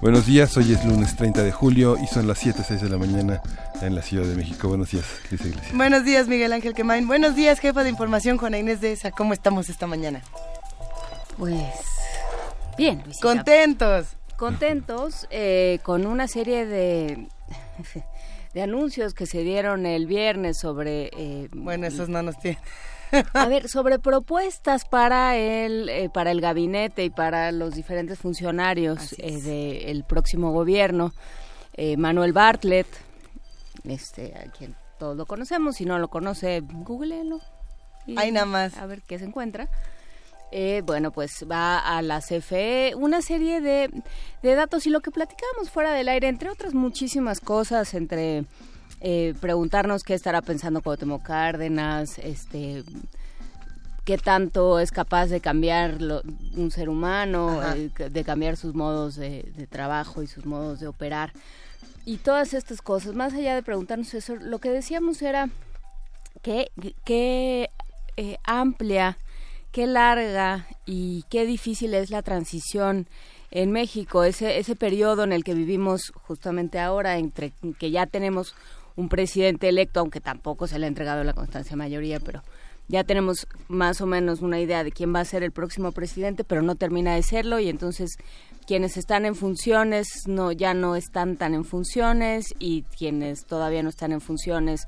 Buenos días, hoy es lunes 30 de julio y son las 7, 6 de la mañana en la Ciudad de México. Buenos días, Cris Iglesias. Buenos días, Miguel Ángel Quemain. Buenos días, jefa de información, Juana Inés de esa. ¿Cómo estamos esta mañana? Pues bien, Luisita. Contentos. Contentos eh, con una serie de, de anuncios que se dieron el viernes sobre... Eh, bueno, esos no nos tienen. A ver, sobre propuestas para el, eh, para el gabinete y para los diferentes funcionarios eh, del próximo gobierno. Eh, Manuel Bartlett, este, a quien todos lo conocemos, si no lo conoce, googleenlo. Ahí nada más. A ver qué se encuentra. Eh, bueno, pues va a la CFE una serie de, de datos y lo que platicamos fuera del aire, entre otras muchísimas cosas, entre eh, preguntarnos qué estará pensando Cuauhtémoc Cárdenas, este qué tanto es capaz de cambiar lo- un ser humano, eh, de cambiar sus modos de, de trabajo y sus modos de operar. Y todas estas cosas, más allá de preguntarnos eso, lo que decíamos era qué, qué eh, amplia, qué larga y qué difícil es la transición en México, ese, ese periodo en el que vivimos justamente ahora, entre que ya tenemos un presidente electo, aunque tampoco se le ha entregado la constancia mayoría, pero ya tenemos más o menos una idea de quién va a ser el próximo presidente, pero no termina de serlo y entonces quienes están en funciones no ya no están tan en funciones y quienes todavía no están en funciones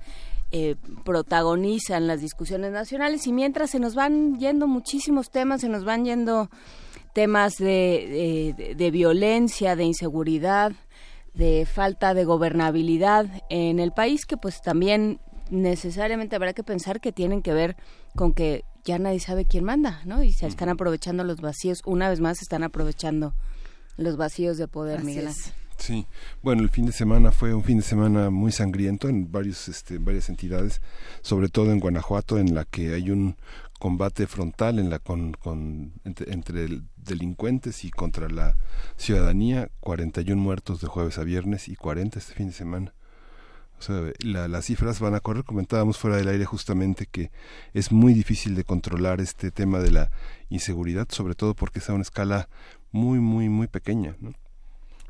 eh, protagonizan las discusiones nacionales. Y mientras se nos van yendo muchísimos temas, se nos van yendo temas de, de- de violencia, de inseguridad, de falta de gobernabilidad en el país que pues también necesariamente habrá que pensar que tienen que ver con que ya nadie sabe quién manda, ¿no? Y se están aprovechando los vacíos, una vez más se están aprovechando los vacíos de poder, Así Miguel. Ángel. Sí, bueno, el fin de semana fue un fin de semana muy sangriento en varios, este, varias entidades, sobre todo en Guanajuato, en la que hay un combate frontal en la con, con- entre, entre el- delincuentes y contra la ciudadanía, 41 muertos de jueves a viernes y 40 este fin de semana. O sea, la- las cifras van a correr. Comentábamos fuera del aire justamente que es muy difícil de controlar este tema de la inseguridad, sobre todo porque es a una escala muy, muy, muy pequeña. ¿no?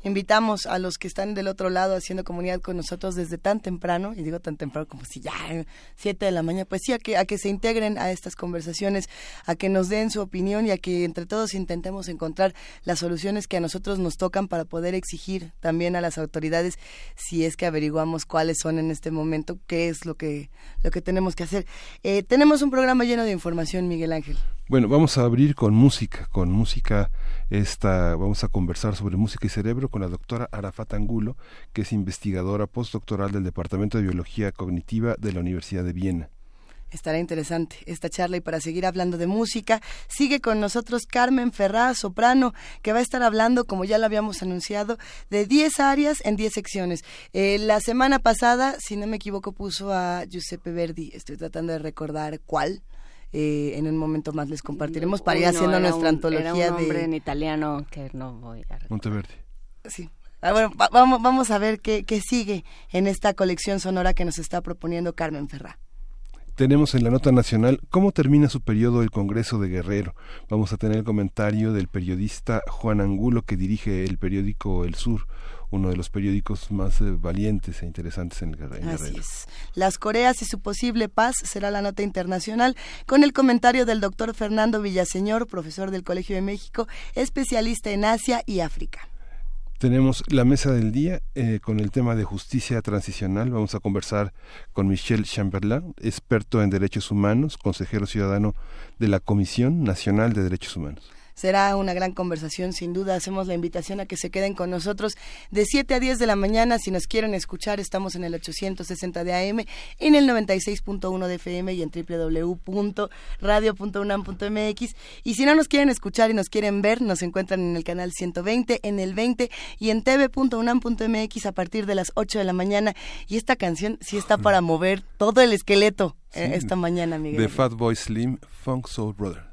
Invitamos a los que están del otro lado haciendo comunidad con nosotros desde tan temprano, y digo tan temprano como si ya eh, siete de la mañana, pues sí, a que, a que se integren a estas conversaciones, a que nos den su opinión y a que entre todos intentemos encontrar las soluciones que a nosotros nos tocan para poder exigir también a las autoridades si es que averiguamos cuáles son en este momento, qué es lo que, lo que tenemos que hacer. Eh, tenemos un programa lleno de información, Miguel Ángel. Bueno, vamos a abrir con música, con música esta, vamos a conversar sobre música y cerebro con la doctora Arafat Angulo, que es investigadora postdoctoral del Departamento de Biología Cognitiva de la Universidad de Viena. Estará interesante esta charla y para seguir hablando de música, sigue con nosotros Carmen Ferraz, soprano, que va a estar hablando, como ya lo habíamos anunciado, de 10 áreas en 10 secciones. Eh, la semana pasada, si no me equivoco, puso a Giuseppe Verdi, estoy tratando de recordar cuál. Eh, en un momento más les compartiremos para ir no, haciendo era nuestra un- antología era un nombre de... en italiano que no voy a Monteverdi. Sí. Ah, bueno, va- vamos, vamos a ver qué, qué sigue en esta colección sonora que nos está proponiendo Carmen Ferraz. Tenemos en la nota nacional cómo termina su periodo el Congreso de Guerrero. Vamos a tener el comentario del periodista Juan Angulo que dirige el periódico El Sur, uno de los periódicos más eh, valientes e interesantes en, el en Así es. Las Coreas y su posible paz será la nota internacional con el comentario del doctor Fernando Villaseñor, profesor del Colegio de México, especialista en Asia y África. Tenemos la mesa del día eh, con el tema de justicia transicional. Vamos a conversar con Michel Chamberlain, experto en derechos humanos, consejero ciudadano de la Comisión Nacional de Derechos Humanos. Será una gran conversación, sin duda. Hacemos la invitación a que se queden con nosotros de 7 a 10 de la mañana. Si nos quieren escuchar, estamos en el 860 de AM, en el 96.1 de FM y en www.radio.unam.mx. Y si no nos quieren escuchar y nos quieren ver, nos encuentran en el canal 120, en el 20 y en tv.unam.mx a partir de las 8 de la mañana. Y esta canción sí está para mover todo el esqueleto eh, esta mañana, Miguel. The Fat Boy Slim, Funk Soul Brother.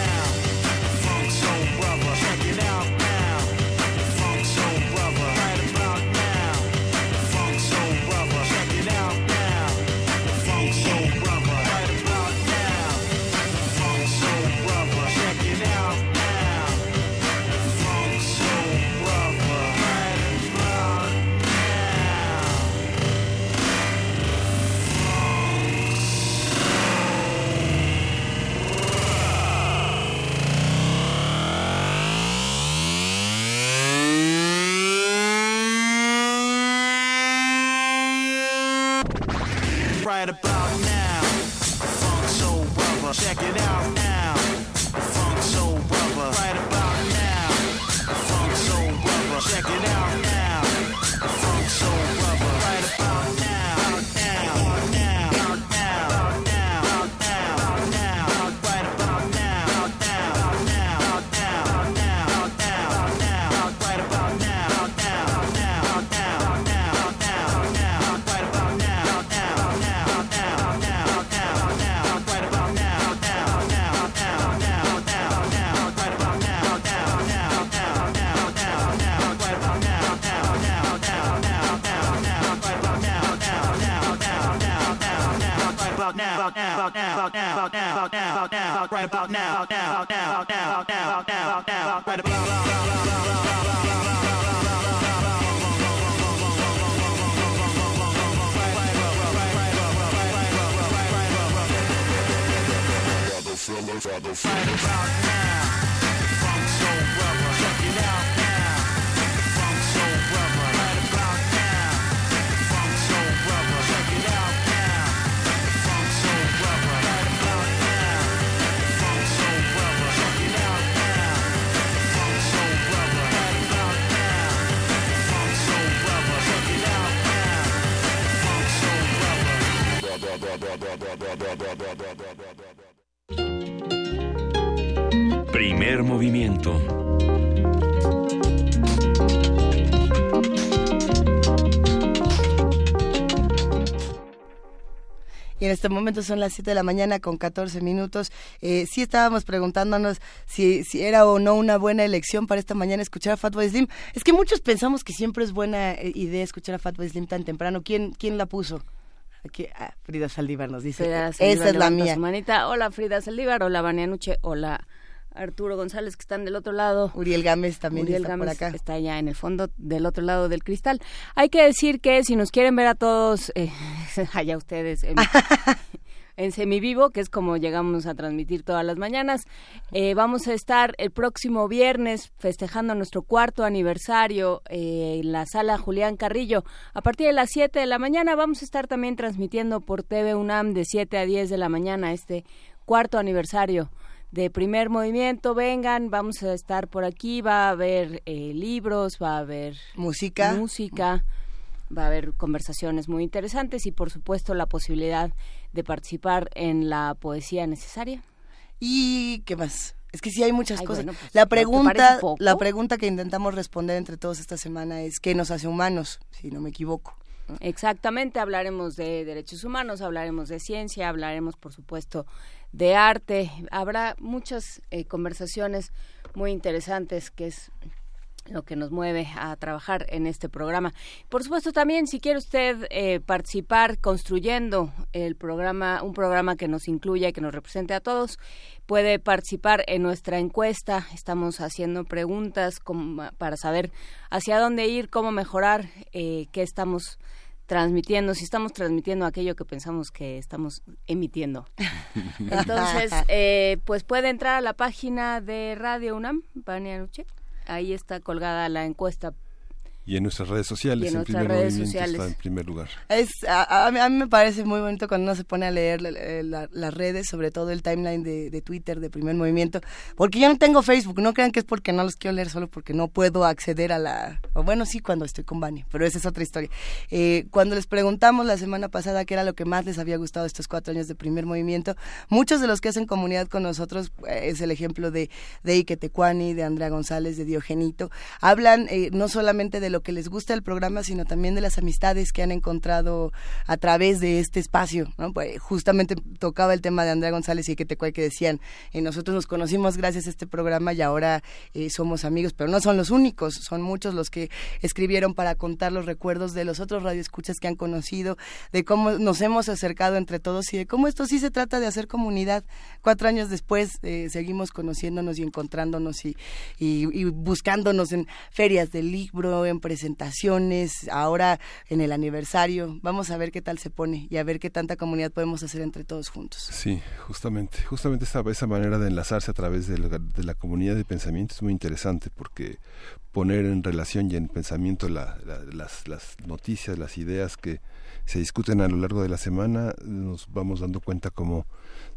este momento son las 7 de la mañana con 14 minutos. Eh, sí estábamos preguntándonos si, si era o no una buena elección para esta mañana escuchar a Fatboy Slim. Es que muchos pensamos que siempre es buena eh, idea escuchar a Fatboy Slim tan temprano. ¿Quién, quién la puso? Aquí, ah, Frida Saldívar nos dice. Frida Esa Saldívar es la mía. su manita. Hola Frida Saldívar, hola Vania Nuche, hola Arturo González que están del otro lado. Uriel Gámez también Uriel está Gámez por acá. está allá en el fondo del otro lado del cristal. Hay que decir que si nos quieren ver a todos, eh, allá ustedes, en, en semivivo, que es como llegamos a transmitir todas las mañanas. Eh, vamos a estar el próximo viernes festejando nuestro cuarto aniversario eh, en la sala Julián Carrillo. A partir de las 7 de la mañana vamos a estar también transmitiendo por TV UNAM de 7 a 10 de la mañana este cuarto aniversario de primer movimiento. Vengan, vamos a estar por aquí, va a haber eh, libros, va a haber música. música, va a haber conversaciones muy interesantes y por supuesto la posibilidad de participar en la poesía necesaria. ¿Y qué más? Es que sí hay muchas Ay, cosas. bueno, pues, la ¿no te pregunta, la pregunta que intentamos responder entre todos esta semana es ¿qué nos hace humanos? Si no me equivoco. Exactamente, hablaremos de derechos humanos, hablaremos de ciencia, hablaremos por supuesto de arte, habrá muchas eh, conversaciones muy interesantes que es lo que nos mueve a trabajar en este programa. Por supuesto también si quiere usted eh, participar construyendo el programa, un programa que nos incluya y que nos represente a todos, puede participar en nuestra encuesta. Estamos haciendo preguntas como- para saber hacia dónde ir, cómo mejorar, eh, qué estamos transmitiendo, si estamos transmitiendo aquello que pensamos que estamos emitiendo. Entonces, eh, pues puede entrar a la página de Radio UNAM, Vania Nuche. Ahí está colgada la encuesta. Y en nuestras redes sociales, Y en primer redes sociales. está en primer lugar. Es, a, a mí, a mí me parece muy bonito cuando uno se pone a leer la- la- las redes, sobre todo el timeline de, de Twitter, de primer movimiento, porque yo no tengo Facebook, no crean que es porque no los quiero leer, solo porque no puedo acceder a la... O bueno, sí, cuando estoy con Bani, pero esa es otra historia. Eh, cuando les preguntamos la semana pasada qué era lo que más les había gustado estos cuatro años de primer movimiento, muchos de los que hacen comunidad con nosotros, eh, es el ejemplo de, de Ike Tecuani, de Andrea González, de Diogenito, hablan eh, no solamente de lo que les gusta el programa, sino también de las amistades que han encontrado a través de este espacio. ¿no? Pues, justamente tocaba el tema de Andrea González y Ike Tecuani que decían, eh, nosotros nos conocimos gracias a este programa y ahora eh, somos amigos, pero no son los únicos, son muchos los que escribieron para contar los recuerdos de los otros radioescuchas que han conocido, de cómo nos hemos acercado entre todos y de cómo esto sí se trata de hacer comunidad. Cuatro años después eh, seguimos conociéndonos y encontrándonos y, y, y buscándonos en ferias del libro, en presentaciones, ahora en el aniversario. Vamos a ver qué tal se pone y a ver qué tanta comunidad podemos hacer entre todos juntos. Sí, justamente, justamente esa, esa manera de enlazarse a través de la, de la comunidad de pensamiento es muy interesante porque poner en relación y en pensamiento la- la- las, las noticias, las ideas que se discuten a lo largo de la semana, nos vamos dando cuenta cómo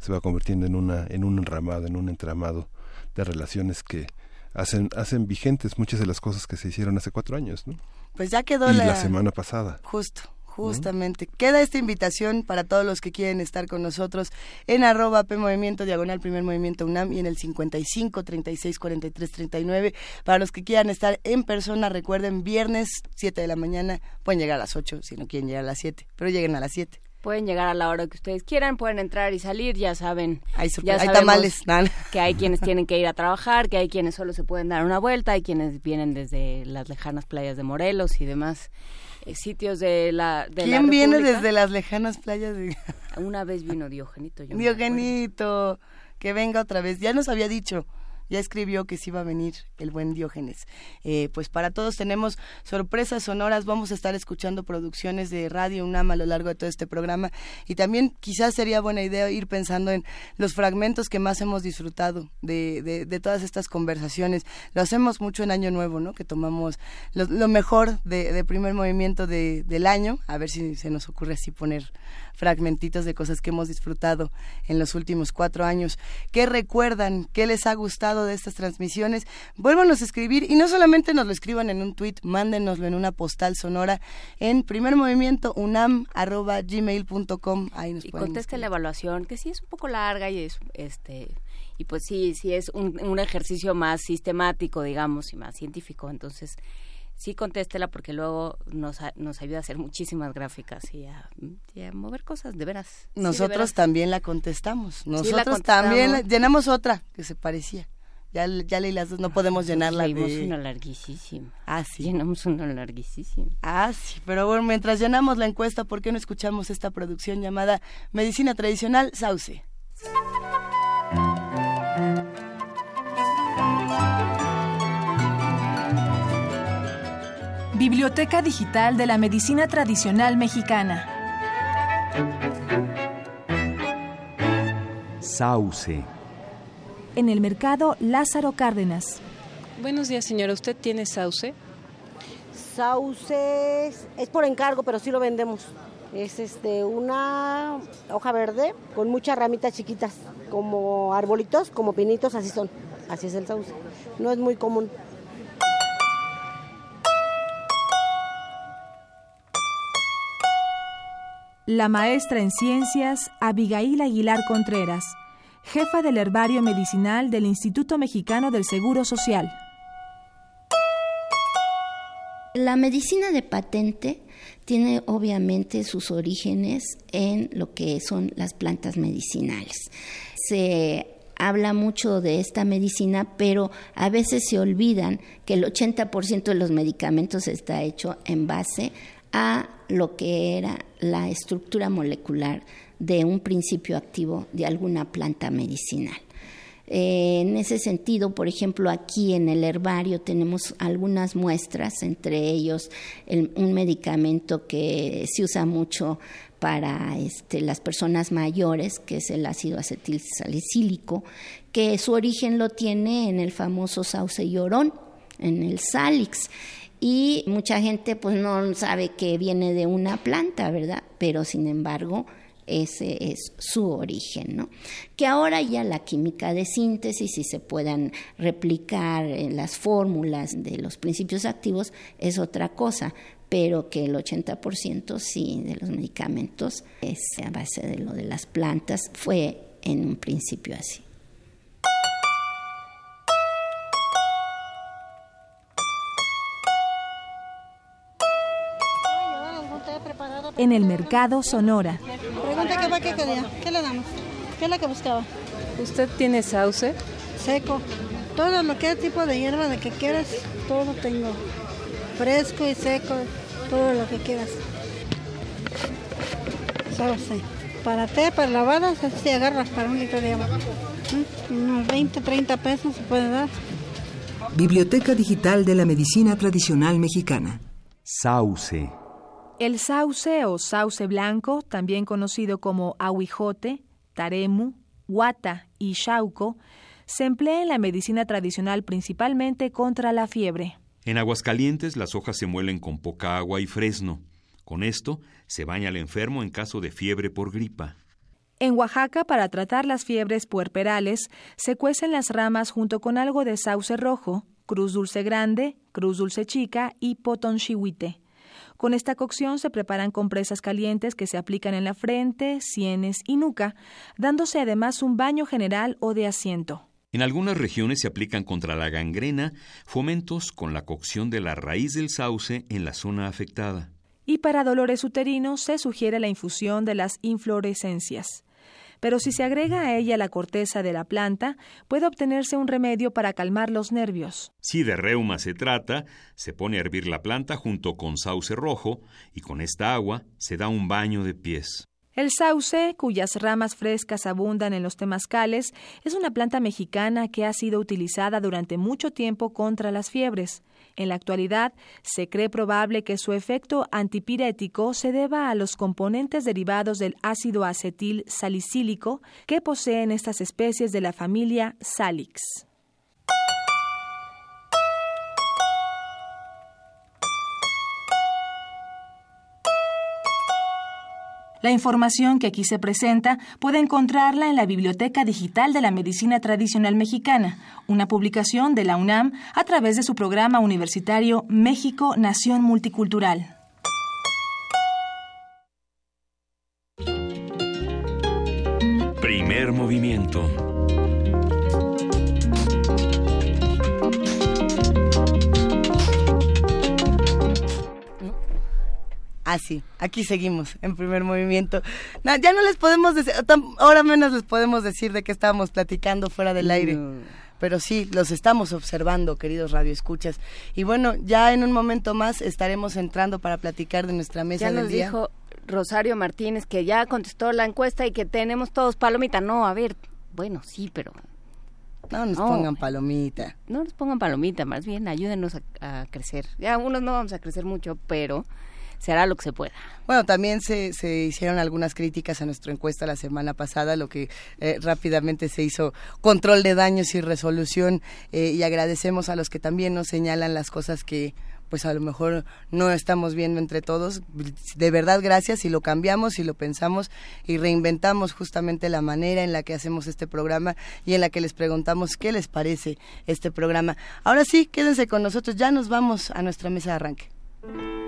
se va convirtiendo en una en un enramado, en un entramado de relaciones que hacen hacen vigentes muchas de las cosas que se hicieron hace cuatro años, ¿no? Pues ya quedó Y la... la semana pasada. Justo, justamente. Queda esta invitación para todos los que quieren estar con nosotros en arroba P Movimiento, diagonal Primer Movimiento UNAM y en el 55 36 43 39. Para los que quieran estar en persona, recuerden, viernes 7 de la mañana, pueden llegar a las 8 si no quieren llegar a las 7, pero lleguen a las 7. Pueden llegar a la hora que ustedes quieran, pueden entrar y salir, ya saben. Hay, ya hay tamales. Nan. que hay quienes tienen que ir a trabajar, que hay quienes solo se pueden dar una vuelta, hay quienes vienen desde las lejanas playas de Morelos y demás eh, sitios de la de la ¿Quién viene desde las lejanas playas de Una vez vino Diogenito. yo. Diogenito? Que venga otra vez. Ya nos había dicho. Ya escribió que sí iba a venir el buen Diógenes. Eh, pues para todos tenemos sorpresas sonoras. Vamos a estar escuchando producciones de Radio UNAM a lo largo de todo este programa. Y también quizás sería buena idea ir pensando en los fragmentos que más hemos disfrutado de, de, todas estas conversaciones. Lo hacemos mucho en Año Nuevo, ¿no? Que tomamos lo, mejor de, de primer movimiento de, del año. A ver si se nos ocurre así poner fragmentitos de cosas que hemos disfrutado en los últimos cuatro años. ¿Qué recuerdan? ¿Qué les ha gustado de estas transmisiones? Vuélvanos a escribir y no solamente nos lo escriban en un tweet, mándenoslo en una postal sonora en primer movimiento unam arroba gmail.com. Ahí nos y pueden conteste la evaluación que sí es un poco larga y es este y pues sí sí es un, un ejercicio más sistemático digamos y más científico entonces sí contéstela porque luego nos, nos ayuda a hacer muchísimas gráficas y a, y a mover cosas de veras Sí, de Nosotros veras. también la contestamos. la Nosotros contestamos. también la- llenamos otra que se parecía. Ya, ya leí las dos, no podemos llenarla Leímos de... una larguísima Ah, sí. llenamos una larguísima Ah, sí, pero bueno, mientras llenamos la encuesta, ¿por qué no escuchamos esta producción llamada Medicina Tradicional Sauce? Biblioteca Digital de la Medicina Tradicional Mexicana. Sauce. En el mercado Lázaro Cárdenas. Buenos días, señora. ¿Usted tiene sauce? Sauce es por encargo, pero sí lo vendemos. Es este una hoja verde con muchas ramitas chiquitas, como arbolitos, como pinitos, así son. Así es el sauce. No es muy común. La maestra en ciencias Abigail Aguilar Contreras, jefa del herbario medicinal del Instituto Mexicano del Seguro Social. La medicina de patente tiene obviamente sus orígenes en lo que son las plantas medicinales. Se habla mucho de esta medicina, pero a veces se olvidan que el 80% de los medicamentos está hecho en base a lo que era la estructura molecular de un principio activo de alguna planta medicinal. Eh, en ese sentido, por ejemplo, aquí en el herbario tenemos algunas muestras, entre ellos el- un medicamento que se usa mucho para este, las personas mayores, que es el ácido acetilsalicílico, que su origen lo tiene en el famoso sauce llorón, en el salix. Y mucha gente pues no sabe que viene de una planta, ¿verdad? Pero sin embargo, ese es su origen, ¿no? Que ahora ya la química de síntesis y se puedan replicar en las fórmulas de los principios activos es otra cosa, pero que el 80% sí de los medicamentos es a base de lo de las plantas, fue en un principio así. En el mercado Sonora. Qué va, qué quería. ¿Qué le damos? ¿Qué es lo que buscaba? ¿Usted tiene sauce? Seco. Todo lo que es tipo de hierba de que quieras, todo tengo. Fresco y seco, todo lo que quieras. Sauce. Para té, para lavadas, así agarras para un litro de agua. ¿Mm? Unos 20, 30 pesos se puede dar. Biblioteca Digital de la Medicina Tradicional Mexicana. Sauce. El sauce o sauce blanco, también conocido como aguijote, taremu, guata y chauco, se emplea en la medicina tradicional principalmente contra la fiebre. En Aguascalientes las hojas se muelen con poca agua y fresno. Con esto se baña al enfermo en caso de fiebre por gripa. En Oaxaca, para tratar las fiebres puerperales, se cuecen las ramas junto con algo de sauce rojo, cruz dulce grande, cruz dulce chica y potonchihuite. Con esta cocción se preparan compresas calientes que se aplican en la frente, sienes y nuca, dándose además un baño general o de asiento. En algunas regiones se aplican contra la gangrena fomentos con la cocción de la raíz del sauce en la zona afectada. Y para dolores uterinos se sugiere la infusión de las inflorescencias. Pero si se agrega a ella la corteza de la planta, puede obtenerse un remedio para calmar los nervios. Si de reuma se trata, se pone a hervir la planta junto con sauce rojo y con esta agua se da un baño de pies. El sauce, cuyas ramas frescas abundan en los temazcales, es una planta mexicana que ha sido utilizada durante mucho tiempo contra las fiebres. En la actualidad, se cree probable que su efecto antipirético se deba a los componentes derivados del ácido acetil salicílico que poseen estas especies de la familia Salix. La información que aquí se presenta puede encontrarla en la Biblioteca Digital de la Medicina Tradicional Mexicana, una publicación de la UNAM a través de su programa universitario México Nación Multicultural. Primer movimiento. Ah, sí, aquí seguimos en primer movimiento. No, ya no les podemos decir, ahora menos les podemos decir de qué estábamos platicando fuera del aire. Pero sí, los estamos observando, queridos radioescuchas. Y bueno, ya en un momento más estaremos entrando para platicar de nuestra mesa Ya del nos día. dijo Rosario Martínez que ya contestó la encuesta y que tenemos todos palomita. No, a ver, bueno, sí, pero No nos No. pongan palomita. no nos pongan palomita, más bien ayúdenos a, a crecer. Ya unos no vamos a crecer mucho, pero se hará lo que se pueda. Bueno, también se, se hicieron algunas críticas a nuestra encuesta la semana pasada, lo que eh, rápidamente se hizo control de daños y resolución eh, y agradecemos a los que también nos señalan las cosas que pues a lo mejor no estamos viendo entre todos. De verdad, gracias y lo cambiamos y lo pensamos y reinventamos justamente la manera en la que hacemos este programa y en la que les preguntamos qué les parece este programa. Ahora sí, quédense con nosotros, ya nos vamos a nuestra mesa de arranque.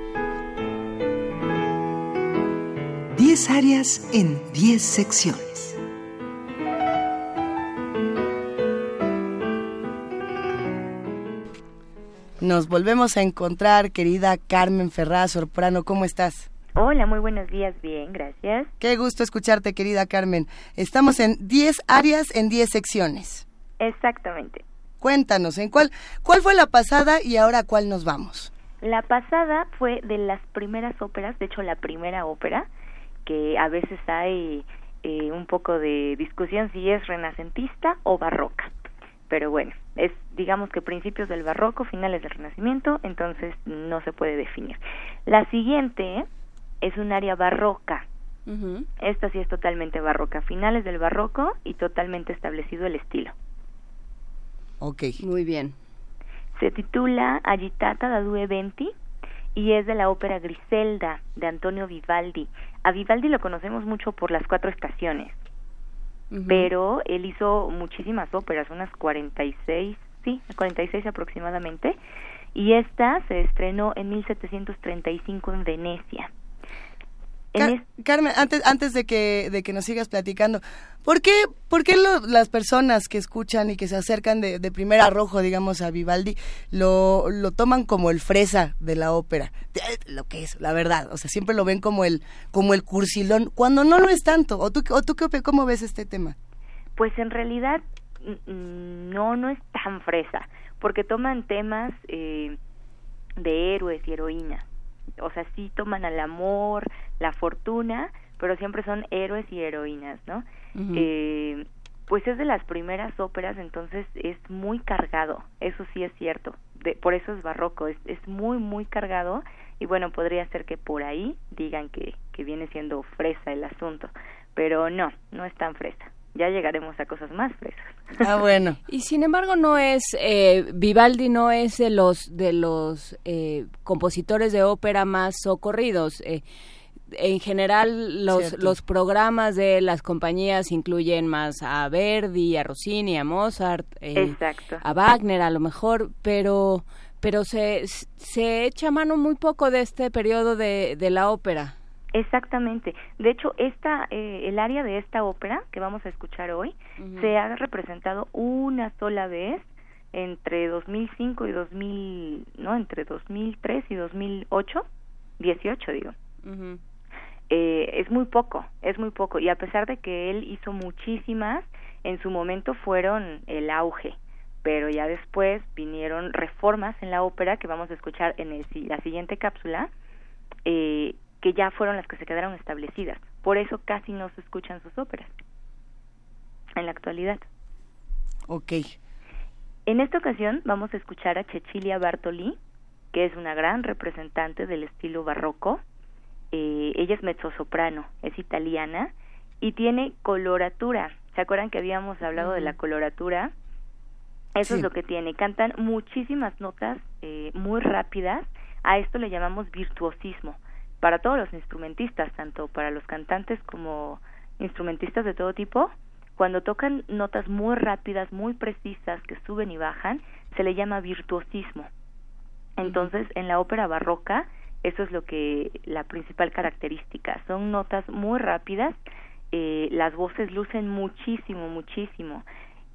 10 áreas en 10 secciones. Nos volvemos a encontrar, querida Carmen Ferraz Sorprano, ¿cómo estás? Hola, muy buenos días, bien, gracias. Qué gusto escucharte, querida Carmen. Estamos en 10 áreas en 10 secciones. Exactamente. Cuéntanos, ¿en cuál, cuál fue la pasada y ahora a cuál nos vamos? La pasada fue de las primeras óperas, de hecho la primera ópera, que a veces hay eh, un poco de discusión si es renacentista o barroca. Pero bueno, es digamos que principios del barroco, finales del renacimiento, entonces no se puede definir. La siguiente es un área barroca. Esta sí es totalmente barroca, finales del barroco y totalmente establecido el estilo. Ok. Muy bien. Se titula Agitata da due venti y es de la ópera Griselda de Antonio Vivaldi. A Vivaldi lo conocemos mucho por las cuatro estaciones, pero él hizo muchísimas óperas, unas 46, sí, 46 aproximadamente, y esta se estrenó en 1735 en Venecia. Es- Carmen, antes, antes de, que, de que nos sigas platicando, ¿por qué, por qué lo- las personas que escuchan y que se acercan de, de primer arrojo, digamos, a Vivaldi, lo, lo toman como el fresa de la ópera? De- Lo que es, la verdad. O sea, siempre lo ven como el, como el cursilón, cuando no lo es tanto. ¿O tú, o tú qué cómo ves este tema? Pues en realidad mm, mm, no, no es tan fresa, porque toman temas eh, de héroes y heroínas. O sea, sí toman al amor, la fortuna, pero siempre son héroes y heroínas, ¿no? Eh, pues es de las primeras óperas, entonces es muy cargado, eso sí es cierto. De, por eso es barroco, es, es muy, muy cargado y bueno, podría ser que por ahí digan que, que viene siendo fresa el asunto, pero no, no es tan fresa. Ya llegaremos a cosas más fresas. Ah, bueno. Y sin embargo no es eh, Vivaldi no es de los de los eh, compositores de ópera más socorridos. Eh, en general los Cierto. los programas de las compañías incluyen más a Verdi, a Rossini, a Mozart, eh, Exacto. a Wagner a lo mejor, pero pero se se echa mano muy poco de este periodo de, de la ópera. Exactamente. De hecho, esta, eh, el área de esta ópera que vamos a escuchar hoy se ha representado una sola vez entre 2005 y 2000, no, entre 2003 y 2008, 18 digo. Eh, es muy poco, es muy poco. Y a pesar de que él hizo muchísimas, en su momento fueron el auge. Pero ya después vinieron reformas en la ópera que vamos a escuchar en el la siguiente cápsula, eh, que ya fueron las que se quedaron establecidas. Por eso casi no se escuchan sus óperas en la actualidad. Ok. En esta ocasión vamos a escuchar a Cecilia Bartoli, que es una gran representante del estilo barroco. Eh, ella es mezzosoprano, es italiana y tiene coloratura. ¿Se acuerdan que habíamos hablado de la coloratura? Eso Sí. es lo que tiene. Cantan muchísimas notas eh, muy rápidas. A esto le llamamos virtuosismo. Para todos los instrumentistas, tanto para los cantantes como instrumentistas de todo tipo, cuando tocan notas muy rápidas, muy precisas, que suben y bajan, se le llama virtuosismo. Entonces, en la ópera barroca, eso es lo que la principal característica. Son notas muy rápidas, eh, las voces lucen muchísimo, muchísimo.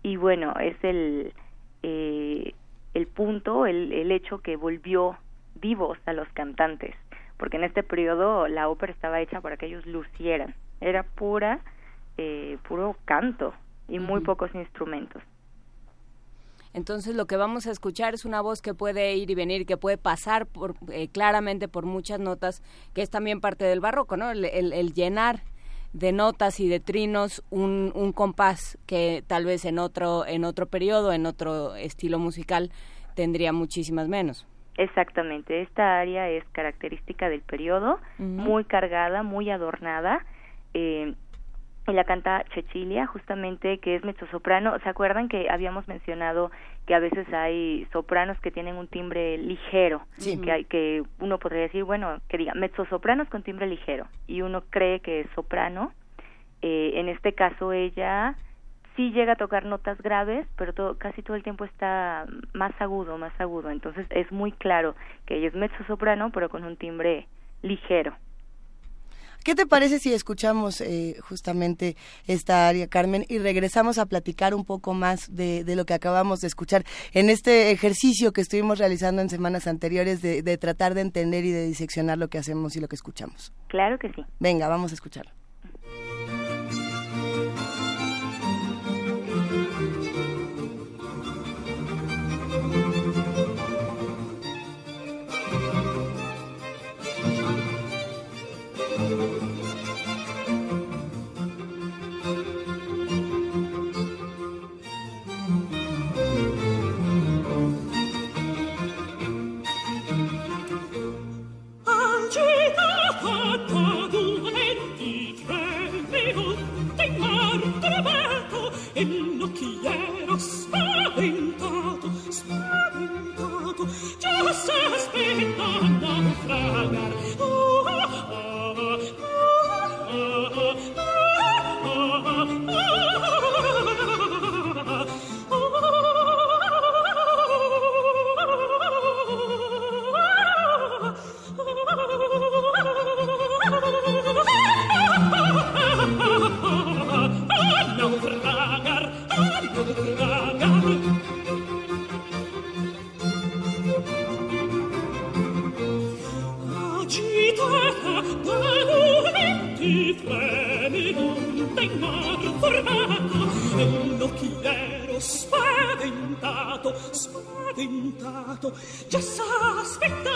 Y bueno, es el, eh, el punto, el, el hecho que volvió vivos a los cantantes, porque en este periodo la ópera estaba hecha para que ellos lucieran. Era pura, eh, puro canto y muy pocos instrumentos. Entonces lo que vamos a escuchar es una voz que puede ir y venir, que puede pasar por, eh, claramente por muchas notas, que es también parte del barroco, ¿no? El, el- el llenar de notas y de trinos un, un compás que tal vez en otro en otro periodo, en otro estilo musical tendría muchísimas menos. Exactamente, esta área es característica del periodo, muy cargada, muy adornada. Eh, y la canta Cecilia, justamente, que es mezzosoprano. ¿Se acuerdan que habíamos mencionado que a veces hay sopranos que tienen un timbre ligero? Sí. Que, hay, que uno podría decir, bueno, que diga mezzosopranos con timbre ligero. Y uno cree que es soprano. Eh, en este caso, ella sí llega a tocar notas graves, pero todo, casi todo el tiempo está más agudo, más agudo. Entonces es muy claro que ella es mezzosoprano, pero con un timbre ligero. ¿Qué te parece si escuchamos eh, justamente esta área, Carmen, y regresamos a platicar un poco más de, de lo que acabamos de escuchar en este ejercicio que estuvimos realizando en semanas anteriores de, de tratar de entender y de diseccionar lo que hacemos y lo que escuchamos? Claro que sí. Venga, vamos a escucharlo. Spaventato, già s'aspetta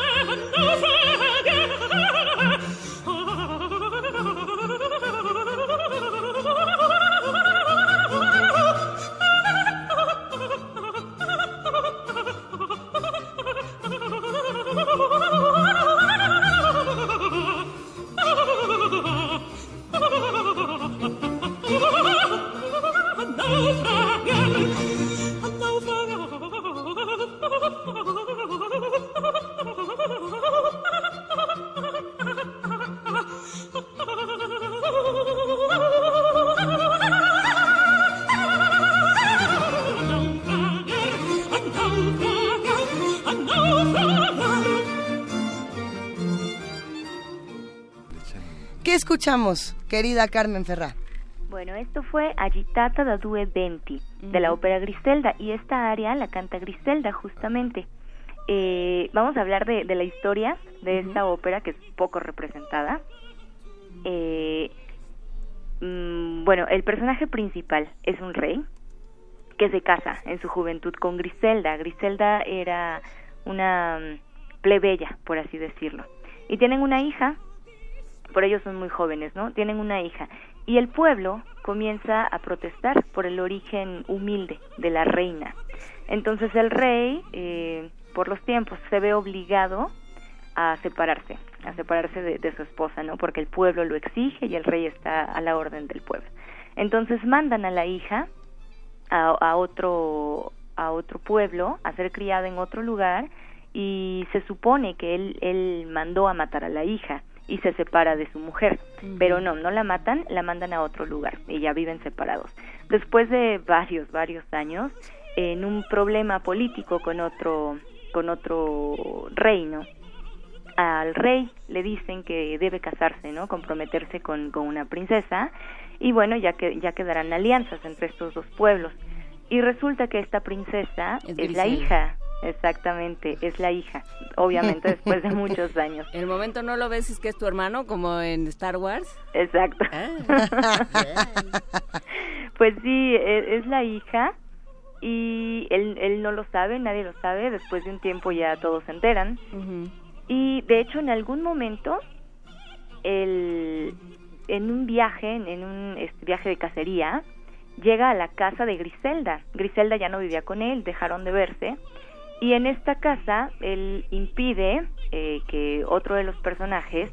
escuchamos, querida Carmen Ferrá? Bueno, esto fue Agitata da Due Venti, de la ópera Griselda, y esta área la canta Griselda justamente. Eh, vamos a hablar de, de la historia de esta ópera, que es poco representada. Eh, mm, bueno, el personaje principal es un rey que se casa en su juventud con Griselda. Griselda era una mm, plebeya, por así decirlo. Y tienen una hija, por ellos son muy jóvenes, ¿no? Tienen una hija. Y el pueblo comienza a protestar por el origen humilde de la reina. Entonces el rey, eh, por los tiempos, se ve obligado a separarse, a separarse de, su esposa, ¿no? Porque el pueblo lo exige y el rey está a la orden del pueblo. Entonces mandan a la hija a, a otro a otro pueblo a ser criada en otro lugar y se supone que él él mandó a matar a la hija y se separa de su mujer, pero no, no la matan, la mandan a otro lugar y ya viven separados. Después de varios varios años en un problema político con otro con otro reino al rey le dicen que debe casarse, ¿no? Comprometerse con, con una princesa y bueno, ya que ya quedarán alianzas entre estos dos pueblos. Y resulta que esta princesa Es es, la hija, exactamente, es la hija, obviamente después de muchos años. El momento no lo ves es que es tu hermano, como en Star Wars. Exacto. pues sí, e- es la hija y él, él no lo sabe, nadie lo sabe, después de un tiempo ya todos se enteran. Y de hecho en algún momento, el, en un viaje, en un este, viaje de cacería, llega a la casa de Griselda. Griselda ya no vivía con él, dejaron de verse Y en esta casa él impide eh, que otro de los personajes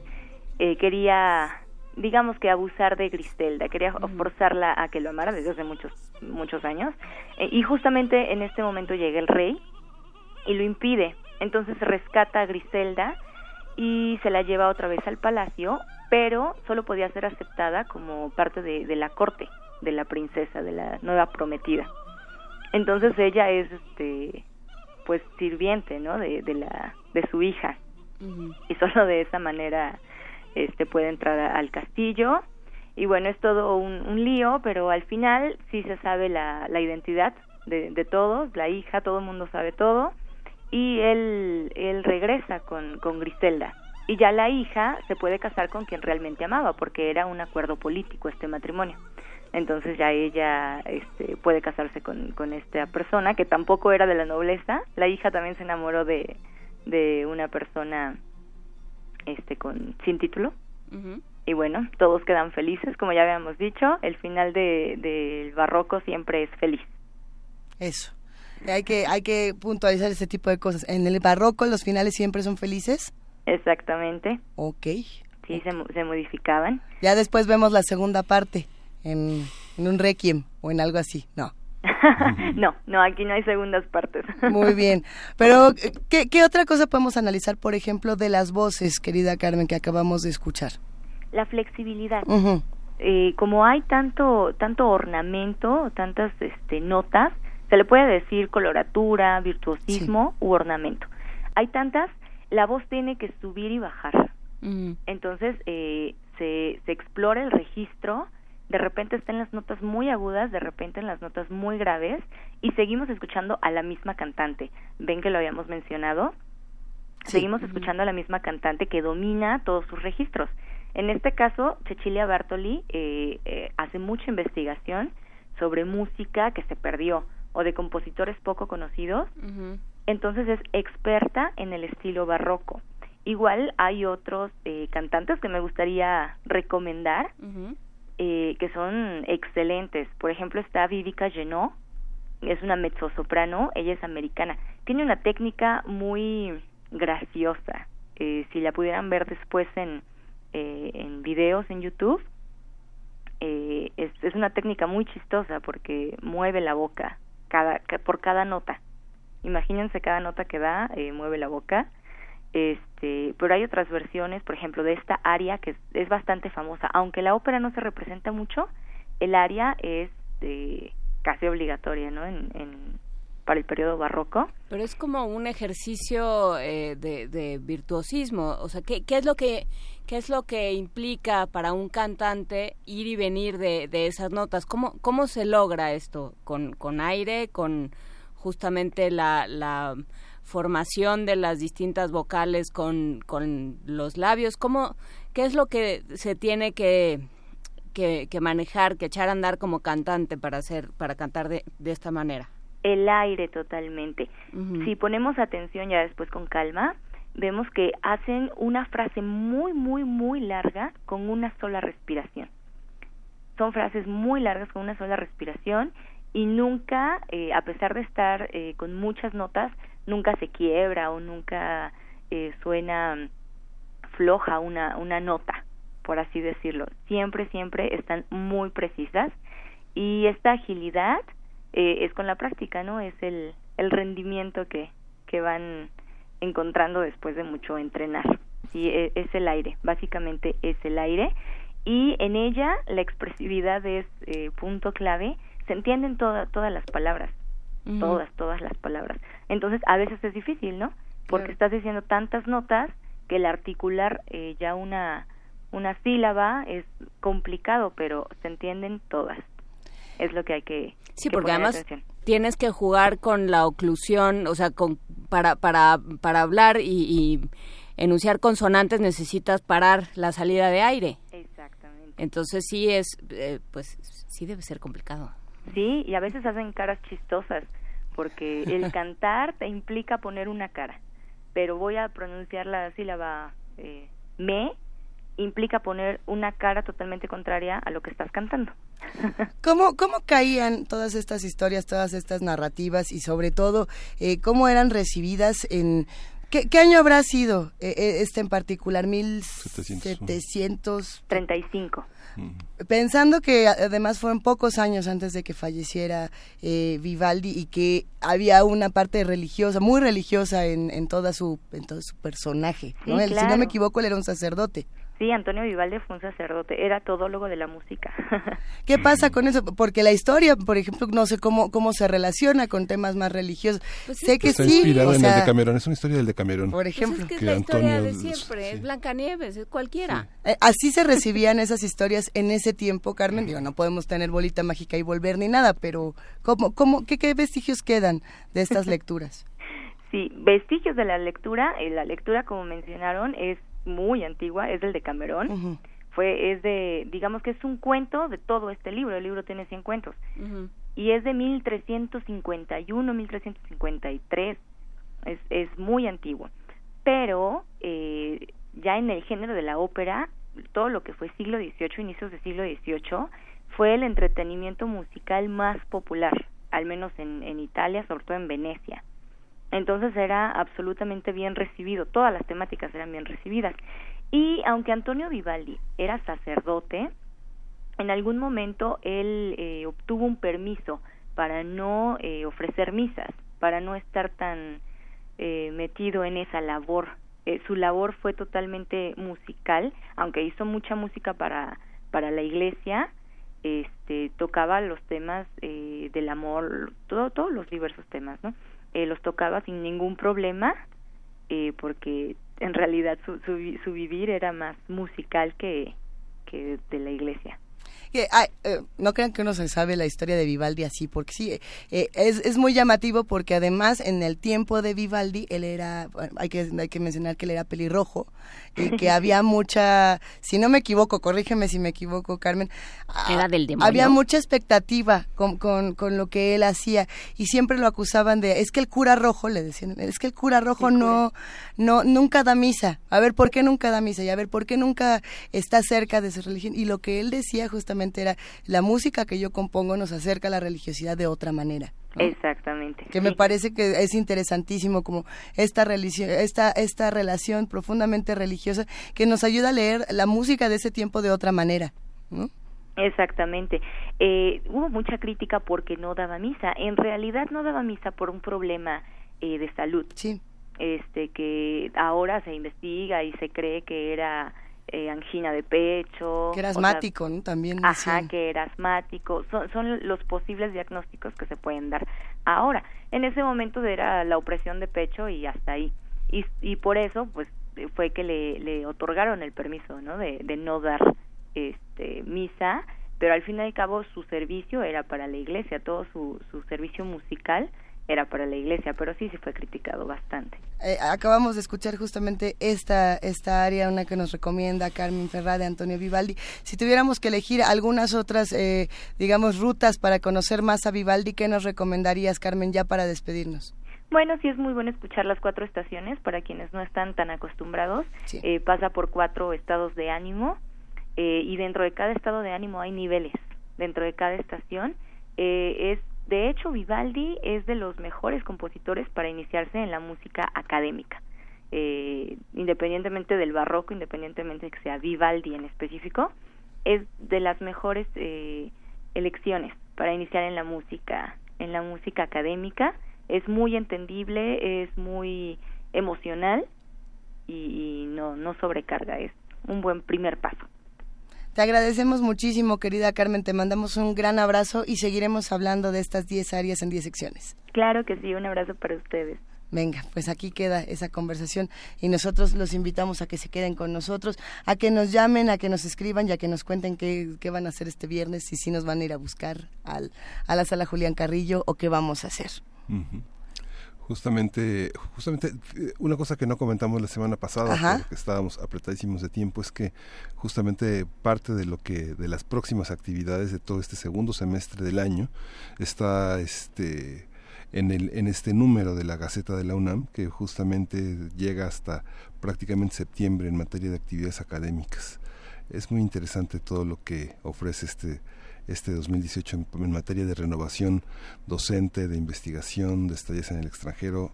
eh, quería, digamos que abusar de Griselda, quería forzarla a que lo amara desde hace muchos muchos años. Eh, y justamente en este momento llega el rey y lo impide. Entonces rescata a Griselda y se la lleva otra vez al palacio, pero solo podía ser aceptada como parte de, de la corte de la princesa, de la nueva prometida. Entonces ella es, este, pues sirviente, ¿no? De, de la, de su hija y solo de esa manera, este, puede entrar a- al castillo y bueno es todo un, un lío, pero al final sí se sabe la, la identidad de, de todos, la hija, todo el mundo sabe todo y él, él regresa con, con Griselda. Y ya la hija se puede casar con quien realmente amaba, porque era un acuerdo político este matrimonio. Entonces ya ella este, puede casarse con, con esta persona, que tampoco era de la nobleza. La hija también se enamoró de, de una persona este, con, sin título. Y bueno, todos quedan felices, como ya habíamos dicho. El final de- del barroco siempre es feliz. Eso. Hay que, hay que puntualizar ese tipo de cosas. En el barroco los finales siempre son felices. Exactamente. Ok. Sí, se, mo- se modificaban. Ya después vemos la segunda parte en, en un requiem o en algo así. No. no, no, aquí no hay segundas partes. Muy bien. Pero, ¿qué, qué otra cosa podemos analizar, por ejemplo, de las voces, querida Carmen, que acabamos de escuchar? La flexibilidad. Eh, como hay tanto tanto ornamento, tantas este, notas, se le puede decir coloratura, virtuosismo u ornamento. Hay tantas, la voz tiene que subir y bajar. Entonces eh, se, se explora el registro, de repente están las notas muy agudas, de repente en las notas muy graves y seguimos escuchando a la misma cantante. Ven que lo habíamos mencionado. Seguimos escuchando a la misma cantante que domina todos sus registros. En este caso, Cecilia Bartoli eh, eh, hace mucha investigación sobre música que se perdió o de compositores poco conocidos entonces es experta en el estilo barroco. Igual hay otros eh, cantantes que me gustaría recomendar eh, que son excelentes. Por ejemplo está Vivica Genot, es una mezzosoprano, ella es americana. Tiene una técnica muy graciosa. Eh, si la pudieran ver después en, eh, en videos en YouTube, eh, es, es una técnica muy chistosa porque mueve la boca cada, ca- por cada nota. Imagínense cada nota que da, eh, mueve la boca. Este, pero hay otras versiones, por ejemplo, de esta aria que es, es bastante famosa. Aunque la ópera no se representa mucho, el aria es eh, casi obligatoria, ¿no? En, en- para el periodo barroco. Pero es como un ejercicio eh, de, de virtuosismo, o sea, ¿qué, qué es lo que qué es lo que implica para un cantante ir y venir de, de esas notas? ¿Cómo cómo se logra esto con con aire, con justamente la, la formación de las distintas vocales con, con los labios? ¿Cómo qué es lo que se tiene que que, que manejar, que echar a andar como cantante para hacer para cantar de, de esta manera? el aire totalmente. Si ponemos atención ya después con calma, vemos que hacen una frase muy, muy, muy larga con una sola respiración. Son frases muy largas con una sola respiración y nunca, eh, a pesar de estar eh, con muchas notas, nunca se quiebra o nunca eh, suena floja una, una nota, por así decirlo. Siempre, siempre están muy precisas y esta agilidad eh, es con la práctica, ¿no? Es el, el rendimiento que, que van encontrando después de mucho entrenar. Sí, e- es el aire, básicamente es el aire. Y en ella la expresividad es eh, punto clave. Se entienden toda- todas las palabras, Todas, todas las palabras. Entonces a veces es difícil, ¿no? Porque Claro. estás diciendo tantas notas que el articular eh, ya una, una sílaba es complicado, pero se entienden todas. Es lo que hay que, Sí, que porque poner además atención. tienes que jugar con la oclusión, o sea, con, para, para, para hablar y, y enunciar consonantes necesitas parar la salida de aire. Exactamente. Entonces sí es, eh, pues sí debe ser complicado. Sí, y a veces hacen caras chistosas, porque el cantar te implica poner una cara, pero voy a pronunciar la sílaba eh, me implica poner una cara totalmente contraria a lo que estás cantando. ¿Cómo, ¿Cómo caían todas estas historias, todas estas narrativas y sobre todo eh, cómo eran recibidas en... ¿Qué, qué año habrá sido eh, eh, este en particular? 1735. Pensando que además fueron pocos años antes de que falleciera eh, Vivaldi y que había una parte religiosa, muy religiosa en, en toda su en todo su personaje. ¿no? Sí, Él, Si no me equivoco, él era un sacerdote. Sí, Antonio Vivaldi fue un sacerdote, era todólogo de la música. ¿Qué pasa con eso? Porque la historia, por ejemplo, no sé cómo cómo se relaciona con temas más religiosos. sé que Está sí, inspirado o en el sea, Decamerón, es una historia del Decamerón. Por ejemplo. Pues es que es que la historia Antonio- de siempre, es Blancanieves, es cualquiera. Eh, Así se recibían esas historias en ese tiempo, Carmen. Digo, no podemos tener bolita mágica y volver ni nada, pero ¿cómo, cómo, qué, qué vestigios quedan de estas lecturas? Sí, vestigios de la lectura, eh, la lectura como mencionaron es muy antigua, es del Decamerón. Fue es de digamos que es un cuento de todo este libro, el libro tiene 100 cuentos y es de 1351, 1353. Es es muy antiguo. Pero eh, ya en el género de la ópera, todo lo que fue siglo XVIII, inicios del siglo XVIII, fue el entretenimiento musical más popular, al menos en, en Italia, sobre todo en Venecia. Entonces era absolutamente bien recibido, todas las temáticas eran bien recibidas. Y aunque Antonio Vivaldi era sacerdote, en algún momento él eh, obtuvo un permiso para no eh, ofrecer misas, para no estar tan eh, metido en esa labor. Eh, su labor fue totalmente musical, aunque hizo mucha música para, para la iglesia, este, tocaba los temas eh, del amor, todo, todos los diversos temas, ¿no? Eh, los tocaba sin ningún problema, eh, porque en realidad su, su, su vivir era más musical que, que de la iglesia. Que, ay, eh, no crean que uno se sabe la historia de Vivaldi así, porque sí, eh, es, es muy llamativo porque además en el tiempo de Vivaldi él era, bueno, hay que, hay que mencionar que él era pelirrojo y que había mucha, si no me equivoco, corrígeme si me equivoco Carmen, ah, Era del demonio. había mucha expectativa con, con, con lo que él hacía y siempre lo acusaban de, es que el cura rojo, le decían, es que el cura rojo no, no, nunca da misa, a ver, ¿por qué nunca da misa? Y a ver, ¿por qué nunca está cerca de su religión? Y lo que él decía justamente era, la música que yo compongo nos acerca a la religiosidad de otra manera. ¿no? Exactamente. que me parece que es interesantísimo como esta esta esta relación profundamente religiosa que nos ayuda a leer la música de ese tiempo de otra manera, ¿no? Exactamente. Eh, hubo mucha crítica porque no daba misa. En realidad no daba misa por un problema eh, de salud. Sí. Este que ahora se investiga y se cree que era eh, angina de pecho. Que era sea, asmático, ¿no? También Ajá, decían. que era asmático. Son, son los posibles diagnósticos que se pueden dar. Ahora, en ese momento era la opresión de pecho y hasta ahí. Y, y por eso, pues, eh, fue que le, le otorgaron el permiso, ¿no? De, de no dar este misa, pero al fin y al cabo su servicio era para la iglesia, todo su, su servicio musical era para la iglesia, pero sí se fue criticado bastante. Eh, acabamos de escuchar justamente esta, esta área, una que nos recomienda Carmen Ferrá de Antonio Vivaldi. Si tuviéramos que elegir algunas otras, eh, digamos, rutas para conocer más a Vivaldi, ¿qué nos recomendarías, Carmen, ya para despedirnos? Bueno, sí es muy bueno escuchar las cuatro estaciones para quienes no están tan acostumbrados. Eh, pasa por cuatro estados de ánimo eh, y dentro de cada estado de ánimo hay niveles. Dentro de cada estación eh, es, de hecho, Vivaldi es de los mejores compositores para iniciarse en la música académica. Eh, independientemente del barroco, independientemente de que sea Vivaldi en específico, es de las mejores eh, elecciones para iniciar en la música, en la música académica. Es muy entendible, es muy emocional y, y no, no sobrecarga, es un buen primer paso. Te agradecemos muchísimo, querida Carmen, te mandamos un gran abrazo y seguiremos hablando de estas 10 áreas en 10 secciones. Claro que sí, un abrazo para ustedes. Venga, pues aquí queda esa conversación y nosotros los invitamos a que se queden con nosotros, a que nos llamen, a que nos escriban y a que nos cuenten qué, qué van a hacer este viernes y si nos van a ir a buscar al, a la sala Julián Carrillo o qué vamos a hacer. Justamente, justamente eh, una cosa que no comentamos la semana pasada, Ajá. porque estábamos apretadísimos de tiempo, es que justamente parte de lo que de las próximas actividades de todo este segundo semestre del año está este en, el, en este número de la Gaceta de la UNAM, que justamente llega hasta prácticamente septiembre en materia de actividades académicas. Es muy interesante todo lo que ofrece este, este 2018 en, en materia de renovación docente, de investigación, de estadías en el extranjero.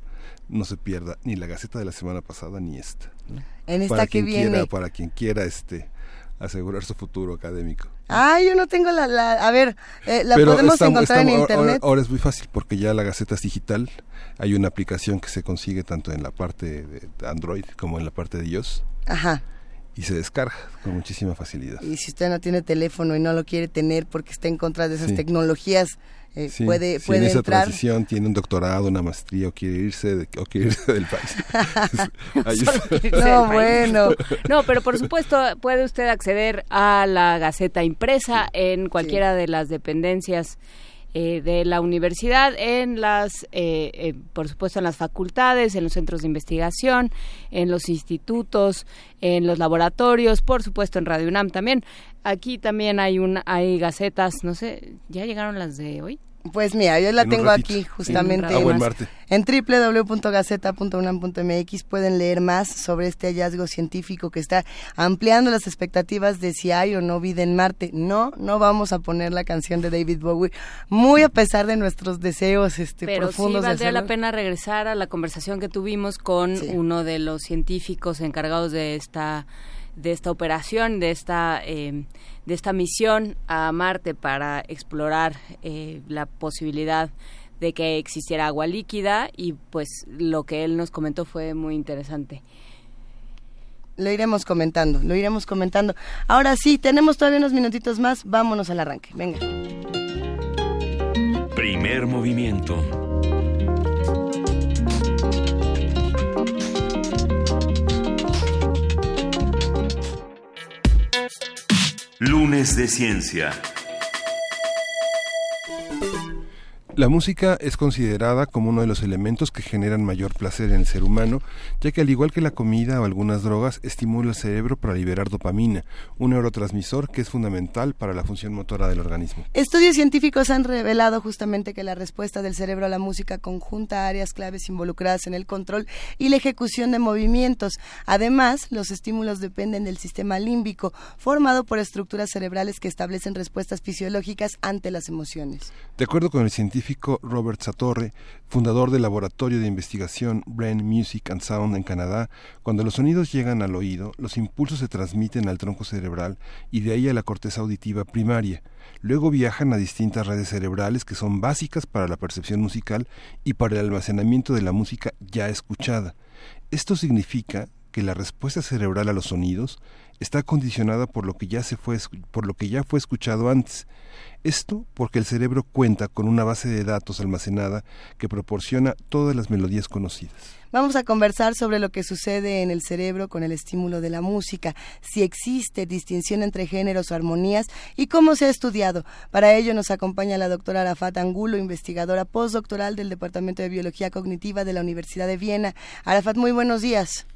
No se pierda ni la Gaceta de la semana pasada ni esta. ¿no? En esta para que quien viene. Quiera, para quien quiera este, asegurar su futuro académico. Ah, yo no tengo la, la a ver, eh, la Pero podemos encontrar en ahora- internet. Ahora, es muy fácil porque ya la Gaceta es digital. Hay una aplicación que se consigue tanto en la parte de Android como en la parte de iOS Ajá. Y se descarga con muchísima facilidad. Y si usted no tiene teléfono y no lo quiere tener porque está en contra de esas Sí. tecnologías, eh, Sí, puede si puede en esa entrar. transición tiene un doctorado, una maestría o quiere irse, de- o quiere irse del país. El país. No, pero por supuesto puede usted acceder a la Gaceta impresa en cualquiera de las dependencias eh, de la universidad, en las, eh, eh, por supuesto, en las facultades, en los centros de investigación, en los institutos, en los laboratorios, por supuesto en Radio UNAM también. Aquí también hay un, hay gacetas, no sé, ¿ya llegaron las de hoy? Pues mira, yo la En tengo ratito. aquí justamente Ah, en- Marte. en www.gaceta.unam.mx pueden leer más sobre este hallazgo científico que está ampliando las expectativas de si hay o no vida en Marte. No, no vamos a poner la canción de David Bowie, muy a pesar de nuestros deseos este, Pero sí profundos de valdría la pena regresar a la conversación que tuvimos con uno de los científicos encargados de esta de esta operación, de esta eh, de esta misión a Marte para explorar eh, la posibilidad de que existiera agua líquida y pues lo que él nos comentó fue muy interesante. Lo iremos comentando, lo iremos comentando. Ahora sí, tenemos todavía unos minutitos más, vámonos al arranque. Venga. Primer movimiento. Lunes de Ciencia. La música es considerada como uno de los elementos que generan mayor placer en el ser humano, ya que al igual que la comida o algunas drogas, estimula el cerebro para liberar dopamina, un neurotransmisor que es fundamental para la función motora del organismo. Estudios científicos han revelado justamente que la respuesta del cerebro a la música conjunta áreas claves involucradas en el control y la ejecución de movimientos. Además, los estímulos dependen del sistema límbico, formado por estructuras cerebrales que establecen respuestas fisiológicas ante las emociones. De acuerdo con el científico Robert Satorre, fundador del laboratorio de investigación Brain Music and Sound en Canadá, cuando los sonidos llegan al oído, los impulsos se transmiten al tronco cerebral y de ahí a la corteza auditiva primaria. Luego viajan a distintas redes cerebrales que son básicas para la percepción musical y para el almacenamiento de la música ya escuchada. Esto significa que la respuesta cerebral a los sonidos está condicionada por lo que ya se fue por lo que ya fue escuchado antes. Esto porque el cerebro cuenta con una base de datos almacenada que proporciona todas las melodías conocidas. Vamos a conversar sobre lo que sucede en el cerebro con el estímulo de la música, si existe distinción entre géneros o armonías y cómo se ha estudiado. Para ello nos acompaña la doctora Arafat Angulo, investigadora postdoctoral del Departamento de Biología Cognitiva de la Universidad de Viena. Arafat, muy buenos días.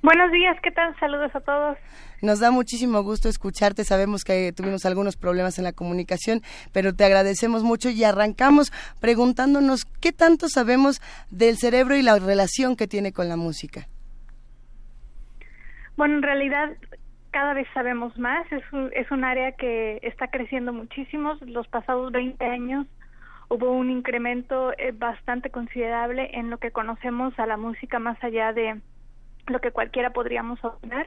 Buenos días, ¿qué tal? Saludos a todos. Nos da muchísimo gusto escucharte. Sabemos que tuvimos algunos problemas en la comunicación, pero te agradecemos mucho y arrancamos preguntándonos qué tanto sabemos del cerebro y la relación que tiene con la música. Bueno, en realidad cada vez sabemos más. Es un, es un área que está creciendo muchísimo. Los pasados 20 años hubo un incremento eh, bastante considerable en lo que conocemos a la música más allá de lo que cualquiera podríamos opinar.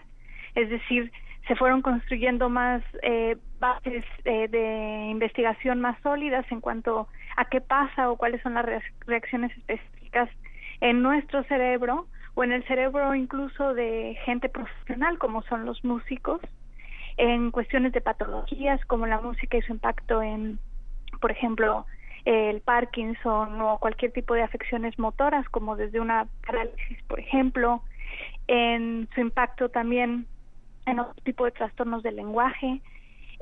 Es decir, se fueron construyendo más eh, bases eh, de investigación más sólidas en cuanto a qué pasa o cuáles son las reac- reacciones específicas en nuestro cerebro o en el cerebro incluso de gente profesional como son los músicos en cuestiones de patologías como la música y su impacto en por ejemplo el Parkinson o cualquier tipo de afecciones motoras como desde una parálisis por ejemplo en su impacto también en otro tipo de trastornos del lenguaje,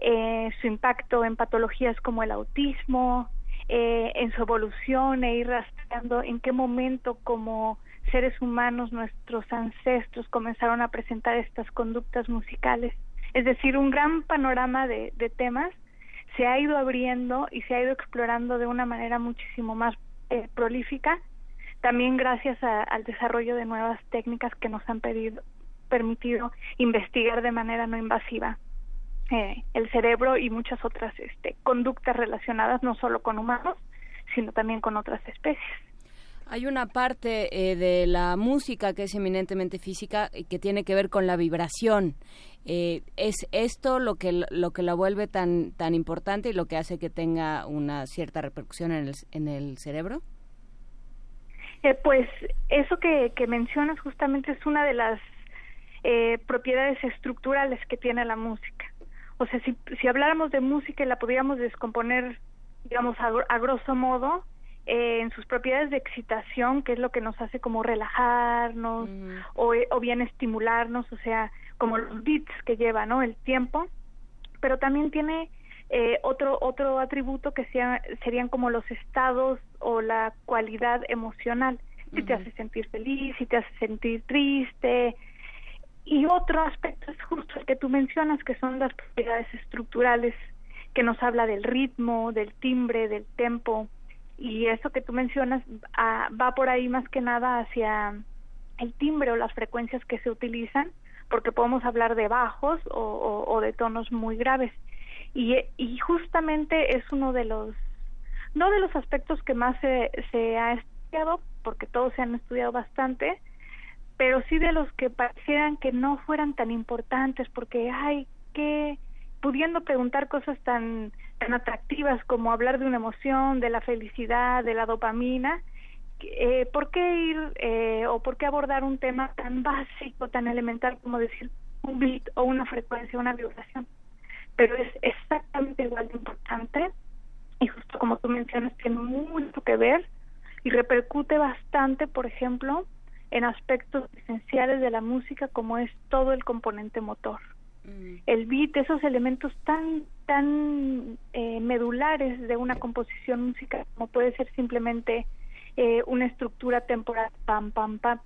eh, su impacto en patologías como el autismo, eh, en su evolución e ir rastreando en qué momento como seres humanos nuestros ancestros comenzaron a presentar estas conductas musicales. Es decir, un gran panorama de, de temas se ha ido abriendo y se ha ido explorando de una manera muchísimo más eh, prolífica, también gracias a- al desarrollo de nuevas técnicas que nos han pedido, permitido investigar de manera no invasiva eh, el cerebro y muchas otras este, conductas relacionadas no solo con humanos, sino también con otras especies. Hay una parte eh, de la música que es eminentemente física y que tiene que ver con la vibración. Eh, ¿Es esto lo que, lo que la vuelve tan, tan importante y lo que hace que tenga una cierta repercusión en el cerebro? Eh, pues eso que, que mencionas justamente es una de las eh, propiedades estructurales que tiene la música. O sea, si, si habláramos de música y la pudiéramos descomponer, digamos, a, gr- a grosso modo, eh, en sus propiedades de excitación, que es lo que nos hace como relajarnos o, eh, o bien estimularnos, o sea, como los beats que lleva, ¿no? El tiempo, pero también tiene eh, otro otro atributo que sea, serían como los estados o la cualidad emocional si te hace sentir feliz si te hace sentir triste. Y otro aspecto es justo el que tú mencionas que son las propiedades estructurales que nos habla del ritmo del timbre del tempo. Y eso que tú mencionas ah, va por ahí más que nada hacia el timbre o las frecuencias que se utilizan porque podemos hablar de bajos o, o- o de tonos muy graves. Y, y justamente es uno de los no de los aspectos que más se, se ha estudiado porque todos se han estudiado bastante pero sí de los que parecieran que no fueran tan importantes porque ay que pudiendo preguntar cosas tan tan atractivas como hablar de una emoción de la felicidad de la dopamina eh, ¿por qué ir eh, o por qué abordar un tema tan básico, tan elemental como decir un beat o una frecuencia, una vibración? Pero es exactamente igual de importante y justo como tú mencionas tiene mucho que ver y repercute bastante, por ejemplo, en aspectos esenciales de la música como es todo el componente motor. El beat, esos elementos tan tan eh, medulares de una composición musical como puede ser simplemente eh, una estructura temporal pam pam pam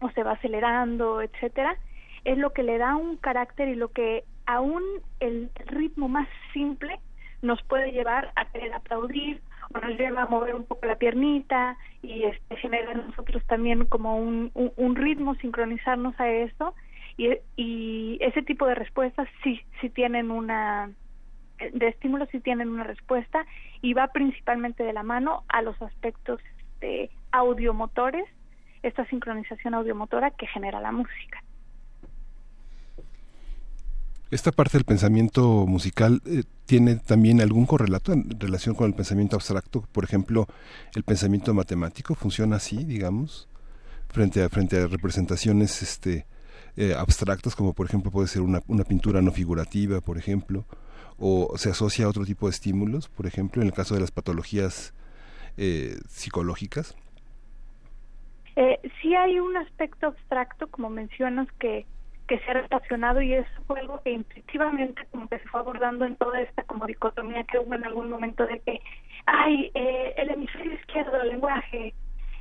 o se va acelerando etcétera es lo que le da un carácter y lo que aún el ritmo más simple nos puede llevar a querer aplaudir o nos lleva a mover un poco la piernita y este, genera en nosotros también como un, un, ritmo, sincronizarnos a eso y, y ese tipo de respuestas sí, sí tienen una, de estímulos sí tienen una respuesta y va principalmente de la mano a los aspectos de audiomotores, esta sincronización audiomotora que genera la música. Esta parte del pensamiento musical eh, tiene también algún correlato en relación con el pensamiento abstracto. Por ejemplo, el pensamiento matemático funciona así, digamos, frente a frente a representaciones, este, eh, abstractas, como por ejemplo puede ser una, pintura no figurativa, por ejemplo, o se asocia a otro tipo de estímulos, por ejemplo, en el caso de las patologías eh, psicológicas. Sí hay un aspecto abstracto, como mencionas, que, que se ha relacionado y eso fue algo que intuitivamente como que se fue abordando en toda esta como dicotomía que hubo en algún momento de que, ay, eh, el hemisferio izquierdo, el lenguaje,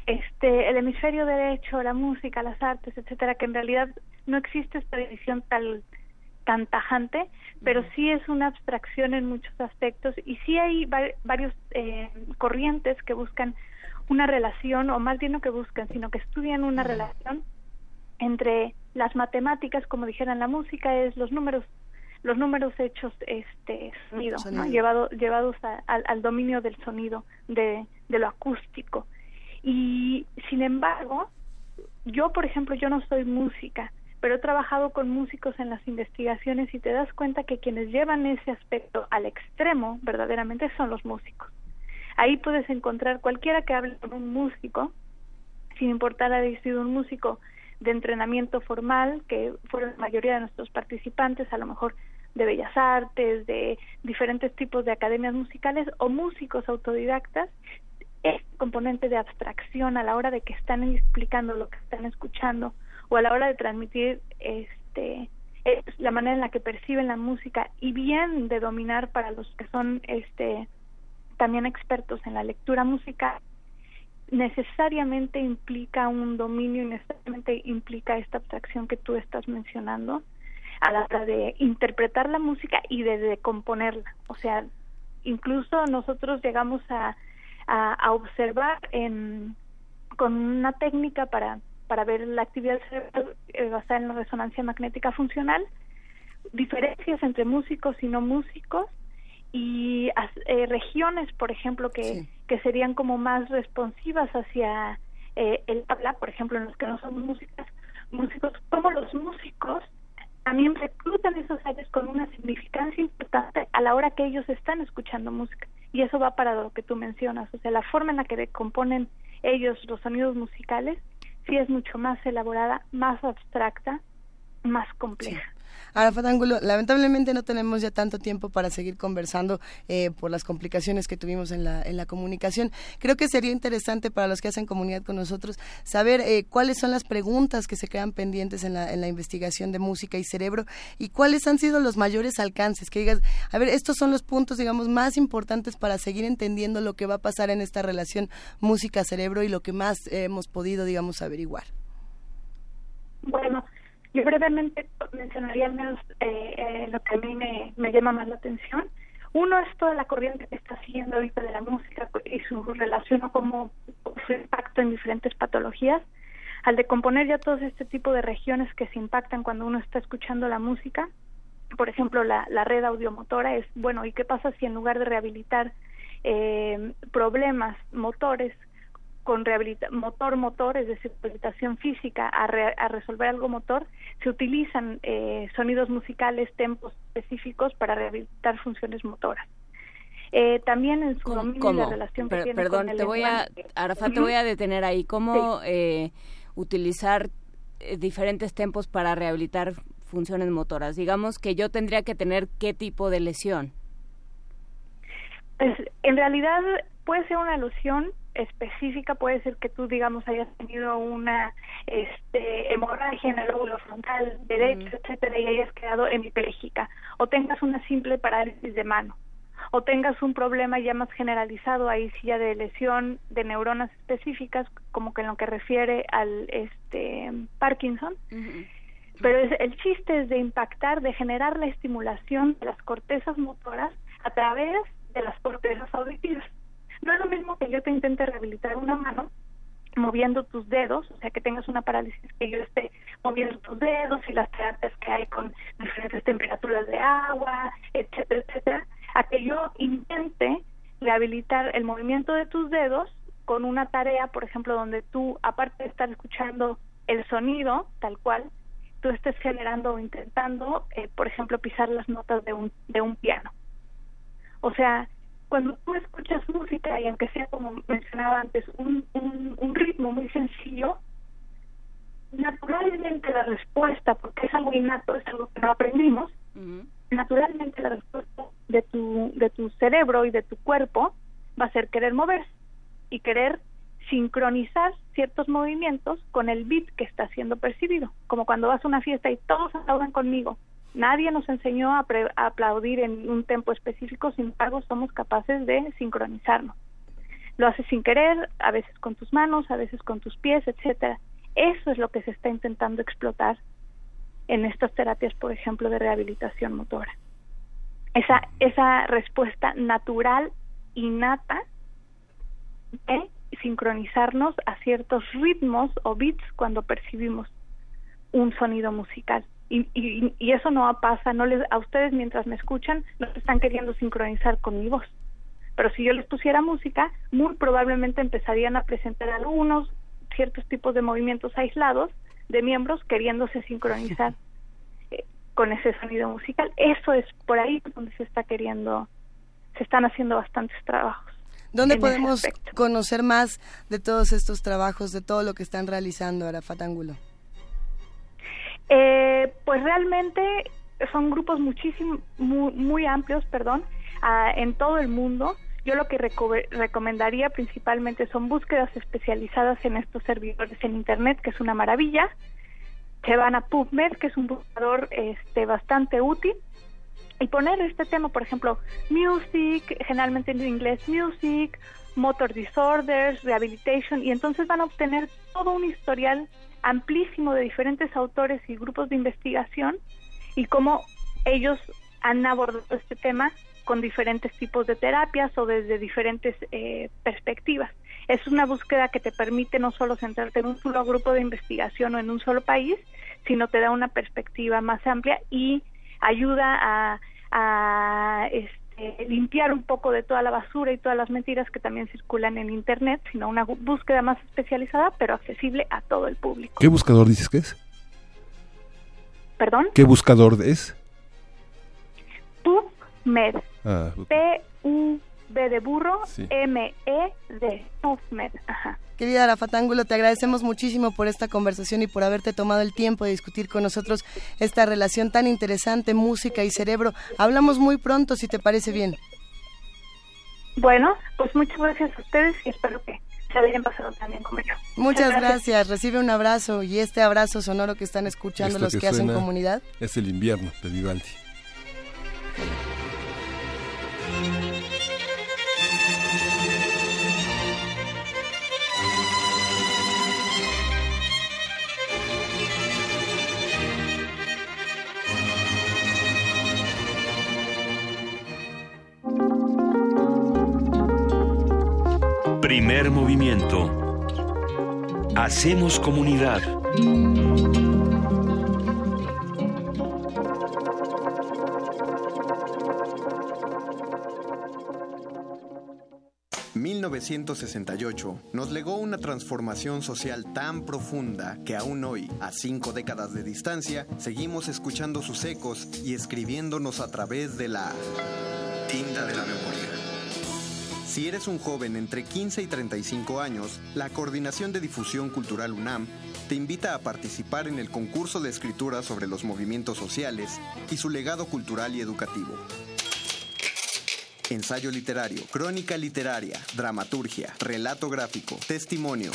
este, el hemisferio derecho, la música, las artes, etcétera, que en realidad no existe esta división tal tan tajante, pero sí es una abstracción en muchos aspectos y sí hay va varios eh, corrientes que buscan una relación, o más bien no que buscan, sino que estudian una relación entre las matemáticas, como dijera en la música, es los números los números hechos este sonido, Sonido. ¿no? Llevado, llevados a- al, al dominio del sonido, de, de lo acústico. Y sin embargo, yo, por ejemplo, yo no soy música, pero he trabajado con músicos en las investigaciones y te das cuenta que quienes llevan ese aspecto al extremo verdaderamente son los músicos. Ahí puedes encontrar cualquiera que hable con un músico, sin importar haber sido un músico de entrenamiento formal, que fueron la mayoría de nuestros participantes, a lo mejor de bellas artes, de diferentes tipos de academias musicales o músicos autodidactas, este componente de abstracción a la hora de que están explicando lo que están escuchando o a la hora de transmitir este es la manera en la que perciben la música y bien de dominar para los que son este también expertos en la lectura musical necesariamente implica un dominio y necesariamente implica esta abstracción que tú estás mencionando a la hora de interpretar la música y de, de componerla. O sea, incluso nosotros llegamos a, a, observar en, con una técnica para, para ver la actividad cerebral eh, basada en la resonancia magnética funcional, diferencias entre músicos y no músicos y eh, regiones, por ejemplo, que, que serían como más responsivas hacia eh, el habla, por ejemplo, en los que no somos músicas, músicos, como los músicos también reclutan esos áreas con una significancia importante a la hora que ellos están escuchando música. Y eso va para lo que tú mencionas, o sea, la forma en la que componen ellos los sonidos musicales sí es mucho más elaborada, más abstracta, más compleja. Arafat Ángulo, lamentablemente no tenemos ya tanto tiempo para seguir conversando eh, por las complicaciones que tuvimos en la, en la comunicación. Creo que sería interesante para los que hacen comunidad con nosotros saber eh, cuáles son las preguntas que se quedan pendientes en la, en la investigación de música y cerebro y cuáles han sido los mayores alcances. Que digas, a ver, estos son los puntos, digamos, más importantes para seguir entendiendo lo que va a pasar en esta relación música-cerebro y lo que más hemos podido, digamos, averiguar. Bueno, yo brevemente mencionaría al menos eh, eh, lo que a mí me, llama más la atención. Uno es toda la corriente que está siguiendo ahorita de la música y su relación o cómo su impacto en diferentes patologías. Al decomponer ya todo este tipo de regiones que se impactan cuando uno está escuchando la música, por ejemplo, la, la red audiomotora es, bueno, ¿y qué pasa si en lugar de rehabilitar eh, problemas motores con rehabilita motor motor, es decir, rehabilitación física, a, re a resolver algo motor, se utilizan eh, sonidos musicales, tempos específicos para rehabilitar funciones motoras. Eh, también en su dominio relación que Per- tiene perdón, con el te voy a. Arafat, te voy a detener ahí. ¿Cómo eh, utilizar diferentes tempos para rehabilitar funciones motoras? Digamos que yo tendría que tener qué tipo de lesión. Pues, en realidad puede ser una alusión específica, puede ser que tú, digamos, hayas tenido una este, hemorragia en el lóbulo frontal derecho, etcétera, y hayas quedado hemipléjica, o tengas una simple parálisis de mano, o tengas un problema ya más generalizado ahí sí ya de lesión de neuronas específicas, como que en lo que refiere al este Parkinson. Pero es- el chiste es de impactar, de generar la estimulación de las cortezas motoras a través de las cortezas auditivas. No es lo mismo que yo te intente rehabilitar una mano moviendo tus dedos, o sea, que tengas una parálisis que yo esté moviendo tus dedos y las terapias que hay con diferentes temperaturas de agua, etcétera, etcétera, a que yo intente rehabilitar el movimiento de tus dedos con una tarea, por ejemplo, donde tú, aparte de estar escuchando el sonido tal cual, tú estés generando o intentando, eh, por ejemplo, pisar las notas de un, de un piano. O sea, cuando tú escuchas música y aunque sea como mencionaba antes, un, un, un ritmo muy sencillo, naturalmente la respuesta, porque es algo innato, es algo que no aprendimos, naturalmente la respuesta de tu, de tu cerebro y de tu cuerpo va a ser querer moverse y querer sincronizar ciertos movimientos con el beat que está siendo percibido, como cuando vas a una fiesta y todos aplaudan conmigo. Nadie nos enseñó a, pre- aplaudir en un tempo específico, sin embargo somos capaces de sincronizarnos. Lo haces sin querer, a veces con tus manos, a veces con tus pies, etcétera. Eso es lo que se está intentando explotar en estas terapias, por ejemplo, de rehabilitación motora. Esa, esa respuesta natural, innata, de sincronizarnos a ciertos ritmos o beats cuando percibimos un sonido musical. Y, y, y eso no pasa, no les, a ustedes mientras me escuchan, no se están queriendo sincronizar con mi voz. Pero si yo les pusiera música, muy probablemente empezarían a presentar algunos ciertos tipos de movimientos aislados de miembros queriéndose sincronizar eh, con ese sonido musical. Eso es por ahí donde se está queriendo, se están haciendo bastantes trabajos. ¿Dónde podemos conocer más de todos estos trabajos, de todo lo que están realizando Arafat Ángulo? Eh, pues realmente son grupos muchísimo, muy, muy amplios, perdón, en todo el mundo. Yo lo que reco- recomendaría principalmente son búsquedas especializadas en estos servidores en Internet, que es una maravilla. Se van a PubMed, que es un buscador este, bastante útil, y poner este tema, por ejemplo, music, generalmente en inglés music, motor disorders, rehabilitation, y entonces van a obtener todo un historial amplísimo de diferentes autores y grupos de investigación y cómo ellos han abordado este tema con diferentes tipos de terapias o desde diferentes eh, perspectivas. Es una búsqueda que te permite no solo centrarte en un solo grupo de investigación o en un solo país, sino te da una perspectiva más amplia y ayuda a, a este, limpiar un poco de toda la basura y todas las mentiras que también circulan en Internet, sino una búsqueda más especializada, pero accesible a todo el público. ¿Qué buscador dices que es? ¿Perdón? ¿Qué buscador es? PubMed. Ah, P-U-B de burro, Sí. M-E-D. PubMed. Ajá. Querida Rafatángulo, te agradecemos muchísimo por esta conversación y por haberte tomado el tiempo de discutir con nosotros esta relación tan interesante, música y cerebro. Hablamos muy pronto, si te parece bien. Bueno, pues muchas gracias a ustedes y espero que se hayan pasado también como yo. Muchas gracias. Recibe un abrazo y este abrazo sonoro que están escuchando Esto los que, hacen comunidad. Es el invierno de Vivaldi. Primer movimiento. Hacemos comunidad. 1968 nos legó una transformación social tan profunda que aún hoy, a cinco décadas de distancia, seguimos escuchando sus ecos y escribiéndonos a través de la tinta de la memoria. Si eres un joven entre 15 y 35 años, la Coordinación de Difusión Cultural UNAM te invita a participar en el concurso de escritura sobre los movimientos sociales y su legado cultural y educativo. Ensayo literario, crónica literaria, dramaturgia, relato gráfico, testimonio.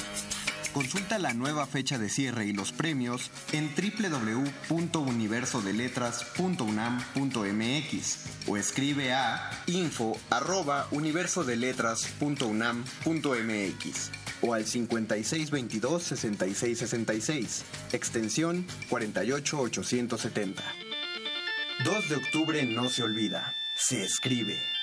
Consulta la nueva fecha de cierre y los premios en www.universodeletras.unam.mx o escribe a info@universodeletras.unam.mx o al 5622 6666, extensión 48870. 2 de octubre no se olvida, se escribe.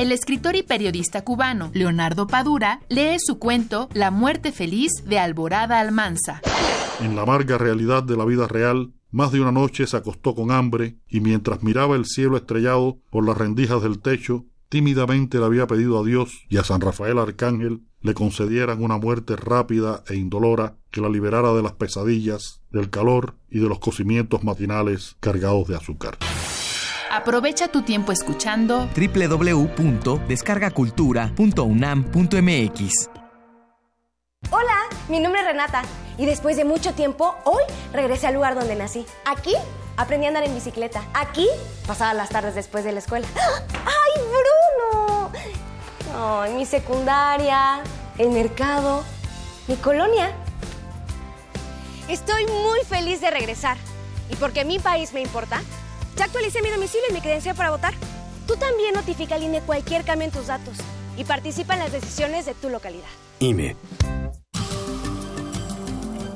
El escritor y periodista cubano Leonardo Padura lee su cuento La muerte feliz de Alborada Almanza. En la amarga realidad de la vida real, más de una noche se acostó con hambre y mientras miraba el cielo estrellado por las rendijas del techo, tímidamente le había pedido a Dios y a San Rafael Arcángel le concedieran una muerte rápida e indolora que la liberara de las pesadillas, del calor y de los cocimientos matinales cargados de azúcar. Aprovecha tu tiempo escuchando www.descargacultura.unam.mx Hola, mi nombre es Renata y después de mucho tiempo, hoy regresé al lugar donde nací. Aquí aprendí a andar en bicicleta. Aquí pasaba las tardes después de la escuela. ¡Ay, Bruno! Ay, mi secundaria, el mercado, mi colonia. Estoy muy feliz de regresar. Y porque mi país me importa, ya actualicé mi domicilio y mi credencial para votar. Tú también notifica al INE cualquier cambio en tus datos y participa en las decisiones de tu localidad. INE.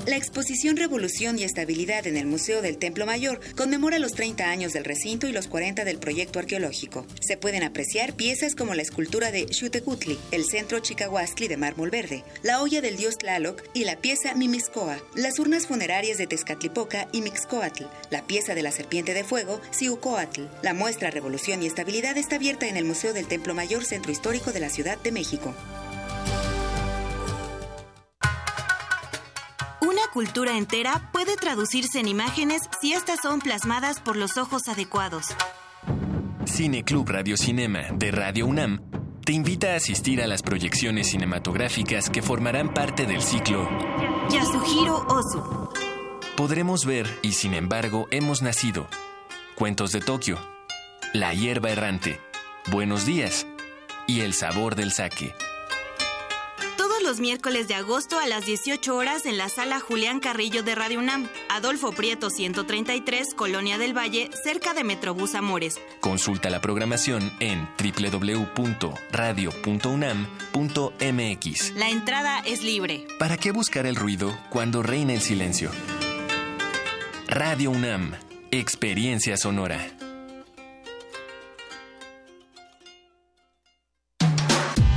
La exposición Revolución y Estabilidad en el Museo del Templo Mayor conmemora los 30 años del recinto y los 40 del proyecto arqueológico. Se pueden apreciar piezas como la escultura de Xutecutli, el centro chicahuastli de mármol verde, la olla del dios Tlaloc y la pieza Mimixcoa, las urnas funerarias de Tezcatlipoca y Mixcoatl, la pieza de la serpiente de fuego Ciucoatl. La muestra Revolución y Estabilidad está abierta en el Museo del Templo Mayor Centro Histórico de la Ciudad de México. Una cultura entera puede traducirse en imágenes si estas son plasmadas por los ojos adecuados. Cineclub Radio Cinema de Radio UNAM te invita a asistir a las proyecciones cinematográficas que formarán parte del ciclo Yasuhiro Ozu. Podremos ver y sin embargo hemos nacido. Cuentos de Tokio, La hierba errante, Buenos días y El sabor del sake. Los miércoles de agosto a las 18 horas en la sala Julián Carrillo de Radio UNAM, Adolfo Prieto 133, Colonia del Valle, cerca de Metrobús Amores. Consulta la programación en www.radio.unam.mx. La entrada es libre. ¿Para qué buscar el ruido cuando reina el silencio? Radio UNAM, Experiencia Sonora.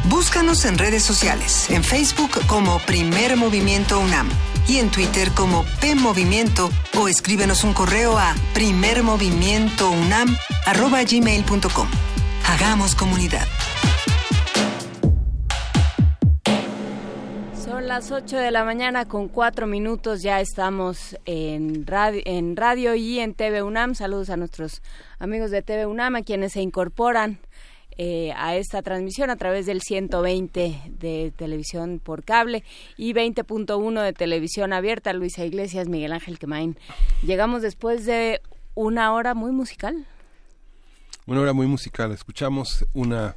Búscanos en redes sociales, en Facebook como Primer Movimiento UNAM y en Twitter como P Movimiento o escríbenos un correo a primermovimientounam@gmail.com. Hagamos comunidad. Son las 8 de la mañana con 4 minutos, ya estamos en en radio y en TV UNAM. Saludos a nuestros amigos de TV UNAM, a quienes se incorporan eh, a esta transmisión a través del 120 de televisión por cable y 20.1 de televisión abierta. Luisa Iglesias, Miguel Ángel Quemain. Llegamos después de una hora muy musical. Una hora muy musical. Escuchamos una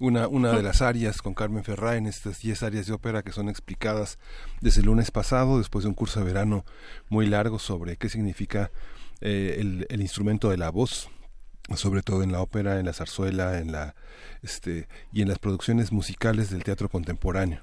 una, una de las áreas con Carmen Ferrá en estas 10 áreas de ópera que son explicadas desde el lunes pasado, después de un curso de verano muy largo sobre qué significa eh, el, el instrumento de la voz sobre todo en la ópera, en la zarzuela, en la este y en las producciones musicales del teatro contemporáneo.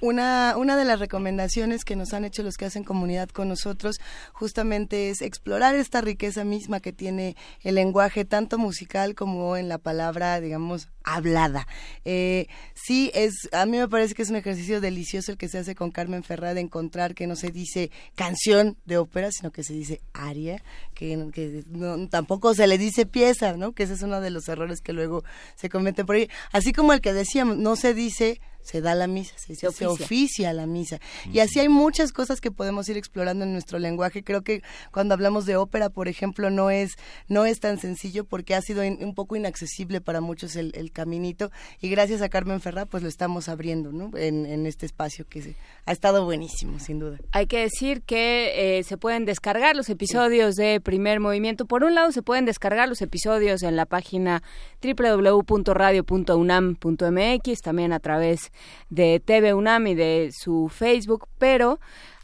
Una una de las recomendaciones que nos han hecho los que hacen comunidad con nosotros justamente es explorar esta riqueza misma que tiene el lenguaje tanto musical como en la palabra, digamos, hablada. Eh, sí, es, a mí me parece que es un ejercicio delicioso el que se hace con Carmen Ferrá de encontrar que no se dice canción de ópera, sino que se dice aria, que, que tampoco se le dice ¿no? Que ese es uno de los errores que luego se cometen por ahí. Así como el que decíamos, no se dice se da la misa, se, oficia. la misa. Y así hay muchas cosas que podemos ir explorando en nuestro lenguaje. Creo que cuando hablamos de ópera, por ejemplo, no es, no es tan sencillo porque ha sido un poco inaccesible para muchos el, caminito. Y gracias a Carmen Ferrá, pues lo estamos abriendo ¿no? en, este espacio que ha estado buenísimo, sin duda. Hay que decir que eh, se pueden descargar los episodios de Primer Movimiento. Por un lado, se pueden descargar los episodios en la página www.radio.unam.mx, también a través de TV UNAM y de su Facebook, pero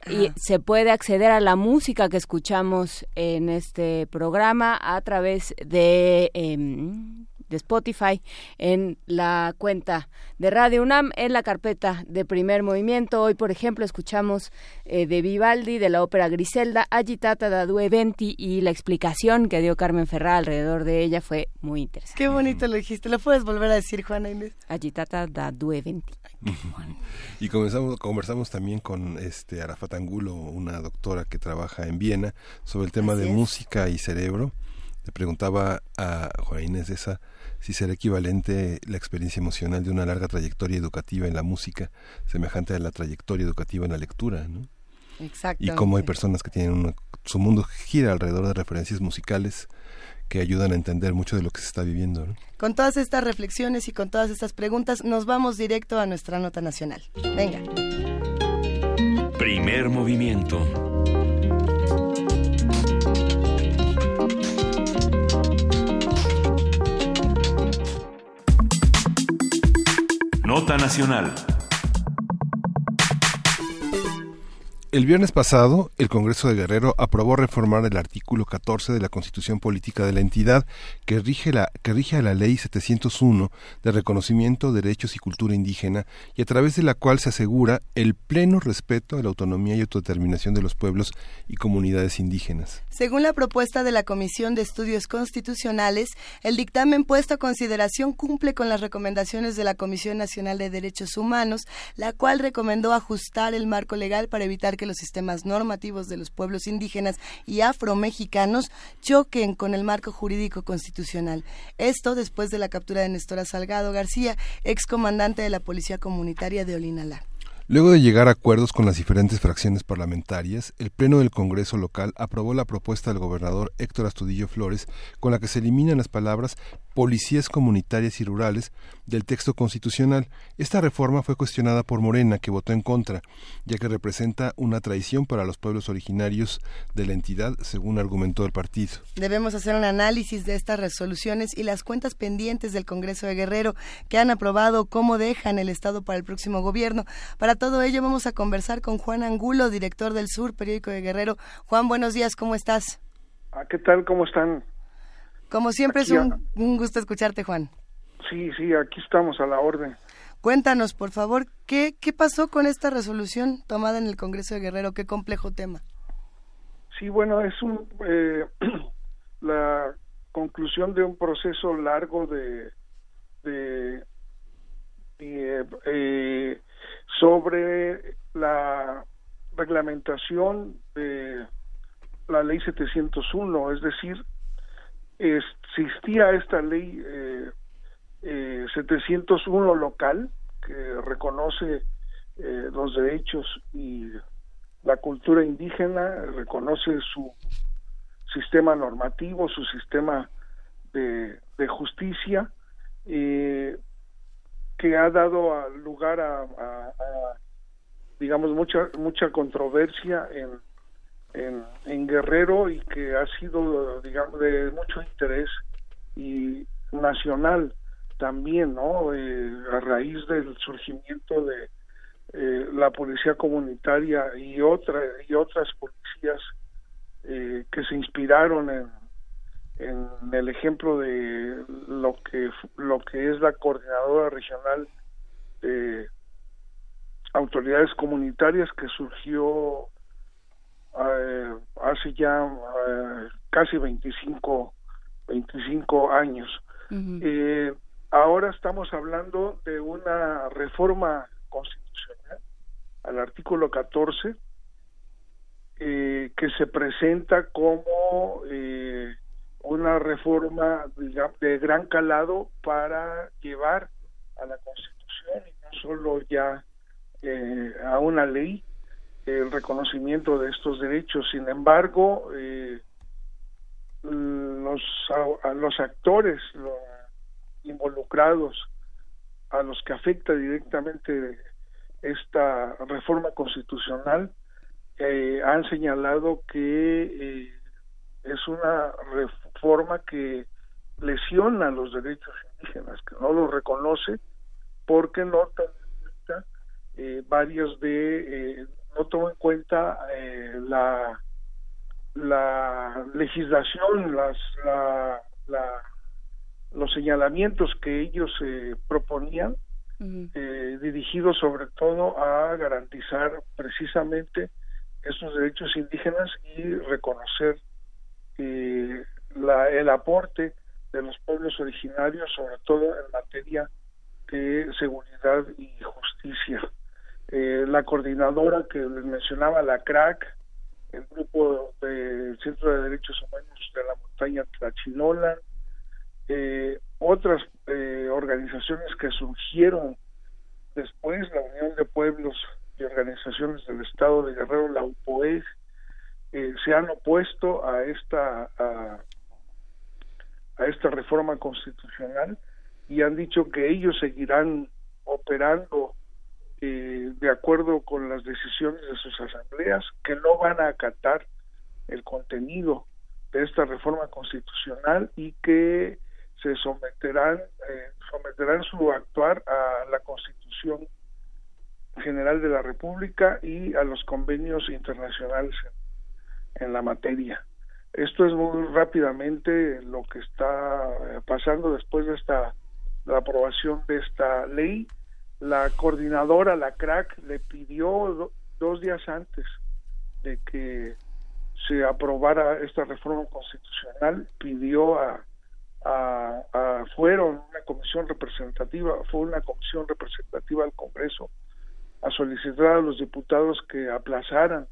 y se puede acceder a la música que escuchamos en este programa a través de em, de Spotify en la cuenta de Radio UNAM en la carpeta de primer movimiento. Hoy, por ejemplo, escuchamos eh, de Vivaldi, de la ópera Griselda, Agitata da Due Venti y la explicación que dio Carmen Ferrá alrededor de ella fue muy interesante. Qué bonito lo dijiste. ¿Lo puedes volver a decir, Juana Inés? Agitata da Due Venti. y comenzamos, conversamos también con este Arafat Angulo, una doctora que trabaja en Viena, sobre el tema de música y cerebro. Le preguntaba a Juana Inés esa si será equivalente la experiencia emocional de una larga trayectoria educativa en la música, semejante a la trayectoria educativa en la lectura, ¿no? Y cómo hay personas que tienen una, su mundo gira alrededor de referencias musicales que ayudan a entender mucho de lo que se está viviendo. Con todas estas reflexiones y con todas estas preguntas, nos vamos directo a nuestra nota nacional. Venga. Primer movimiento. Nota Nacional. El viernes pasado, el Congreso de Guerrero aprobó reformar el artículo 14 de la Constitución Política de la entidad que rige, la, que rige a la Ley 701 de reconocimiento, derechos y cultura indígena y a través de la cual se asegura el pleno respeto a la autonomía y autodeterminación de los pueblos y comunidades indígenas. Según la propuesta de la Comisión de Estudios Constitucionales, el dictamen puesto a consideración cumple con las recomendaciones de la Comisión Nacional de Derechos Humanos, la cual recomendó ajustar el marco legal para evitar que los sistemas normativos de los pueblos indígenas y afromexicanos choquen con el marco jurídico constitucional. Esto después de la captura de Nestora Salgado García, excomandante de la Policía Comunitaria de Olinalá. Luego de llegar a acuerdos con las diferentes fracciones parlamentarias, el Pleno del Congreso local aprobó la propuesta del gobernador Héctor Astudillo Flores con la que se eliminan las palabras policías comunitarias y rurales del texto constitucional. Esta reforma fue cuestionada por Morena, que votó en contra, ya que representa una traición para los pueblos originarios de la entidad, según argumentó el partido. Debemos hacer un análisis de estas resoluciones y las cuentas pendientes del Congreso de Guerrero que han aprobado cómo dejan el Estado para el próximo gobierno. Para todo ello vamos a conversar con Juan Angulo, director del Sur, periódico de Guerrero. Juan, buenos días, ¿cómo estás? Ah, ¿Qué tal? ¿Cómo están? Como siempre es un, gusto escucharte, Juan. Sí, sí, aquí estamos a la orden. Cuéntanos, por favor, ¿qué, qué pasó con esta resolución tomada en el Congreso de Guerrero? Qué complejo tema. Sí, bueno, es un... Eh, la conclusión de un proceso largo de, de, eh, sobre la reglamentación de la ley 701, es decir, existía esta ley eh, eh, 701 local que reconoce eh, los derechos y la cultura indígena, reconoce su sistema normativo, su sistema de, justicia, eh, que ha dado lugar a, digamos, mucha, mucha controversia en, en, Guerrero y que ha sido, digamos, de mucho interés y nacional también, ¿no? Eh, a raíz del surgimiento de eh, la policía comunitaria y otra y otras policías eh, que se inspiraron en, en el ejemplo de lo que lo que es la coordinadora regional de autoridades comunitarias que surgió eh, hace ya eh, casi 25 25 años ahora estamos hablando de una reforma constitucional al artículo 14 eh, que se presenta como eh, una reforma de gran calado para llevar a la Constitución y no solo ya eh, a una ley el reconocimiento de estos derechos. Sin embargo, los, los actores los involucrados a los que afecta directamente esta reforma constitucional eh, han señalado que eh, es una reforma que lesiona los derechos indígenas, que no los reconoce porque no toma en cuenta eh, varios de no toma en cuenta la la legislación, las la, la, los señalamientos que ellos proponían dirigidos sobre todo a garantizar precisamente esos derechos indígenas y reconocer eh, la, el aporte de los pueblos originarios, sobre todo en materia de seguridad y justicia. Eh, la coordinadora que les mencionaba, la CRAC, el grupo del Centro de Derechos Humanos de la Montaña Tlachinola, eh, otras eh, organizaciones que surgieron después, la Unión de Pueblos organizaciones del Estado de Guerrero, la UPOEG, eh, se han opuesto a esta a, esta reforma constitucional y han dicho que ellos seguirán operando eh, de acuerdo con las decisiones de sus asambleas, que no van a acatar el contenido de esta reforma constitucional y que se someterán eh, someterán su actuar a la Constitución General de la República y a los convenios internacionales en, la materia. Esto es muy rápidamente lo que está eh, pasando después de esta la aprobación de esta ley. La coordinadora, la CRAC, le pidió dos días antes de que se aprobara esta reforma constitucional, pidió a, a, a, fueron una comisión representativa, fue una comisión representativa al Congreso a solicitar a los diputados que aplazaran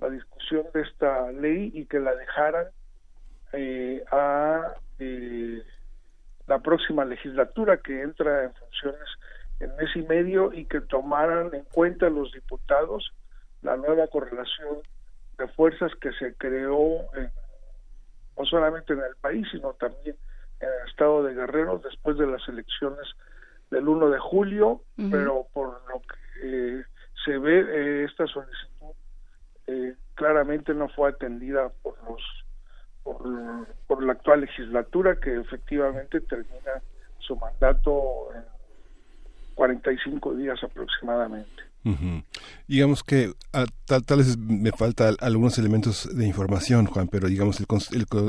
la discusión de esta ley y que la dejaran eh, a eh, la próxima legislatura que entra en funciones en mes y medio y que tomaran en cuenta los diputados la nueva correlación de fuerzas que se creó no solamente en el país sino también en el estado de Guerrero después de las elecciones del 1 de julio, pero por lo que eh, se ve eh, esta solicitud eh, claramente no fue atendida por los por, la actual legislatura que efectivamente termina su mandato en 45 días aproximadamente. Digamos que ah, tal, tal, vez me falta algunos elementos de información, Juan, pero digamos el,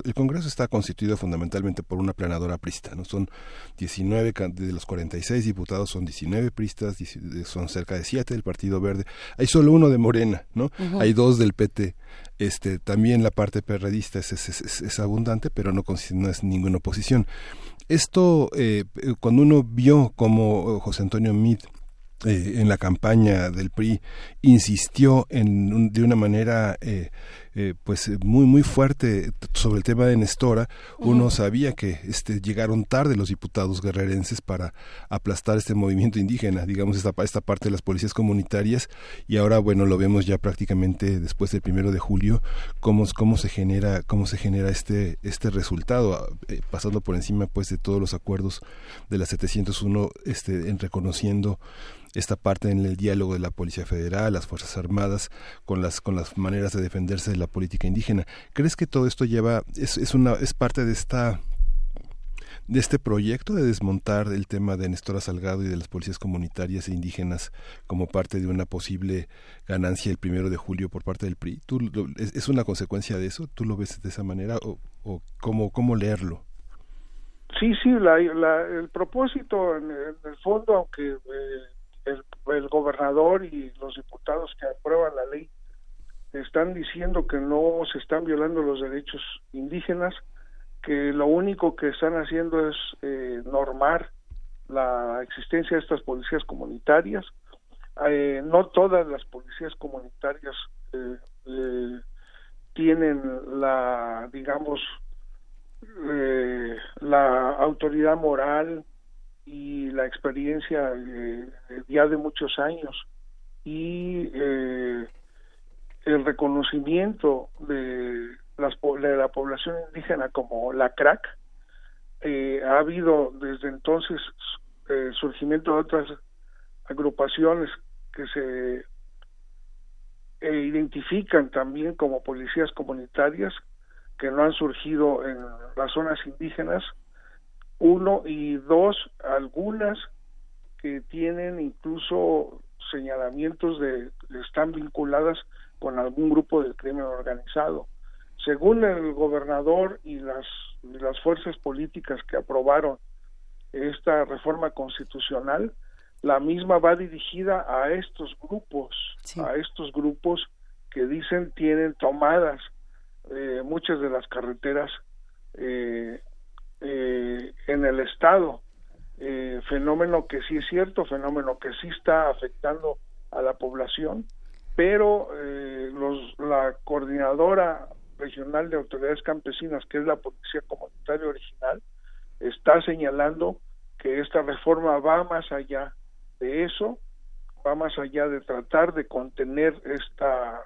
el, Congreso está constituido fundamentalmente por una planadora prista, ¿no? Son 19 de los 46 diputados son 19 pristas, son cerca de 7 del Partido Verde. Hay solo uno de Morena, ¿no? Hay dos del PT. Este, también la parte perredista es, es, es, abundante, pero no, no es ninguna oposición. Esto, eh, cuando uno vio como José Antonio Meade eh, en la campaña del PRI insistió en de una manera eh, eh, pues muy muy fuerte sobre el tema de Nestora. Uno sabía que este llegaron tarde los diputados guerrerenses para aplastar este movimiento indígena digamos esta esta parte de las policías comunitarias. Y ahora bueno lo vemos ya prácticamente después del primero de julio cómo cómo se genera cómo se genera este este resultado pasando por encima pues de todos los acuerdos de la 701 este en reconociendo esta parte en el diálogo de la Policía Federal, las Fuerzas Armadas, con las, con las maneras de defenderse de la política indígena. ¿Crees que todo esto lleva, es, es, una, es parte de esta de este proyecto de desmontar el tema de Nestora Salgado y de las policías comunitarias e indígenas como parte de una posible ganancia el primero de julio por parte del PRI? ¿Tú, es, una consecuencia de eso? ¿Tú lo ves de esa manera o, o cómo, cómo leerlo? Sí, sí, la, el propósito en, el fondo, aunque eh, el, gobernador y los diputados que aprueban la ley están diciendo que no se están violando los derechos indígenas, que lo único que están haciendo es eh, normar la existencia de estas policías comunitarias. Eh, no todas las policías comunitarias eh, tienen la, digamos, la autoridad moral y la experiencia eh, ya de muchos años y eh, el reconocimiento de, las, de la población indígena como la crack eh, ha habido desde entonces surgimiento de otras agrupaciones que se identifican también como policías comunitarias que no han surgido en las zonas indígenas. Uno y dos algunas que tienen incluso señalamientos de están vinculadas con algún grupo del crimen organizado según el gobernador y las las fuerzas políticas que aprobaron esta reforma constitucional la misma va dirigida a estos grupos a estos grupos que dicen tienen tomadas eh, muchas de las carreteras eh, eh, en el Estado. Eh, fenómeno que sí es cierto, fenómeno que sí está afectando a la población, pero eh, los, la coordinadora regional de autoridades campesinas, que es la Policía Comunitaria Original, está señalando que esta reforma va más allá de eso, va más allá de tratar de contener esta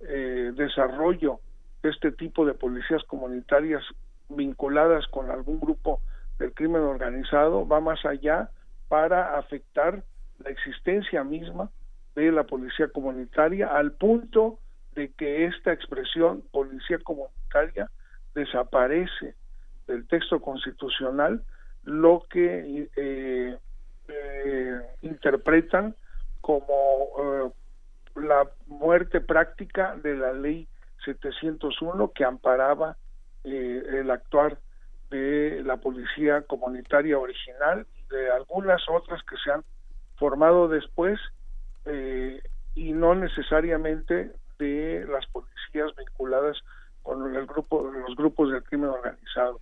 eh, desarrollo de este tipo de policías comunitarias vinculadas con algún grupo del crimen organizado va más allá para afectar la existencia misma de la policía comunitaria al punto de que esta expresión policía comunitaria desaparece del texto constitucional lo que eh, eh, interpretan como eh, la muerte práctica de la ley 701 que amparaba el actuar de la policía comunitaria original de algunas otras que se han formado después eh, y no necesariamente de las policías vinculadas con el grupo los grupos del crimen organizado.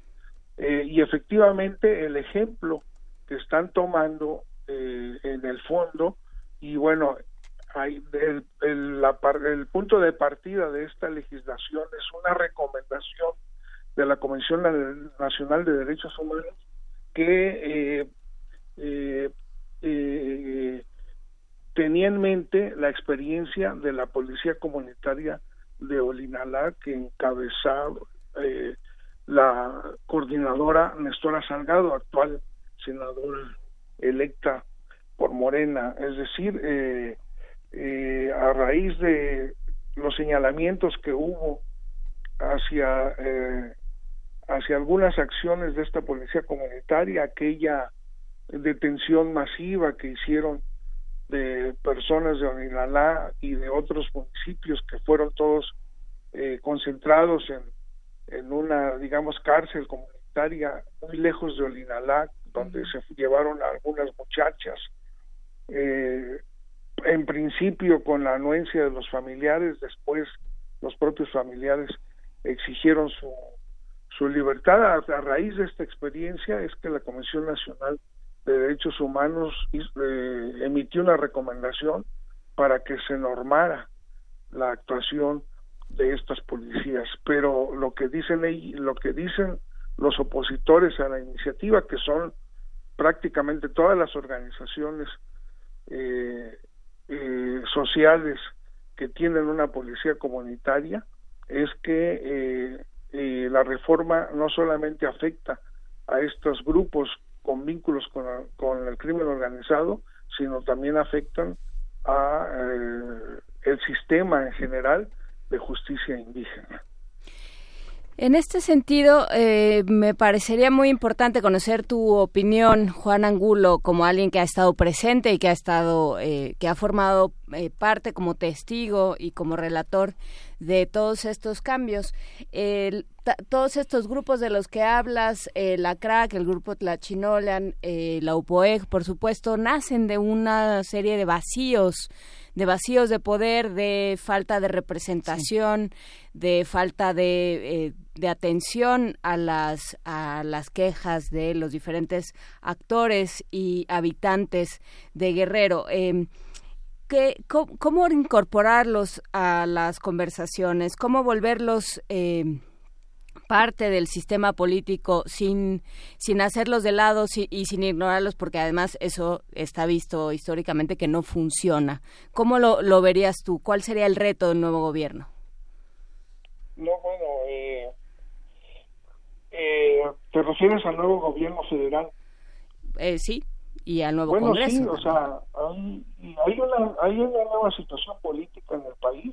Eh, y efectivamente el ejemplo que están tomando en el fondo y bueno hay el, el, el punto de partida de esta legislación es una recomendación de la Convención Nacional de Derechos Humanos que eh, eh, eh, tenía en mente la experiencia de la policía comunitaria de Olinalá que encabezaba la coordinadora Nestora Salgado, actual senadora electa por Morena. Es decir, a raíz de los señalamientos que hubo hacia hacia algunas acciones de esta policía comunitaria, aquella detención masiva que hicieron de personas de Olinalá y de otros municipios que fueron todos eh, concentrados en, en una, digamos, cárcel comunitaria muy lejos de Olinalá, donde se llevaron a algunas muchachas, eh, en principio con la anuencia de los familiares, después los propios familiares exigieron su, su libertad. A, a raíz de esta experiencia es que la Comisión Nacional de Derechos Humanos eh, emitió una recomendación para que se normara la actuación de estas policías, pero lo que dicen lo que dicen los opositores a la iniciativa, que son prácticamente todas las organizaciones eh, eh, sociales que tienen una policía comunitaria, es que la reforma no solamente afecta a estos grupos con vínculos con, el crimen organizado, sino también afectan a eh, el sistema en general de justicia indígena. En este sentido, eh, me parecería muy importante conocer tu opinión, Juan Angulo, como alguien que ha estado presente y que ha estado, eh, que ha formado eh, parte como testigo y como relator de todos estos cambios. todos estos grupos de los que hablas, la CRAC, el grupo Tlachinolan, la UPOEG, por supuesto, nacen de una serie de vacíos de vacíos de poder, de falta de representación, de falta de, eh, de, atención a las, a las quejas de los diferentes actores y habitantes de Guerrero. Eh, cómo, incorporarlos a las conversaciones? ¿Cómo volverlos... Eh, parte del sistema político sin, sin hacerlos de lado y sin ignorarlos, porque además eso está visto históricamente que no funciona. ¿Cómo lo, lo verías tú? ¿Cuál sería el reto del nuevo gobierno? No, bueno, eh, eh, ¿te refieres al nuevo gobierno federal? Eh, sí, y al nuevo bueno, Congreso. Sí, o sea, hay, hay, una, hay una nueva situación política en el país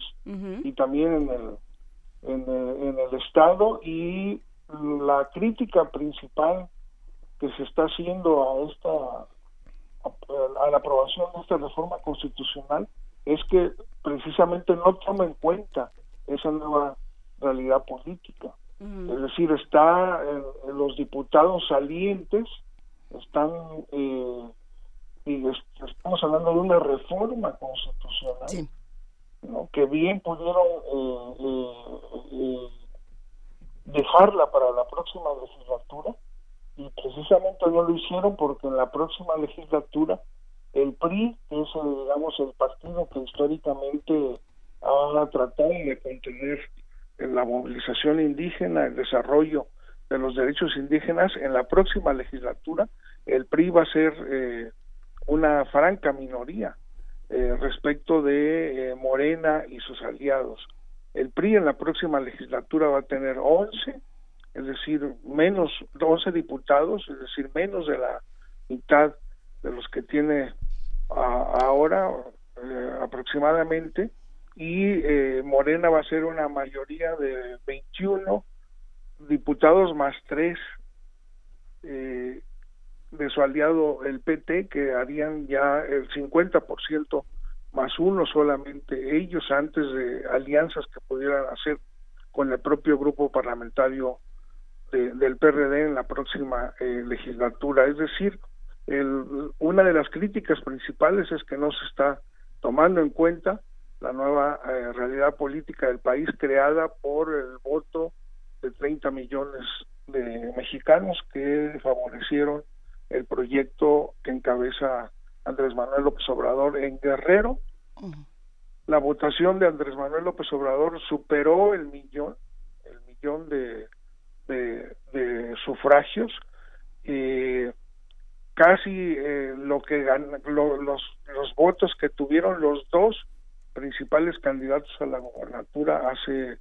y también en el en, en el Estado y la crítica principal que se está haciendo a esta a, la aprobación de esta reforma constitucional es que precisamente no toma en cuenta esa nueva realidad política. Es decir, está los diputados salientes están eh, y estamos hablando de una reforma constitucional que bien pudieron eh, eh, eh, dejarla para la próxima legislatura y precisamente no lo hicieron porque en la próxima legislatura el PRI, que es digamos el partido que históricamente ha tratado de contener en la movilización indígena, el desarrollo de los derechos indígenas, en la próxima legislatura el PRI va a ser una franca minoría eh, respecto de eh, Morena y sus aliados. El PRI en la próxima legislatura va a tener 11, es decir, menos 11 diputados, es decir, menos de la mitad de los que tiene ahora eh, aproximadamente, y Morena va a ser una mayoría de 21 diputados más 3 de su aliado el PT, que harían ya el 50% más uno solamente ellos antes de alianzas que pudieran hacer con el propio grupo parlamentario del PRD en la próxima eh, legislatura. Es decir, el, una de las críticas principales es que no se está tomando en cuenta la nueva eh, realidad política del país creada por el voto de 30 millones de mexicanos que favorecieron el proyecto que encabeza Andrés Manuel López Obrador en Guerrero. La votación de Andrés Manuel López Obrador superó el millón, el millón de, de, sufragios. y casi eh, lo que los, los votos que tuvieron los dos principales candidatos a la gobernatura hace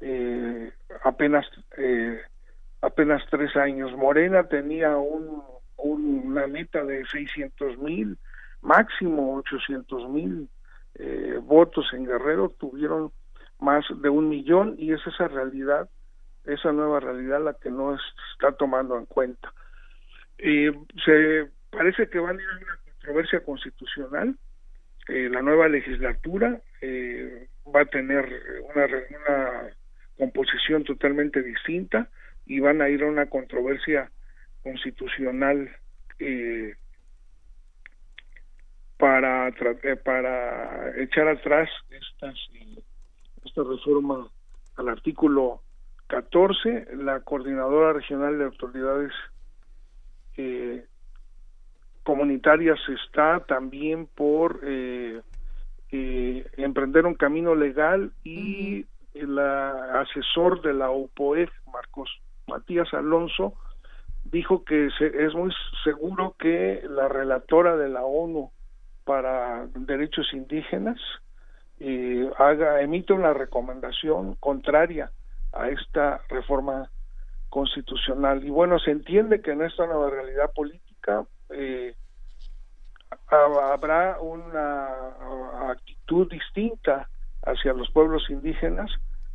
eh, apenas eh, apenas tres años. Morena tenía un una meta de 600 mil, máximo 800 mil eh, votos en Guerrero, tuvieron más de un millón y es esa realidad, esa nueva realidad la que no está tomando en cuenta. Eh, se parece que van a ir a una controversia constitucional la nueva legislatura va a tener una, una composición totalmente distinta y van a ir a una controversia constitucional eh, para eh, para echar atrás estas esta reforma al artículo 14 la coordinadora regional de autoridades eh, comunitarias está también por eh, eh, emprender un camino legal y el asesor de la OPOEF, Marcos Matías Alonso, dijo que es muy seguro que la relatora de la ONU para derechos indígenas eh, emite una recomendación contraria a esta reforma constitucional. Y bueno se entiende que en esta nueva realidad política eh, habrá una actitud distinta hacia los pueblos indígenas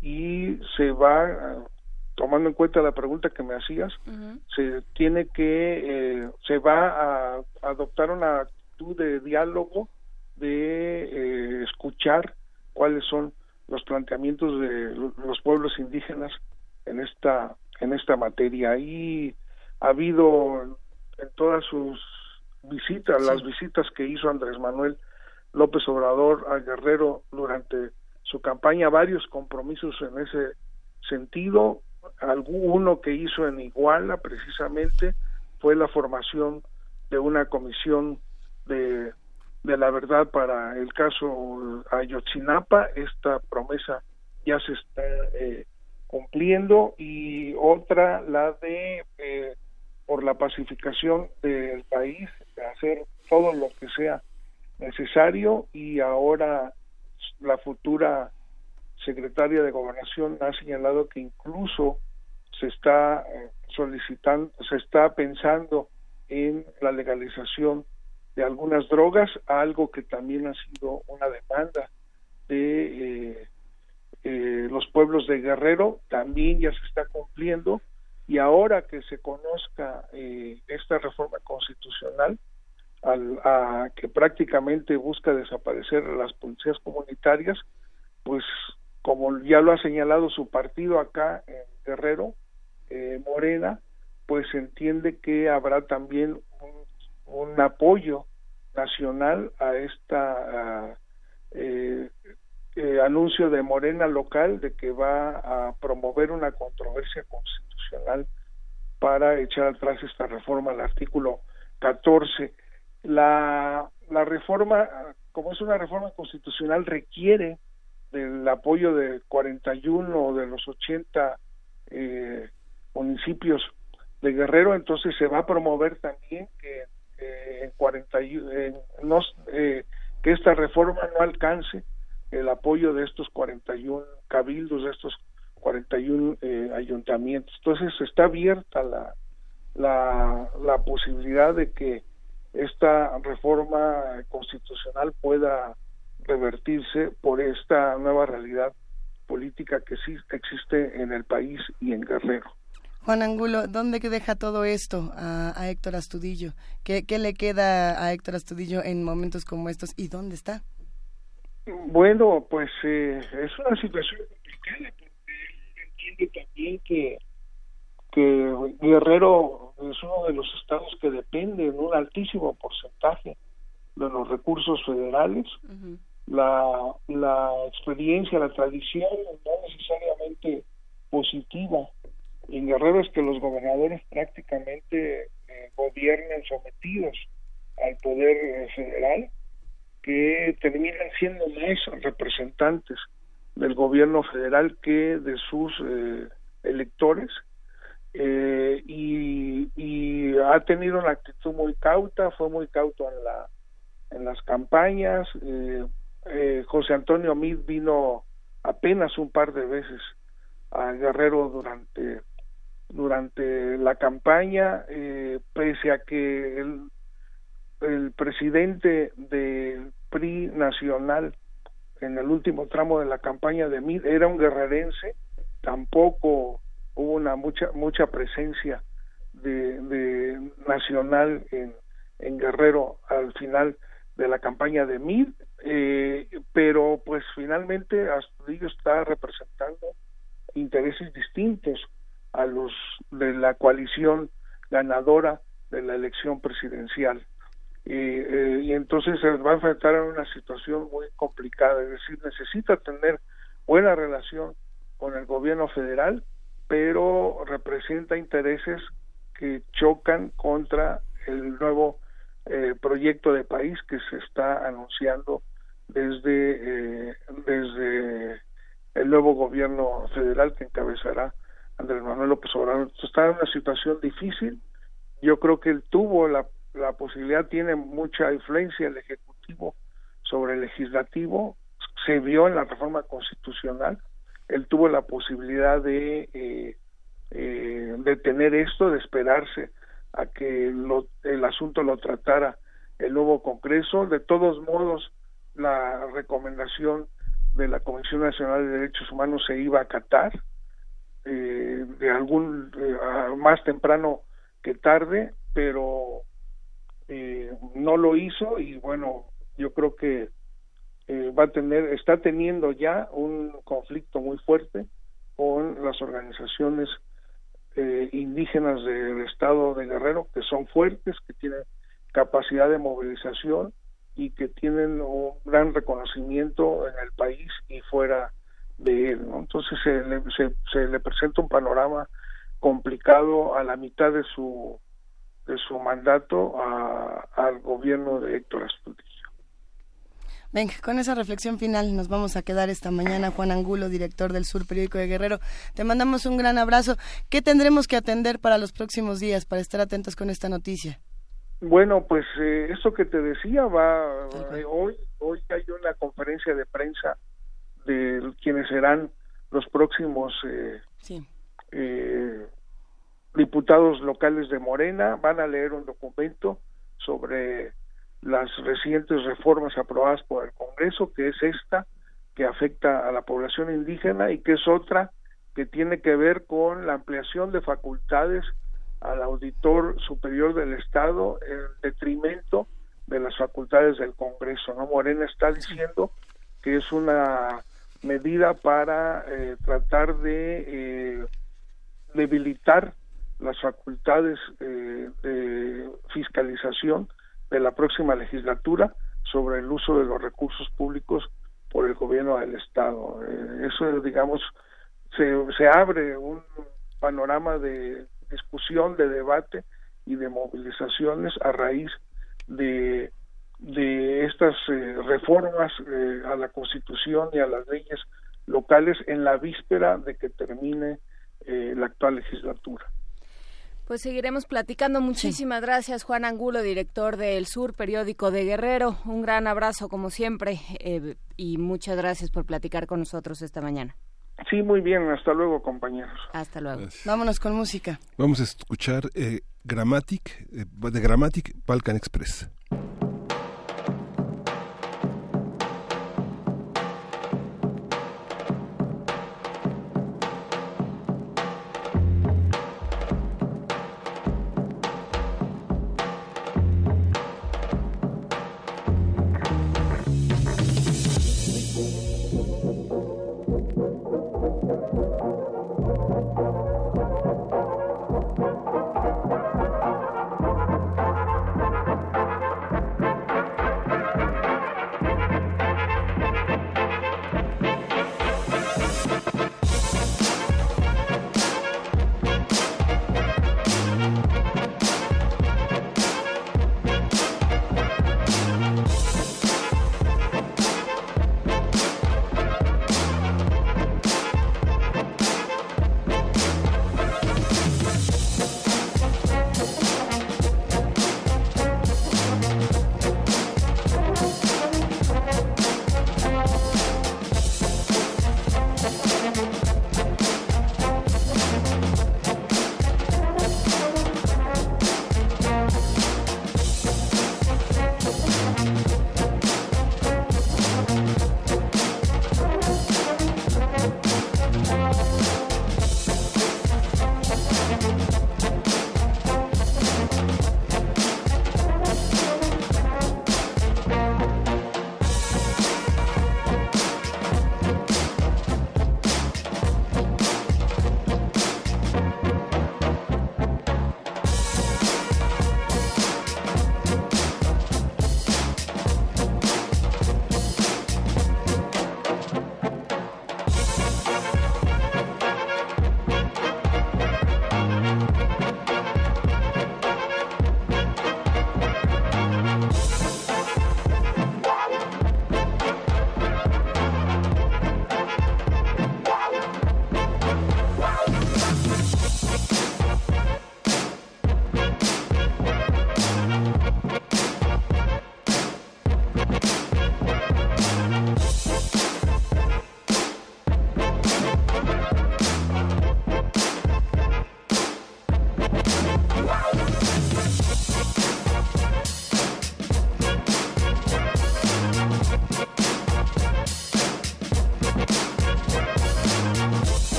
y se va tomando en cuenta la pregunta que me hacías se tiene que eh, se va a adoptar una actitud de diálogo de eh, escuchar cuáles son los planteamientos de los pueblos indígenas en esta en esta materia. Y ha habido en todas sus visitas, las visitas que hizo Andrés Manuel López Obrador a Guerrero durante su campaña, varios compromisos en ese sentido. Alguno que hizo en Iguala precisamente fue la formación de una comisión de, de la verdad para el caso Ayotzinapa. Esta promesa ya se está eh, cumpliendo y otra la de eh, por la pacificación del país, hacer todo lo que sea necesario y ahora la futura secretaria de gobernación ha señalado que incluso se está eh, solicitando, se está pensando en la legalización de algunas drogas, algo que también ha sido una demanda de eh, eh, los pueblos de Guerrero, también ya se está cumpliendo. Y ahora que se conozca eh, esta reforma constitucional, al, a, que prácticamente busca desaparecer las policías comunitarias, pues como ya lo ha señalado su partido acá en Guerrero, eh, Morena, pues entiende que habrá también un, apoyo nacional a esta eh, eh, anuncio de Morena local de que va a promover una controversia constitucional para echar atrás esta reforma al artículo 14. La, la reforma, como es una reforma constitucional, requiere del apoyo de 41 de los 80 eh, municipios de Guerrero, entonces se va a promover también que eh, en 41, no, eh, que esta reforma no alcance el apoyo de estos 41 cabildos, de estos 41 eh, ayuntamientos. Entonces está abierta la, la, la posibilidad de que esta reforma constitucional pueda revertirse por esta nueva realidad política que sí existe en el país y en Guerrero. Juan Angulo, ¿dónde deja todo esto a, a Héctor Astudillo? ¿Qué, ¿Qué, le queda a Héctor Astudillo en momentos como estos y dónde está? Bueno, pues eh, es una situación complicada porque entiende también que, que Guerrero es uno de los estados que depende en un altísimo porcentaje de los recursos federales. Uh -huh. la, la experiencia, la tradición no necesariamente positiva en Guerrero es que los gobernadores prácticamente eh, gobiernan sometidos al poder eh, federal que terminan siendo más representantes del gobierno federal que de sus eh, electores eh, y, y, ha tenido una actitud muy cauta, fue muy cauto en la en las campañas. Eh, José Antonio Mid vino apenas un par de veces a Guerrero durante durante la campaña, pese a que el, el presidente del PRI nacional en el último tramo de la campaña de Mid era un guerrerense, tampoco hubo una mucha mucha presencia de, de nacional en, Guerrero al final de la campaña de Mid, eh, pero pues finalmente Astudillo está representando intereses distintos a los de la coalición ganadora de la elección presidencial. Eh, y entonces se va a enfrentar a una situación muy complicada, es decir, necesita tener buena relación con el gobierno federal, pero representa intereses que chocan contra el nuevo eh, proyecto de país que se está anunciando desde, eh, desde el nuevo gobierno federal que encabezará Andrés Manuel López Obrador. Está en una situación difícil. Yo creo que él tuvo la, la posibilidad, tiene mucha influencia el Ejecutivo sobre el Legislativo. Se vio en la reforma constitucional. Él tuvo la posibilidad de eh, eh, detener esto, de esperarse a que lo, el asunto lo tratara el nuevo Congreso. De todos modos, la recomendación de la Comisión Nacional de Derechos Humanos se iba a acatar eh, de algún eh, más temprano que tarde, pero eh, no lo hizo y bueno, yo creo que eh, va a tener, está teniendo ya un conflicto muy fuerte con las organizaciones eh, indígenas del estado de Guerrero, que son fuertes, que tienen capacidad de movilización y que tienen un gran reconocimiento en el país y fuera de él. Entonces se le, se le presenta un panorama complicado a la mitad de su de su mandato a, al gobierno de Héctor Astudillo. Venga, con esa reflexión final nos vamos a quedar esta mañana. Juan Angulo, director del Sur Periódico de Guerrero, te mandamos un gran abrazo. ¿Qué tendremos que atender para los próximos días para estar atentos con esta noticia? Bueno, pues eh, eso que te decía va eh, hoy hoy hay una conferencia de prensa de quienes serán los próximos eh, sí. eh, diputados locales de Morena van a leer un documento sobre las recientes reformas aprobadas por el Congreso, que es esta, que afecta a la población indígena y que es otra que tiene que ver con la ampliación de facultades al auditor superior del Estado en detrimento de las facultades del Congreso. ¿no? Morena está diciendo que es una medida para eh, tratar de eh, debilitar las facultades eh, de fiscalización de la próxima legislatura sobre el uso de los recursos públicos por el gobierno del Estado. Eh, eso, digamos, se, se abre un panorama de discusión, de debate y de movilizaciones a raíz de, de estas eh, reformas eh, a la Constitución y a las leyes locales en la víspera de que termine eh, la actual legislatura. Pues seguiremos platicando. Muchísimas sí. gracias, Juan Angulo, director del Sur, periódico de Guerrero. Un gran abrazo, como siempre, eh, y muchas gracias por platicar con nosotros esta mañana. Sí, muy bien. Hasta luego, compañeros. Hasta luego. Gracias. Vámonos con música. Vamos a escuchar eh, Grammatic, eh, de Grammatic Balkan Express.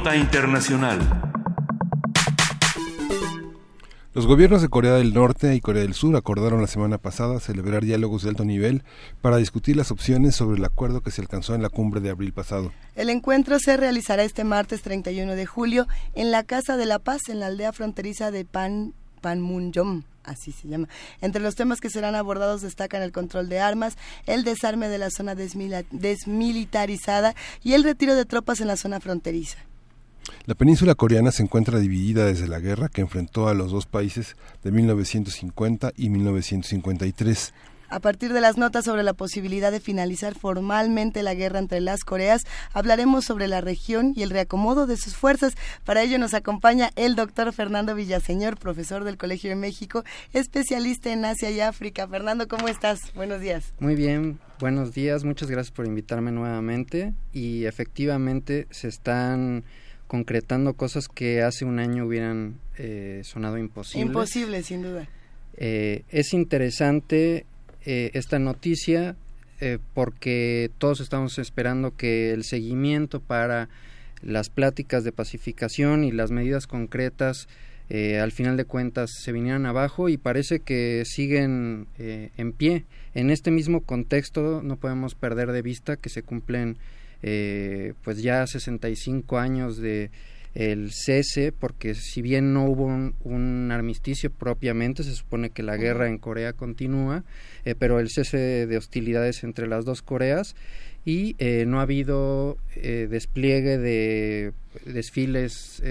Nota Internacional. Los gobiernos de Corea del Norte y Corea del Sur acordaron la semana pasada celebrar diálogos de alto nivel para discutir las opciones sobre el acuerdo que se alcanzó en la cumbre de abril pasado. El encuentro se realizará este martes 31 de julio en la Casa de la Paz, en la aldea fronteriza de Pan, Panmunjom así se llama. Entre los temas que serán abordados destacan el control de armas, el desarme de la zona desmilitarizada y el retiro de tropas en la zona fronteriza. La península coreana se encuentra dividida desde la guerra que enfrentó a los dos países de 1950 y 1953. A partir de las notas sobre la posibilidad de finalizar formalmente la guerra entre las Coreas, hablaremos sobre la región y el reacomodo de sus fuerzas. Para ello nos acompaña el doctor Fernando Villaseñor, profesor del Colegio de México, especialista en Asia y África. Fernando, ¿cómo estás? Buenos días. Muy bien, buenos días, muchas gracias por invitarme nuevamente y efectivamente se están concretando cosas que hace un año hubieran eh, sonado imposibles. Imposible, sin duda. Eh, es interesante eh, esta noticia porque todos estamos esperando que el seguimiento para las pláticas de pacificación y las medidas concretas al final de cuentas se vinieran abajo y parece que siguen en pie. En este mismo contexto no podemos perder de vista que se cumplen eh, pues ya 65 años de el cese, porque si bien no hubo un, armisticio propiamente, se supone que la guerra en Corea continúa, eh, pero el cese de hostilidades entre las dos Coreas y eh, no ha habido eh, despliegue de desfiles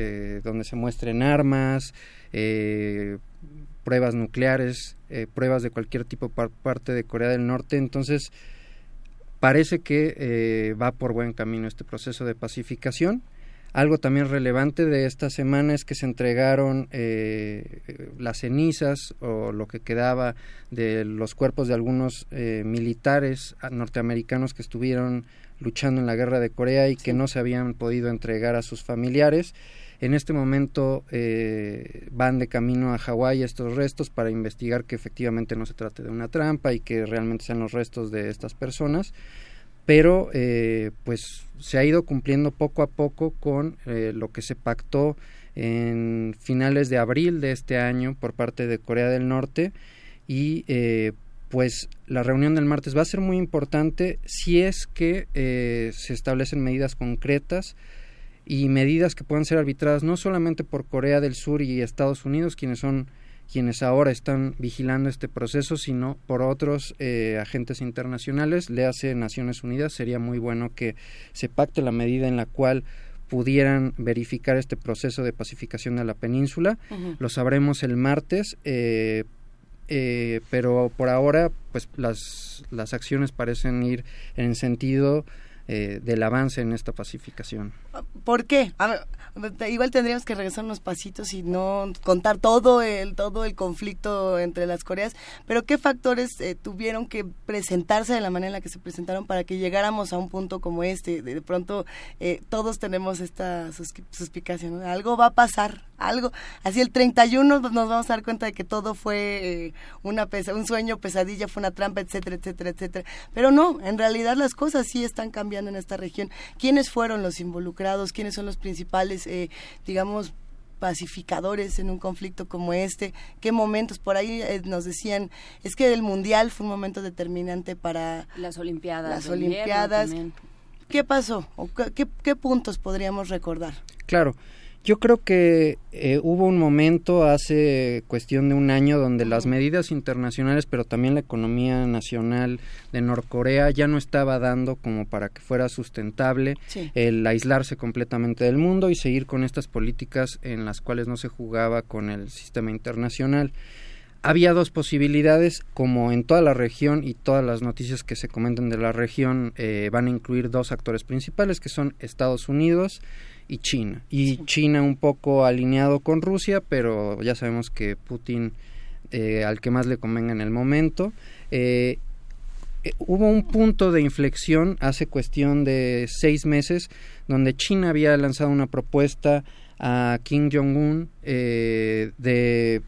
donde se muestren armas, pruebas nucleares, pruebas de cualquier tipo por parte de Corea del Norte, entonces Parece que eh, va por buen camino este proceso de pacificación. Algo también relevante de esta semana es que se entregaron eh, las cenizas o lo que quedaba de los cuerpos de algunos eh, militares norteamericanos que estuvieron luchando en la guerra de Corea y que no se habían podido entregar a sus familiares. En este momento eh, van de camino a Hawái estos restos para investigar que efectivamente no se trate de una trampa y que realmente sean los restos de estas personas. Pero eh, pues se ha ido cumpliendo poco a poco con eh, lo que se pactó en finales de abril de este año por parte de Corea del Norte y pues la reunión del martes va a ser muy importante si es que se establecen medidas concretas y medidas que puedan ser arbitradas no solamente por Corea del Sur y Estados Unidos, quienes son quienes ahora están vigilando este proceso, sino por otros eh, agentes internacionales, le hace Naciones Unidas. Sería muy bueno que se pacte la medida en la cual pudieran verificar este proceso de pacificación de la península. Lo sabremos el martes, eh, eh, pero por ahora, pues las, las acciones parecen ir en sentido eh, del avance en esta pacificación. ¿Por qué? igual tendríamos que regresar unos pasitos y no contar todo el todo el conflicto entre las Coreas, pero qué factores eh, tuvieron que presentarse de la manera en la que se presentaron para que llegáramos a un punto como este. De, pronto eh, todos tenemos esta suspicacia, algo va a pasar, algo. Así el 31 nos vamos a dar cuenta de que todo fue una pesa, un sueño, pesadilla, fue una trampa, etcétera, etcétera, etcétera. Pero no, en realidad las cosas sí están cambiando en esta región. ¿Quiénes fueron los involucrados? ¿Quiénes son los principales, eh, digamos, pacificadores en un conflicto como este? ¿Qué momentos? Por ahí eh, nos decían, es que el Mundial fue un momento determinante para las Olimpiadas. Las Olimpiadas. ¿Qué pasó? qué, qué puntos podríamos recordar? Claro. Yo creo que eh, hubo un momento hace cuestión de un año donde las medidas internacionales, pero también la economía nacional de Norcorea ya no estaba dando como para que fuera sustentable el aislarse completamente del mundo y seguir con estas políticas en las cuales no se jugaba con el sistema internacional. Había dos posibilidades, como en toda la región y todas las noticias que se comentan de la región eh, van a incluir dos actores principales, que son Estados Unidos y China. Y China un poco alineado con Rusia, pero ya sabemos que Putin eh, al que más le convenga en el momento. Eh, eh, hubo un punto de inflexión hace cuestión de seis meses donde China había lanzado una propuesta a Kim Jong-un de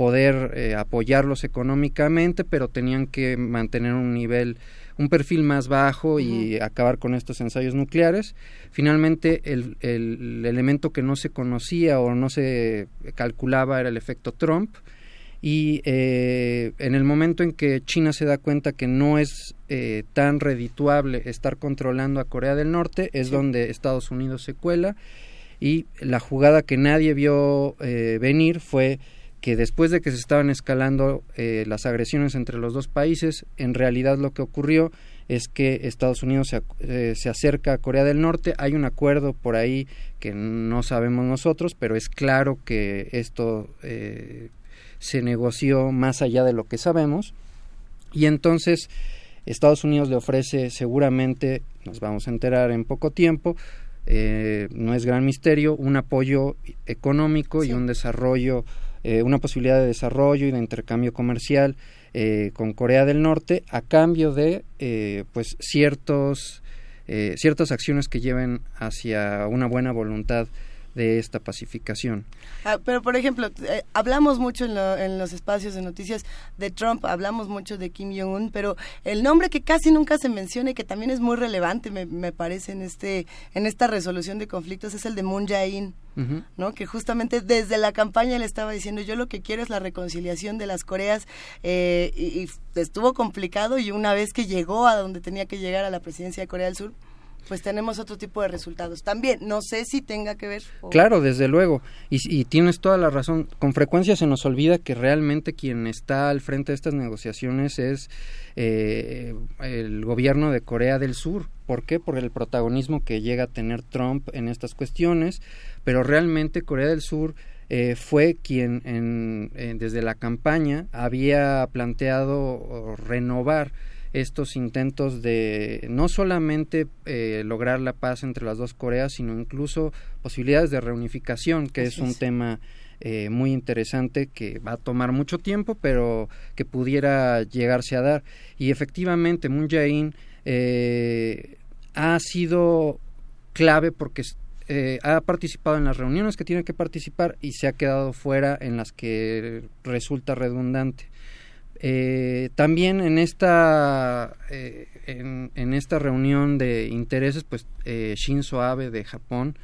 poder eh, apoyarlos económicamente, pero tenían que mantener un nivel, un perfil más bajo y acabar con estos ensayos nucleares. Finalmente, el, el elemento que no se conocía o no se calculaba era el efecto Trump. Y eh, en el momento en que China se da cuenta que no es eh, tan redituable estar controlando a Corea del Norte es donde Estados Unidos se cuela. Y la jugada que nadie vio eh, venir fue que después de que se estaban escalando las agresiones entre los dos países, en realidad lo que ocurrió es que Estados Unidos se, se, acerca a Corea del Norte. Hay un acuerdo por ahí que no sabemos nosotros, pero es claro que esto se negoció más allá de lo que sabemos y entonces Estados Unidos le ofrece seguramente, nos vamos a enterar en poco tiempo, eh, no es gran misterio, un apoyo económico y un desarrollo, eh, una posibilidad de desarrollo y de intercambio comercial eh, con Corea del Norte a cambio de pues ciertos ciertas acciones que lleven hacia una buena voluntad de esta pacificación. Ah, pero, por ejemplo, eh, hablamos mucho en, los espacios de noticias de Trump, hablamos mucho de Kim Jong-un, pero el nombre que casi nunca se menciona y que también es muy relevante, me, me parece, en, este, en esta resolución de conflictos es el de Moon Jae-in. ¿no? que justamente desde la campaña le estaba diciendo yo lo que quiero es la reconciliación de las Coreas eh, y estuvo complicado y una vez que llegó a donde tenía que llegar a la presidencia de Corea del Sur pues tenemos otro tipo de resultados. También, no sé si tenga que ver. Claro, desde luego. Y, tienes toda la razón. Con frecuencia se nos olvida que realmente quien está al frente de estas negociaciones es eh, el gobierno de Corea del Sur. ¿Por qué? Por el protagonismo que llega a tener Trump en estas cuestiones. Pero realmente Corea del Sur eh, fue quien en, desde la campaña había planteado renovar estos intentos de no solamente eh, lograr la paz entre las dos Coreas, sino incluso posibilidades de reunificación, que es un tema eh, muy interesante que va a tomar mucho tiempo, pero que pudiera llegarse a dar. Y efectivamente, Moon Jae-in eh, ha sido clave porque ha participado en las reuniones que tiene que participar y se ha quedado fuera en las que resulta redundante. Eh, también en esta eh, en, esta reunión de intereses, pues eh, Shinzo Abe de Japón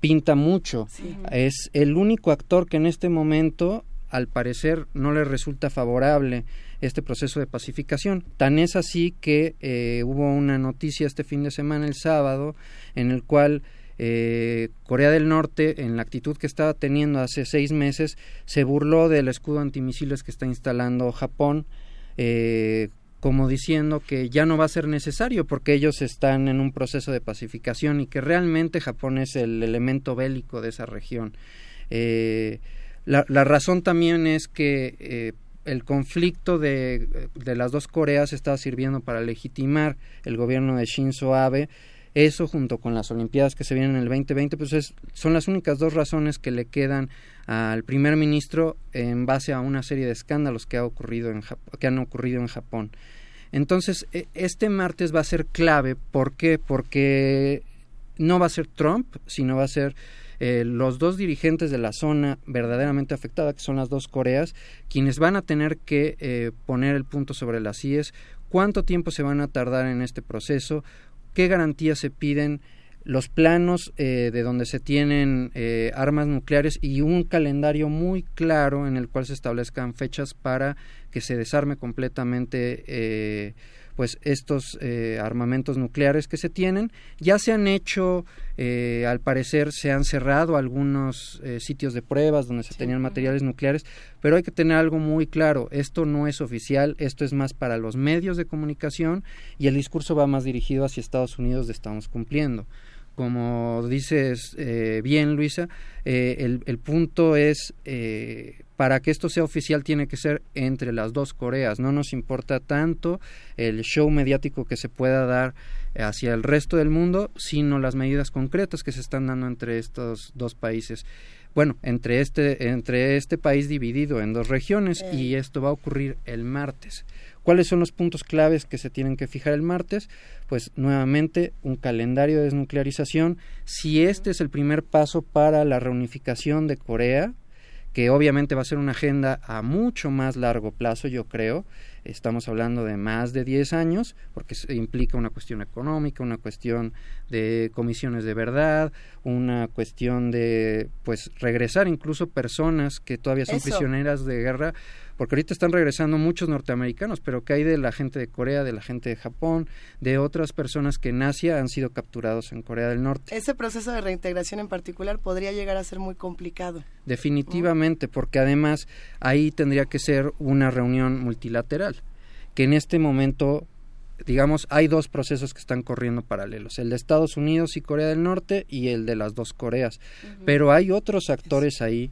pinta mucho. Es el único actor que en este momento, al parecer, no le resulta favorable este proceso de pacificación. Tan es así que hubo una noticia este fin de semana, el sábado, en el cual eh, Corea del Norte, en la actitud que estaba teniendo hace seis meses, se burló del escudo antimisiles que está instalando Japón, eh, como diciendo que ya no va a ser necesario porque ellos están en un proceso de pacificación y que realmente Japón es el elemento bélico de esa región. Eh, la, razón también es que el conflicto de, de, las dos Coreas estaba sirviendo para legitimar el gobierno de Shinzo Abe eso junto con las Olimpiadas que se vienen en el 2020, pues son las únicas dos razones que le quedan al primer ministro en base a una serie de escándalos que, ha ocurrido en que han ocurrido en Japón. Entonces, e, este martes va a ser clave. ¿Por qué? Porque no va a ser Trump, sino va a ser eh, los dos dirigentes de la zona verdaderamente afectada, que son las dos Coreas, quienes van a tener que eh, poner el punto sobre las IES, cuánto tiempo se van a tardar en este proceso, qué garantías se piden, los planos eh, de donde se tienen eh, armas nucleares y un calendario muy claro en el cual se establezcan fechas para que se desarme completamente eh, pues estos eh, armamentos nucleares que se tienen. Ya se han hecho eh, al parecer se han cerrado algunos eh, sitios de pruebas donde se tenían materiales nucleares pero hay que tener algo muy claro. Esto no es oficial esto es más para los medios de comunicación y el discurso va más dirigido hacia Estados Unidos de estamos cumpliendo. Como dices bien Luisa el, el, punto es para que esto sea oficial tiene que ser entre las dos Coreas. No nos importa tanto el show mediático que se pueda dar hacia el resto del mundo, sino las medidas concretas que se están dando entre estos dos países. Bueno, entre este, entre este país dividido en dos regiones y esto va a ocurrir el martes. ¿Cuáles son los puntos claves que se tienen que fijar el martes? Pues nuevamente un calendario de desnuclearización. Si este es el primer paso para la reunificación de Corea, que obviamente va a ser una agenda a mucho más largo plazo, yo creo. Estamos hablando de más de 10 años, porque implica una cuestión económica, una cuestión de comisiones de verdad, una cuestión de pues regresar incluso personas que todavía son prisioneras de guerra porque ahorita están regresando muchos norteamericanos, pero ¿qué hay de la gente de Corea, de la gente de Japón, de otras personas que en Asia han sido capturados en Corea del Norte? Ese proceso de reintegración en particular podría llegar a ser muy complicado. Definitivamente, porque además ahí tendría que ser una reunión multilateral, que en este momento digamos, hay dos procesos que están corriendo paralelos, el de Estados Unidos y Corea del Norte y el de las dos Coreas. Pero hay otros actores ahí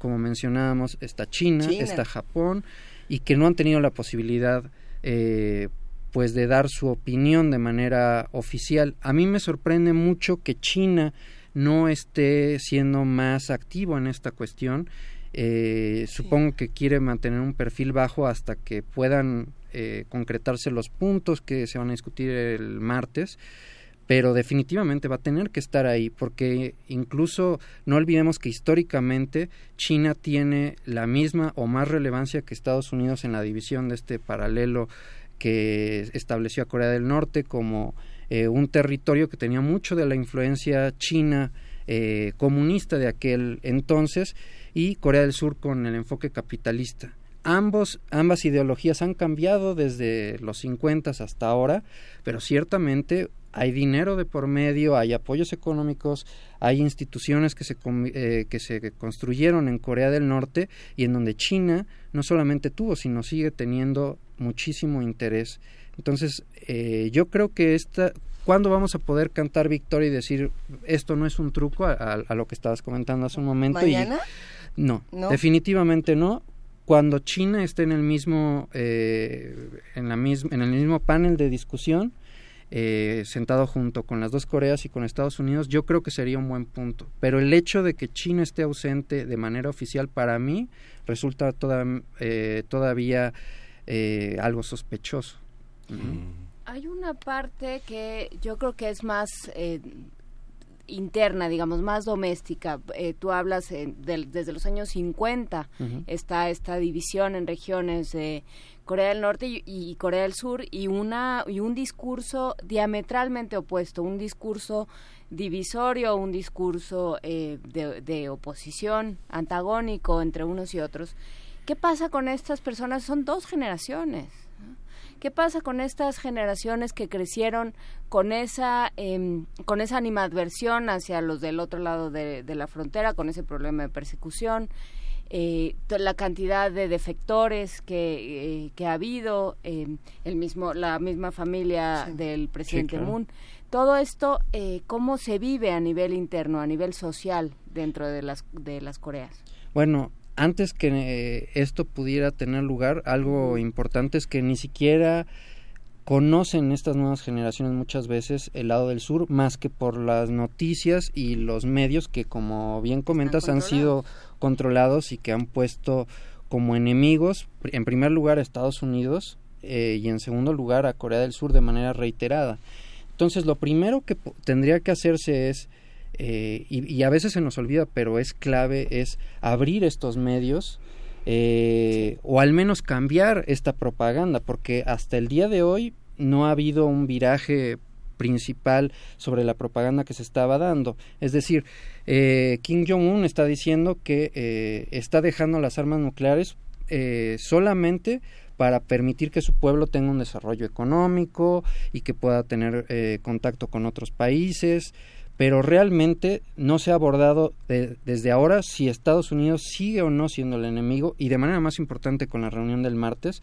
como mencionábamos, está China, está Japón, y que no han tenido la posibilidad eh, pues de dar su opinión de manera oficial. A mí me sorprende mucho que China no esté siendo más activo en esta cuestión. Eh, supongo que quiere mantener un perfil bajo hasta que puedan eh, concretarse los puntos que se van a discutir el martes pero definitivamente va a tener que estar ahí porque incluso no olvidemos que históricamente China tiene la misma o más relevancia que Estados Unidos en la división de este paralelo que estableció a Corea del Norte como eh, un territorio que tenía mucho de la influencia china eh, comunista de aquel entonces y Corea del Sur con el enfoque capitalista. Ambos, ambas ideologías han cambiado desde los 50 hasta ahora, pero ciertamente hay dinero de por medio, hay apoyos económicos, hay instituciones que se, eh, que se construyeron en Corea del Norte y en donde China no solamente tuvo, sino sigue teniendo muchísimo interés. Entonces, eh, yo creo que esta, ¿cuándo vamos a poder cantar victoria y decir esto no es un truco a, lo que estabas comentando hace un momento? ¿Mañana? no, definitivamente no. Cuando China esté en el mismo, eh, en, la en el mismo panel de discusión, eh, sentado junto con las dos Coreas y con Estados Unidos, yo creo que sería un buen punto. Pero el hecho de que China esté ausente de manera oficial para mí resulta toda, eh, todavía eh, algo sospechoso. Hay una parte que yo creo que es más interna, digamos, más doméstica. tú hablas desde los años 50, está esta división en regiones de Corea del Norte y, Corea del Sur y una y un discurso diametralmente opuesto, un discurso divisorio, un discurso eh, de, oposición antagónico entre unos y otros. ¿Qué pasa con estas personas? Son dos generaciones. ¿Qué pasa con estas generaciones que crecieron con esa, em, con esa animadversión hacia los del otro lado de la frontera, con ese problema de persecución? Eh, la cantidad de defectores que, eh, que ha habido, eh, el mismo, la misma familia del presidente Moon. Todo esto, eh, ¿cómo se vive a nivel interno, a nivel social dentro de las, de las Coreas? Bueno, antes que esto pudiera tener lugar, algo importante es que ni siquiera conocen estas nuevas generaciones muchas veces el lado del sur más que por las noticias y los medios que como bien comentas han sido controlados y que han puesto como enemigos en primer lugar a Estados Unidos eh, y en segundo lugar a Corea del Sur de manera reiterada. Entonces lo primero que tendría que hacerse es eh, y, a veces se nos olvida, pero es clave, es abrir estos medios eh, o al menos cambiar esta propaganda, porque hasta el día de hoy no ha habido un viraje principal sobre la propaganda que se estaba dando. Es decir, eh, Kim Jong-un está diciendo que eh, está dejando las armas nucleares eh, solamente para permitir que su pueblo tenga un desarrollo económico y que pueda tener contacto con otros países, pero realmente no se ha abordado desde ahora si Estados Unidos sigue o no siendo el enemigo y de manera más importante con la reunión del martes,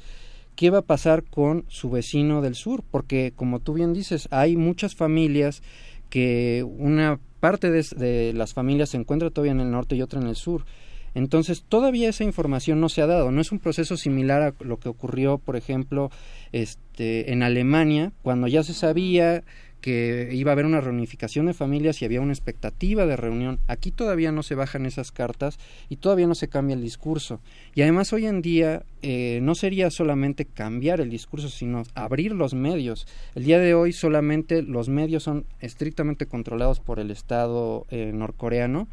qué va a pasar con su vecino del sur, porque como tú bien dices, hay muchas familias que una parte de, las familias se encuentra todavía en el norte y otra en el sur. Entonces, todavía esa información no se ha dado. No es un proceso similar a lo que ocurrió, por ejemplo, este, en Alemania, cuando ya se sabía que iba a haber una reunificación de familias y había una expectativa de reunión. Aquí todavía no se bajan esas cartas y todavía no se cambia el discurso. Y además hoy en día eh, no sería solamente cambiar el discurso, sino abrir los medios. El día de hoy solamente los medios son estrictamente controlados por el Estado eh, norcoreano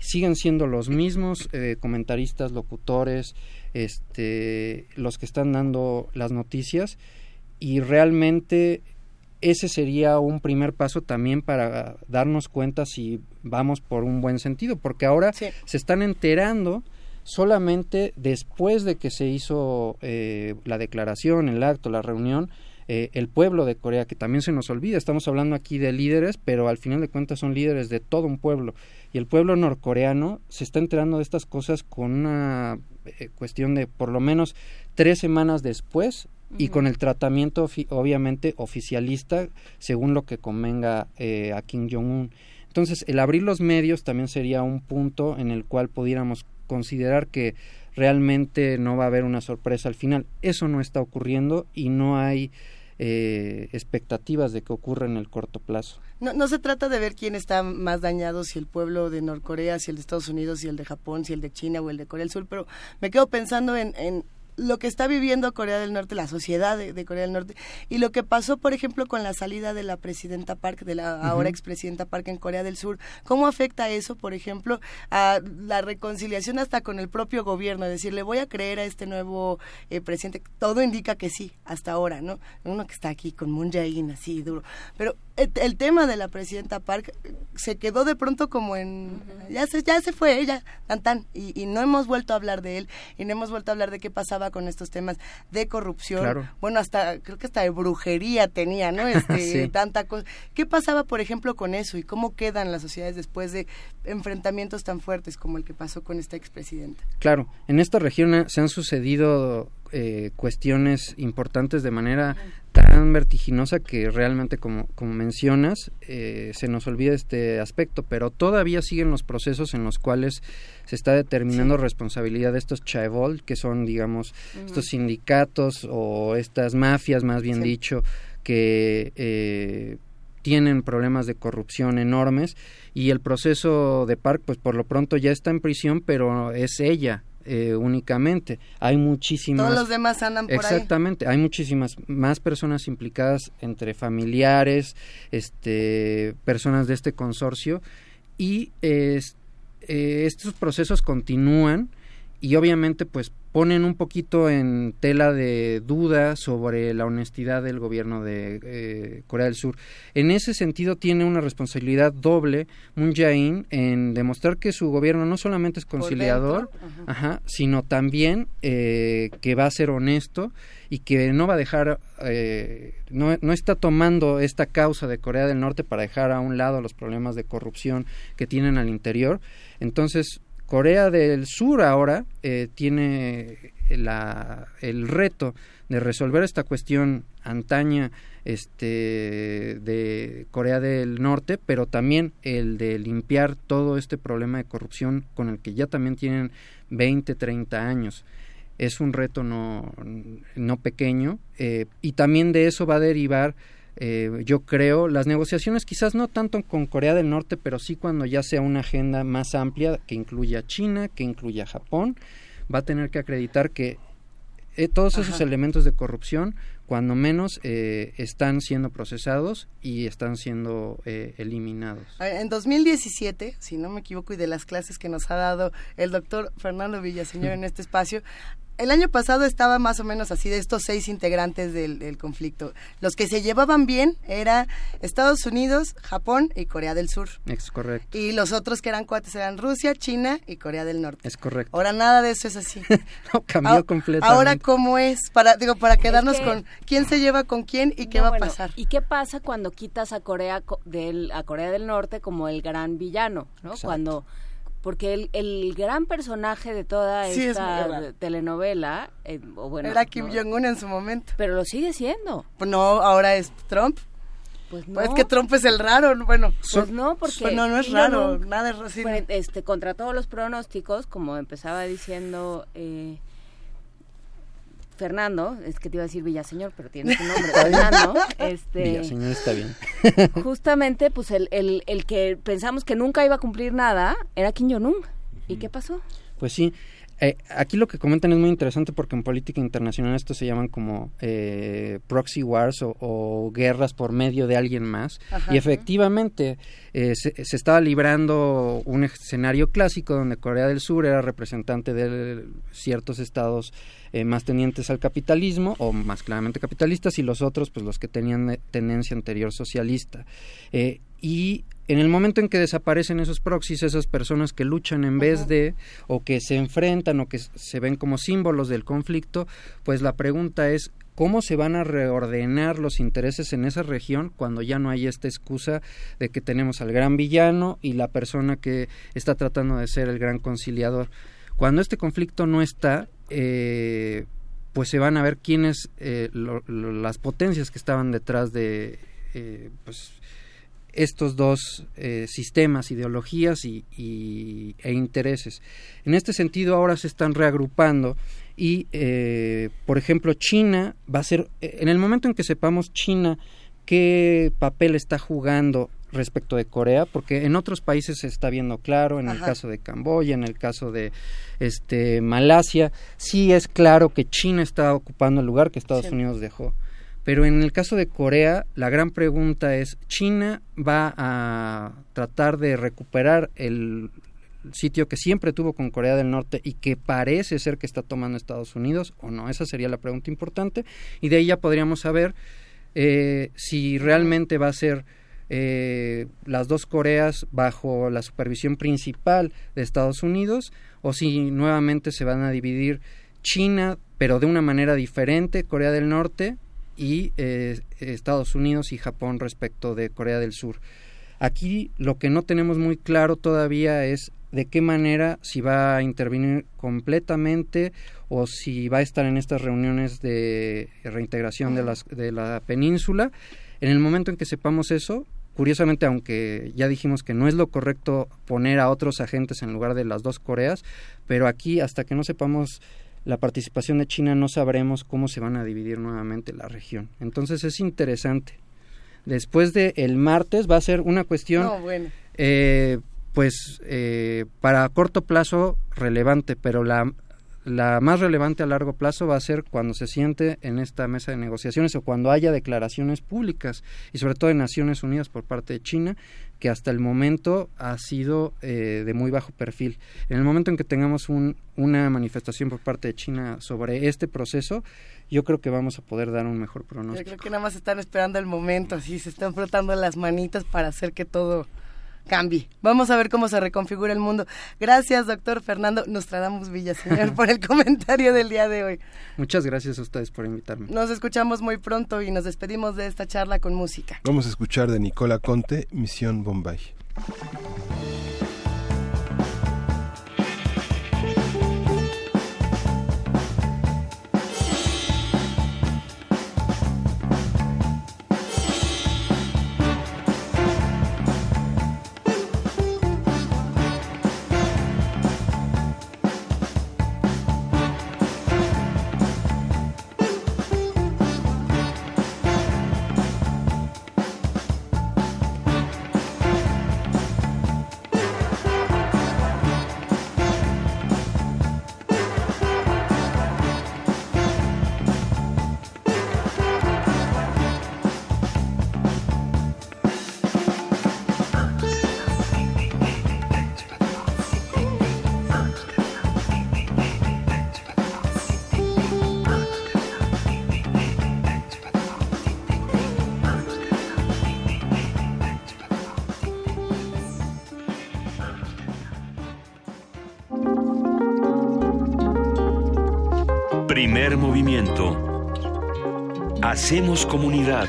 siguen siendo los mismos eh, comentaristas, locutores, este, los que están dando las noticias y realmente ese sería un primer paso también para darnos cuenta si vamos por un buen sentido, porque ahora se están enterando solamente después de que se hizo eh, la declaración, el acto, la reunión, eh, el pueblo de Corea, que también se nos olvida, estamos hablando aquí de líderes, pero al final de cuentas son líderes de todo un pueblo. Y el pueblo norcoreano se está enterando de estas cosas con una eh, cuestión de por lo menos tres semanas después y con el tratamiento obviamente oficialista según lo que convenga eh, a Kim Jong-un. Entonces, el abrir los medios también sería un punto en el cual pudiéramos considerar que realmente no va a haber una sorpresa al final. Eso no está ocurriendo y no hay eh, expectativas de que ocurra en el corto plazo. No, no se trata de ver quién está más dañado, si el pueblo de Norcorea, si el de Estados Unidos, si el de Japón, si el de China o el de Corea del Sur, pero me quedo pensando en, en lo que está viviendo Corea del Norte, la sociedad de, Corea del Norte, y lo que pasó, por ejemplo, con la salida de la presidenta Park, de la ahora expresidenta Park en Corea del Sur, ¿cómo afecta eso, por ejemplo, a la reconciliación hasta con el propio gobierno? Decirle, voy a creer a este nuevo eh, presidente. Todo indica que sí, hasta ahora, ¿no? Uno que está aquí con Moon Jae-in así duro. Pero el, tema de la presidenta Park se quedó de pronto como en ya se ya se fue ella tan tan y, no hemos vuelto a hablar de él y no hemos vuelto a hablar de qué pasaba con estos temas de corrupción. Bueno hasta creo que hasta de brujería tenía no este tanta cosa. Qué pasaba por ejemplo con eso y cómo quedan las sociedades después de enfrentamientos tan fuertes como el que pasó con esta expresidenta claro en esta región se han sucedido eh, cuestiones importantes de manera tan vertiginosa que realmente, como, como mencionas, eh, se nos olvida este aspecto, pero todavía siguen los procesos en los cuales se está determinando responsabilidad de estos chaebol, que son, digamos, estos sindicatos o estas mafias, más bien dicho, que eh, tienen problemas de corrupción enormes. Y el proceso de Park, pues por lo pronto ya está en prisión, pero es ella eh, únicamente. Hay muchísimas. Todos los demás andan por Exactamente. Hay muchísimas más personas implicadas entre familiares, este, personas de este consorcio y eh, estos procesos continúan y obviamente pues ponen un poquito en tela de duda sobre la honestidad del gobierno de eh, Corea del Sur. En ese sentido tiene una responsabilidad doble Moon Jae-in en demostrar que su gobierno no solamente es conciliador, sino también eh, que va a ser honesto y que no va a dejar, eh, no, no está tomando esta causa de Corea del Norte para dejar a un lado los problemas de corrupción que tienen al interior. Entonces, Corea del Sur ahora eh, tiene el reto de resolver esta cuestión antaña este, de Corea del Norte, pero también el de limpiar todo este problema de corrupción con el que ya también tienen 20, 30 años. Es un reto no, no pequeño eh, y también de eso va a derivar eh, yo creo, las negociaciones quizás no tanto con Corea del Norte, pero sí cuando ya sea una agenda más amplia que incluya China, que incluya Japón, va a tener que acreditar que eh, todos esos elementos de corrupción, cuando menos, eh, están siendo procesados y están siendo eliminados. En 2017, si no me equivoco, y de las clases que nos ha dado el doctor Fernando Villaseñor en este espacio, el año pasado estaba más o menos así de estos seis integrantes del, conflicto. Los que se llevaban bien era Estados Unidos, Japón y Corea del Sur. Es correcto. Y los otros que eran cuates eran Rusia, China y Corea del Norte. Es correcto. Ahora nada de eso es así. no, cambió completamente. Ahora cómo es para digo para quedarnos con quién se lleva con quién y qué va a pasar. ¿Y qué pasa cuando quitas a Corea del a Corea del Norte como el gran villano, ¿no? Cuando porque el, el gran personaje de toda esta telenovela eh, bueno, era Kim Jong-un en su momento pero lo sigue siendo pues no ahora es Trump pues no. Pues es que Trump es el raro, bueno. Pues no, porque... Pues no, no es raro, nada es raro. este, contra todos los pronósticos, como empezaba diciendo eh, Fernando, es que te iba a decir Villaseñor, pero tiene su nombre, Fernando. Este, Villaseñor está bien. justamente, pues el, el, el, que pensamos que nunca iba a cumplir nada era Kim Jong-un. ¿Y qué pasó? Pues sí, eh, aquí lo que comentan es muy interesante porque en política internacional esto se llaman como eh, proxy wars o, guerras por medio de alguien más. y efectivamente eh, se, estaba librando un escenario clásico donde Corea del Sur era representante de ciertos estados más tenientes al capitalismo o más claramente capitalistas y los otros pues los que tenían tendencia anterior socialista. y en el momento en que desaparecen esos proxies, esas personas que luchan en vez de, o que se enfrentan, o que se ven como símbolos del conflicto, pues la pregunta es, ¿cómo se van a reordenar los intereses en esa región cuando ya no hay esta excusa de que tenemos al gran villano y la persona que está tratando de ser el gran conciliador? Cuando este conflicto no está, eh, pues se van a ver quiénes, eh, las potencias que estaban detrás de, eh, pues, estos dos eh, sistemas, ideologías y, e intereses. En este sentido, ahora se están reagrupando y, eh, por ejemplo, China va a ser, eh, en el momento en que sepamos China qué papel está jugando respecto de Corea, porque en otros países se está viendo claro, en el caso de Camboya, en el caso de este Malasia, sí es claro que China está ocupando el lugar que Estados Unidos dejó. Pero en el caso de Corea, la gran pregunta es, ¿China va a tratar de recuperar el sitio que siempre tuvo con Corea del Norte y que parece ser que está tomando Estados Unidos o no? Esa sería la pregunta importante. Y de ahí ya podríamos saber eh, si realmente va a ser eh, las dos Coreas bajo la supervisión principal de Estados Unidos o si nuevamente se van a dividir China, pero de una manera diferente, Corea del Norte y eh, Estados Unidos y Japón respecto de Corea del Sur. Aquí lo que no tenemos muy claro todavía es de qué manera, si va a intervenir completamente o si va a estar en estas reuniones de reintegración de, las, de la península. En el momento en que sepamos eso, curiosamente, aunque ya dijimos que no es lo correcto poner a otros agentes en lugar de las dos Coreas, pero aquí hasta que no sepamos la participación de China no sabremos cómo se van a dividir nuevamente la región. Entonces es interesante. Después de el martes va a ser una cuestión, eh, pues eh, para corto plazo relevante, pero la, la más relevante a largo plazo va a ser cuando se siente en esta mesa de negociaciones o cuando haya declaraciones públicas y sobre todo de Naciones Unidas por parte de China que hasta el momento ha sido eh, de muy bajo perfil. En el momento en que tengamos un, una manifestación por parte de China sobre este proceso, yo creo que vamos a poder dar un mejor pronóstico. Yo creo que nada más están esperando el momento, así se están frotando las manitas para hacer que todo cambie. Vamos a ver cómo se reconfigura el mundo. Gracias, doctor Fernando Nostradamus Villaseñor, por el comentario del día de hoy. Muchas gracias a ustedes por invitarme. Nos escuchamos muy pronto y nos despedimos de esta charla con música. Vamos a escuchar de Nicola Conte, Misión Bombay. Movimiento. Hacemos comunidad.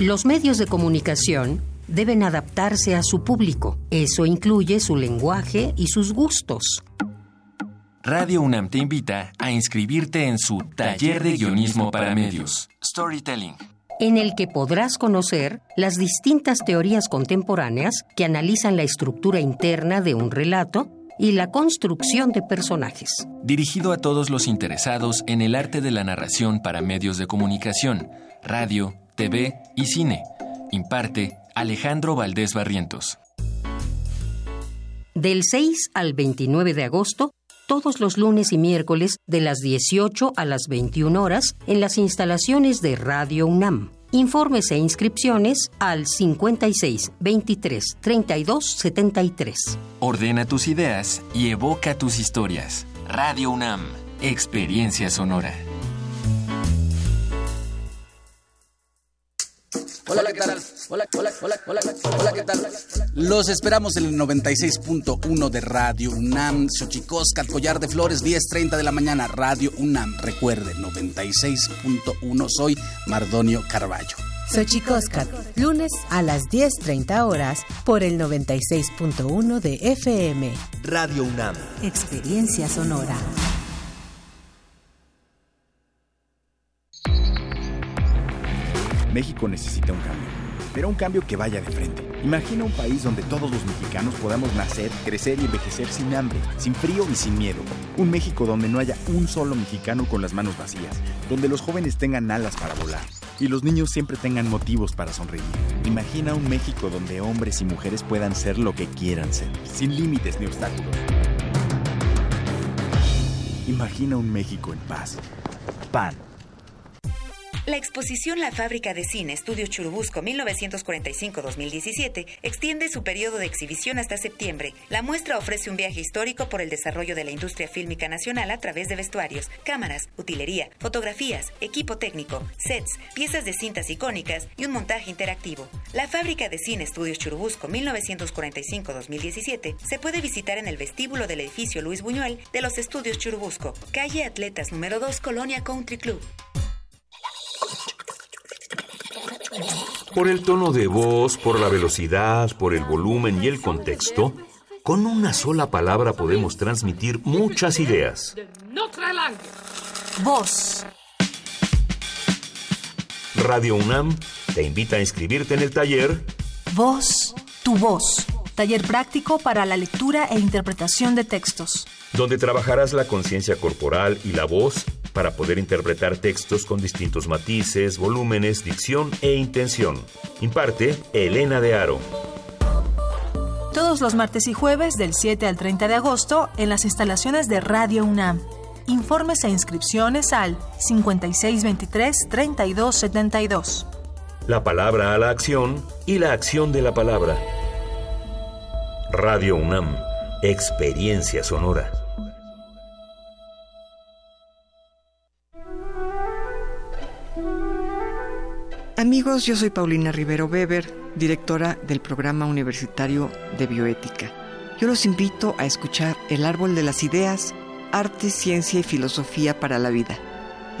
Los medios de comunicación deben adaptarse a su público. Eso incluye su lenguaje y sus gustos. Radio UNAM te invita a inscribirte en su taller de guionismo para medios, Storytelling en el que podrás conocer las distintas teorías contemporáneas que analizan la estructura interna de un relato y la construcción de personajes. Dirigido a todos los interesados en el arte de la narración para medios de comunicación, radio, TV y cine. Imparte Alejandro Valdés Barrientos. Del 6 al 29 de agosto, todos los lunes y miércoles de las 18 a las 21 horas en las instalaciones de Radio UNAM. Informes e inscripciones al 56 23 32 73. Ordena tus ideas y evoca tus historias. Radio UNAM, Experiencia Sonora. Hola, ¿qué tal? Hola, hola, hola, hola, hola, ¿qué tal? Los esperamos en el 96.1 de Radio UNAM, Xochicoscat, Collar de Flores, 10.30 de la mañana, Radio UNAM. Recuerde, 96.1, soy Mardonio Carballo. Xochicoscat, lunes a las 10.30 horas por el 96.1 de FM. Radio UNAM. Experiencia sonora. México necesita un cambio, pero un cambio que vaya de frente. Imagina un país donde todos los mexicanos podamos nacer, crecer y envejecer sin hambre, sin frío y sin miedo. Un México donde no haya un solo mexicano con las manos vacías, donde los jóvenes tengan alas para volar y los niños siempre tengan motivos para sonreír. Imagina un México donde hombres y mujeres puedan ser lo que quieran ser, sin límites ni obstáculos. Imagina un México en paz. PAN. La exposición La Fábrica de Cine Estudio Churubusco 1945-2017 extiende su periodo de exhibición hasta septiembre. La muestra ofrece un viaje histórico por el desarrollo de la industria fílmica nacional a través de vestuarios, cámaras, utilería, fotografías, equipo técnico, sets, piezas de cintas icónicas y un montaje interactivo. La Fábrica de Cine Estudios Churubusco 1945-2017 se puede visitar en el vestíbulo del edificio Luis Buñuel de los Estudios Churubusco, calle Atletas número 2, Colonia Country Club. Por el tono de voz, por la velocidad, por el volumen y el contexto, con una sola palabra podemos transmitir muchas ideas. Voz. Radio UNAM te invita a inscribirte en el taller Voz, tu voz. Taller práctico para la lectura e interpretación de textos. donde trabajarás la conciencia corporal y la voz para poder interpretar textos con distintos matices, volúmenes, dicción e intención. Imparte Elena de Aro. Todos los martes y jueves del 7 al 30 de agosto en las instalaciones de Radio UNAM. Informes e inscripciones al 5623-3272. La palabra a la acción y la acción de la palabra. Radio UNAM, experiencia sonora. Amigos, yo soy Paulina Rivero Weber, directora del programa universitario de bioética. Yo los invito a escuchar El Árbol de las Ideas, Arte, Ciencia y Filosofía para la Vida.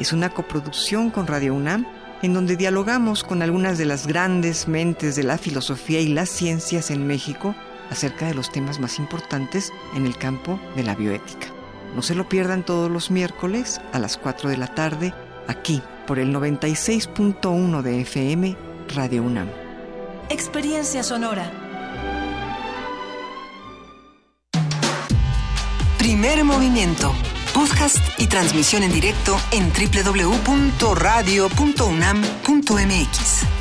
Es una coproducción con Radio UNAM en donde dialogamos con algunas de las grandes mentes de la filosofía y las ciencias en México acerca de los temas más importantes en el campo de la bioética. No se lo pierdan todos los miércoles a las 4 de la tarde aquí por el 96.1 de FM Radio UNAM. Experiencia sonora. Primer movimiento. Podcast y transmisión en directo en www.radio.unam.mx.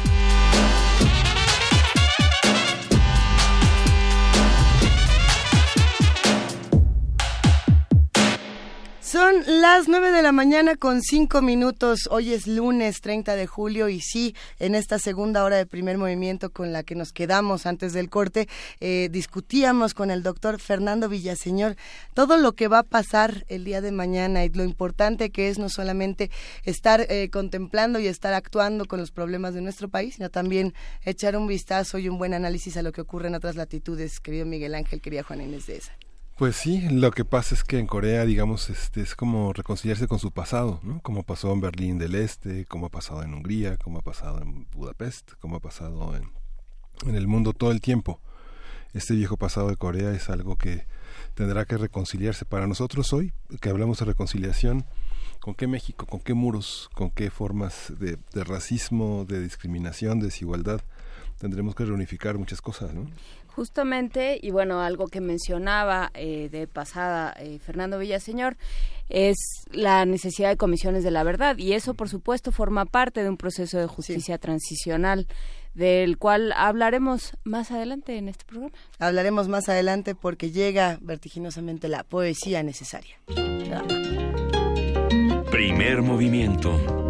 Son las 9 de la mañana con 5 minutos. Hoy es lunes 30 de julio y sí, en esta segunda hora de primer movimiento con la que nos quedamos antes del corte, eh, discutíamos con el doctor Fernando Villaseñor todo lo que va a pasar el día de mañana y lo importante que es no solamente estar eh, contemplando y estar actuando con los problemas de nuestro país, sino también echar un vistazo y un buen análisis a lo que ocurre en otras latitudes, querido Miguel Ángel, querida Juana Inés de esa. Pues sí, lo que pasa es que en Corea, digamos, este, es como reconciliarse con su pasado, ¿no? Como pasó en Berlín del Este, como ha pasado en Hungría, como ha pasado en Budapest, como ha pasado en, en el mundo todo el tiempo. Este viejo pasado de Corea es algo que tendrá que reconciliarse para nosotros hoy, que hablamos de reconciliación. ¿Con qué México? ¿Con qué muros? ¿Con qué formas de, de racismo, de discriminación, de desigualdad? tendremos que reunificar muchas cosas, ¿no? Justamente, y bueno, algo que mencionaba eh, de pasada eh, Fernando Villaseñor, es la necesidad de comisiones de la verdad, y eso, por supuesto, forma parte de un proceso de justicia transicional del cual hablaremos más adelante en este programa. Hablaremos más adelante porque llega vertiginosamente la poesía necesaria. Primer movimiento.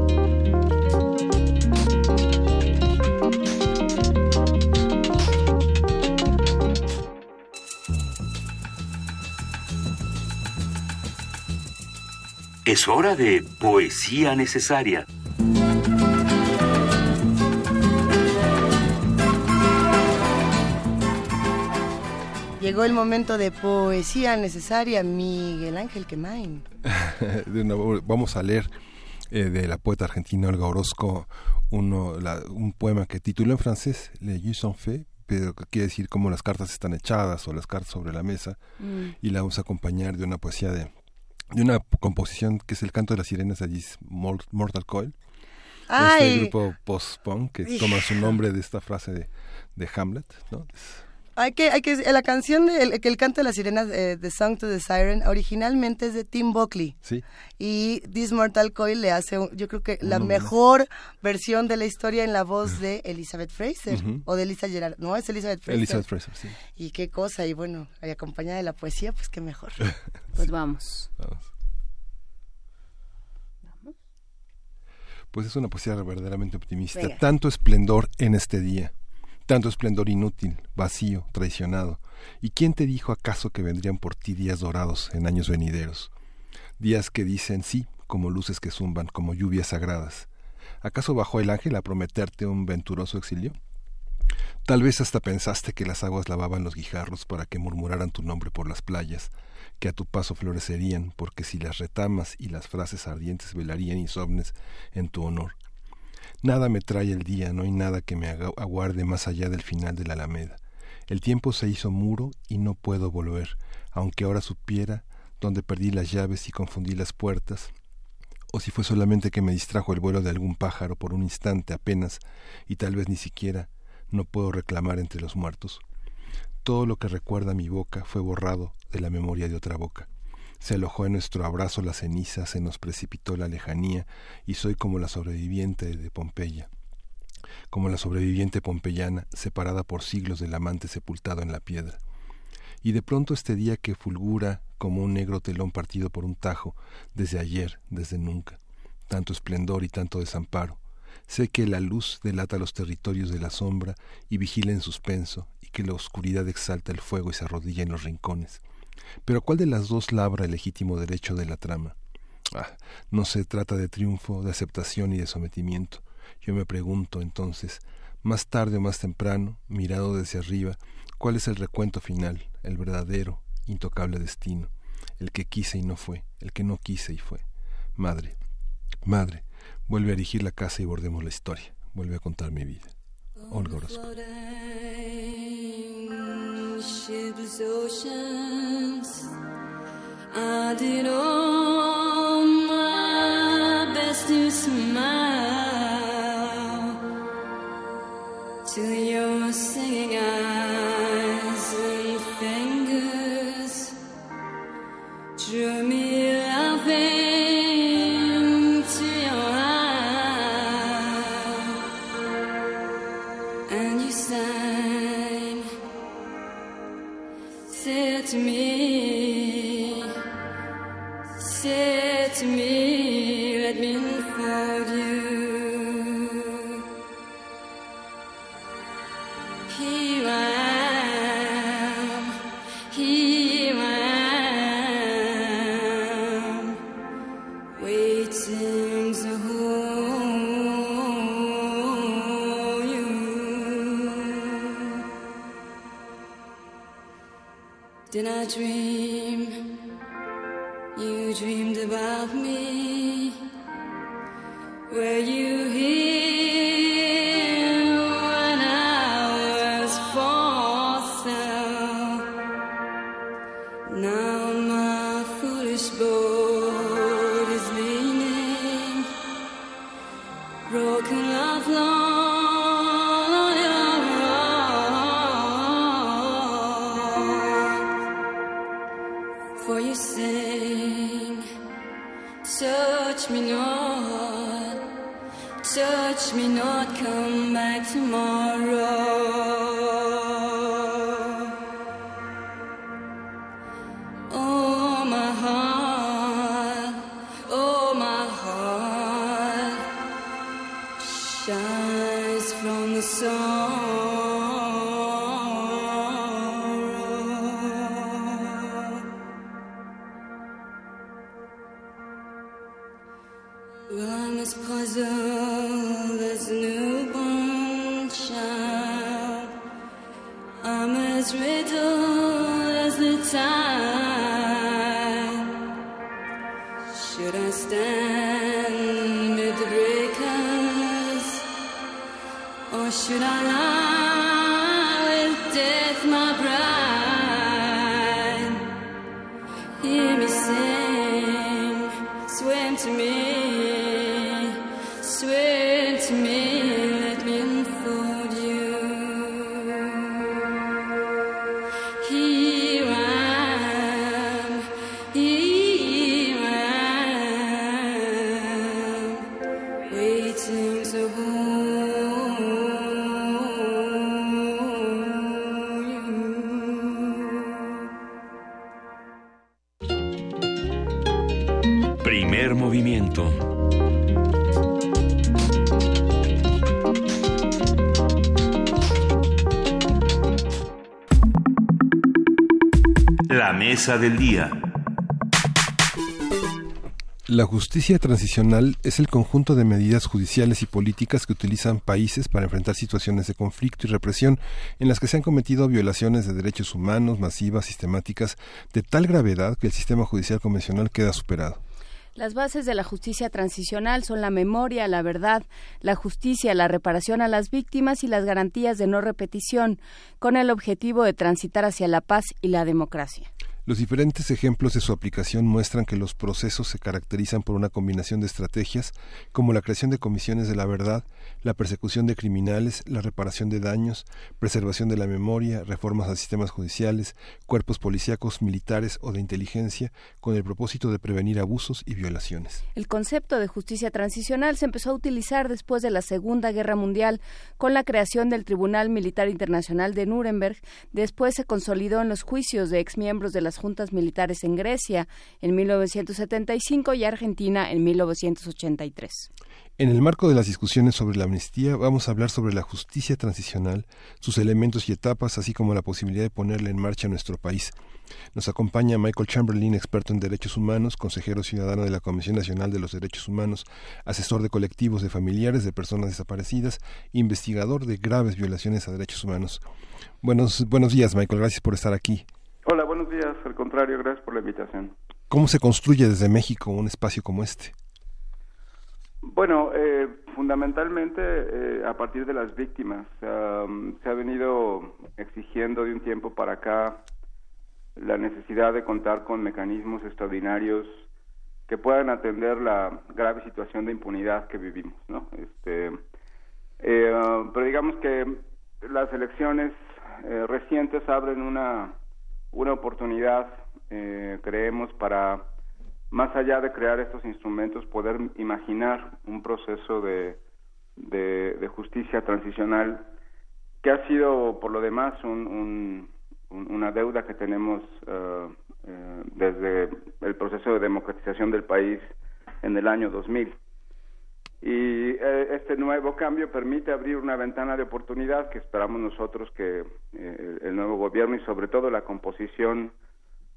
Es hora de poesía necesaria. Llegó el momento de poesía necesaria, Miguel Ángel Quemain. Vamos a leer eh, de la poeta argentina Olga Orozco uno, un poema que tituló en francés Le Jus sont faits, pero que quiere decir cómo las cartas están echadas o las cartas sobre la mesa, Mm. y la vamos a acompañar de una poesía de, de una composición que es el canto de las sirenas Alice Mor- Mortal Coil. ¡Ay! Este grupo post-punk que Hij. toma su nombre de esta frase de, de Hamlet, ¿no? Hay que, hay que, la canción de, el, que el canto de las sirenas, eh, The Song to the Siren, originalmente es de Tim Buckley. Sí. Y This Mortal Coil le hace, yo creo que la mejor versión de la historia en la voz de Elizabeth Fraser. O de Elisa Gerard. No, es Elizabeth Fraser. Elizabeth Fraser, sí. Y qué cosa, y bueno, y acompañada de la poesía, pues qué mejor. Pues vamos. Pues es una poesía verdaderamente optimista. Venga. Tanto esplendor en este día, tanto esplendor inútil, vacío, traicionado. ¿Y quién te dijo acaso que vendrían por ti días dorados en años venideros? Días que dicen sí, como luces que zumban, como lluvias sagradas. ¿Acaso bajó el ángel a prometerte un venturoso exilio? Tal vez hasta pensaste que las aguas lavaban los guijarros para que murmuraran tu nombre por las playas, que a tu paso florecerían, porque si las retamas y las frases ardientes velarían insomnes en tu honor. Nada me trae el día, no hay nada que me aguarde más allá del final de la alameda. El tiempo se hizo muro y no puedo volver, aunque ahora supiera dónde perdí las llaves y confundí las puertas, o si fue solamente que me distrajo el vuelo de algún pájaro por un instante apenas, y tal vez ni siquiera no puedo reclamar entre los muertos. Todo lo que recuerda mi boca fue borrado de la memoria de otra boca. Se alojó en nuestro abrazo la ceniza, se nos precipitó la lejanía, y soy como la sobreviviente de Pompeya, como la sobreviviente pompeyana, separada por siglos del amante sepultado en la piedra. Y de pronto este día que fulgura como un negro telón partido por un tajo, desde ayer, desde nunca, tanto esplendor y tanto desamparo, Sé que la luz delata los territorios de la sombra y vigila en suspenso, y que la oscuridad exalta el fuego y se arrodilla en los rincones. Pero ¿cuál de las dos labra el legítimo derecho de la trama? Ah, no se trata de triunfo, de aceptación y de sometimiento. Yo me pregunto, entonces, más tarde o más temprano, mirado desde arriba, cuál es el recuento final, el verdadero, intocable destino, el que quise y no fue, el que no quise y fue. Madre, madre, vuelve a erigir la casa y bordemos la historia, vuelve a contar mi vida. Olga Orozco. Shipless oceans, I did all my best to smile. Till your singing eyes Rhyme is puzzle. Del día. La justicia transicional es el conjunto de medidas judiciales y políticas que utilizan países para enfrentar situaciones de conflicto y represión en las que se han cometido violaciones de derechos humanos masivas, sistemáticas, de tal gravedad que el sistema judicial convencional queda superado. Las bases de la justicia transicional son la memoria, la verdad, la justicia, la reparación a las víctimas y las garantías de no repetición, con el objetivo de transitar hacia la paz y la democracia. Los diferentes ejemplos de su aplicación muestran que los procesos se caracterizan por una combinación de estrategias como la creación de comisiones de la verdad, la persecución de criminales, la reparación de daños, preservación de la memoria, reformas a sistemas judiciales, cuerpos policíacos, militares o de inteligencia, con el propósito de prevenir abusos y violaciones. El concepto de justicia transicional se empezó a utilizar después de la Segunda Guerra Mundial con la creación del Tribunal Militar Internacional de Nuremberg. Después se consolidó en los juicios de exmiembros de las juntas militares en Grecia en 1975 y Argentina en 1983. En el marco de las discusiones sobre la amnistía vamos a hablar sobre la justicia transicional, sus elementos y etapas, así como la posibilidad de ponerla en marcha en nuestro país. Nos acompaña Michael Chamberlain, experto en derechos humanos, consejero ciudadano de la Comisión Nacional de los Derechos Humanos, asesor de colectivos de familiares de personas desaparecidas, investigador de graves violaciones a derechos humanos. Buenos, buenos días, Michael, gracias por estar aquí. Hola, buenos días. Al contrario, gracias por la invitación. ¿Cómo se construye desde México un espacio como este? Bueno, eh, fundamentalmente eh, a partir de las víctimas. Um, se ha venido exigiendo de un tiempo para acá la necesidad de contar con mecanismos extraordinarios que puedan atender la grave situación de impunidad que vivimos, ¿no? Este, eh, pero digamos que las elecciones eh, recientes abren una una oportunidad, eh, creemos, para, más allá de crear estos instrumentos, poder imaginar un proceso de, de, justicia transicional que ha sido, por lo demás, un, un, un- una deuda que tenemos eh, desde el proceso de democratización del país en el año 2000. Y eh, este nuevo cambio permite abrir una ventana de oportunidad que esperamos nosotros que eh, el nuevo gobierno y sobre todo la composición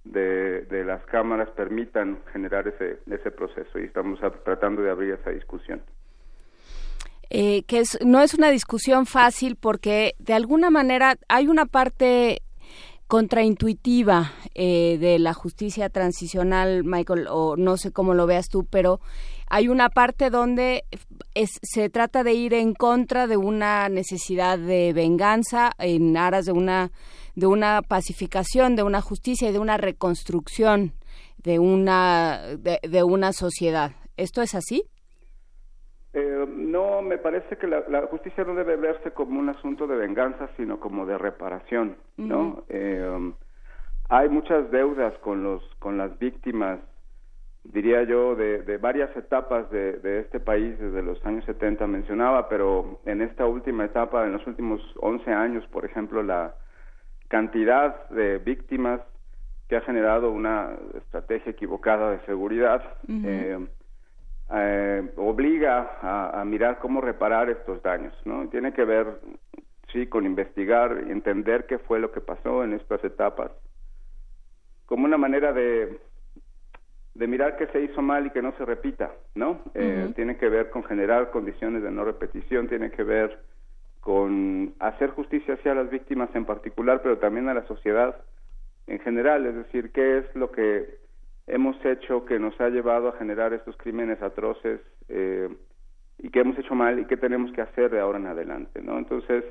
de, de las cámaras permitan generar ese, ese proceso y estamos tratando de abrir esa discusión. eh, que es, no es una discusión fácil porque de alguna manera hay una parte contraintuitiva eh, de la justicia transicional, Michael, o no sé cómo lo veas tú, pero hay una parte donde es- se trata de ir en contra de una necesidad de venganza en aras de una de una pacificación, de una justicia y de una reconstrucción de una de, de una sociedad. ¿Esto es así? Eh, no, me parece que la, la justicia no debe verse como un asunto de venganza, sino como de reparación, ¿no? Eh, hay muchas deudas con los con las víctimas diría yo de, de varias etapas de, de, este país desde los años 70 mencionaba pero en esta última etapa en los últimos 11 años por ejemplo la cantidad de víctimas que ha generado una estrategia equivocada de seguridad eh, eh, obliga a, a, mirar cómo reparar estos daños no tiene que ver sí con investigar y entender qué fue lo que pasó en estas etapas como una manera de, de mirar qué se hizo mal y que no se repita, ¿no? Eh, tiene que ver con generar condiciones de no repetición, tiene que ver con hacer justicia hacia las víctimas en particular, pero también a la sociedad en general, es decir, qué es lo que hemos hecho que nos ha llevado a generar estos crímenes atroces eh, y qué hemos hecho mal y qué tenemos que hacer de ahora en adelante, ¿no? Entonces,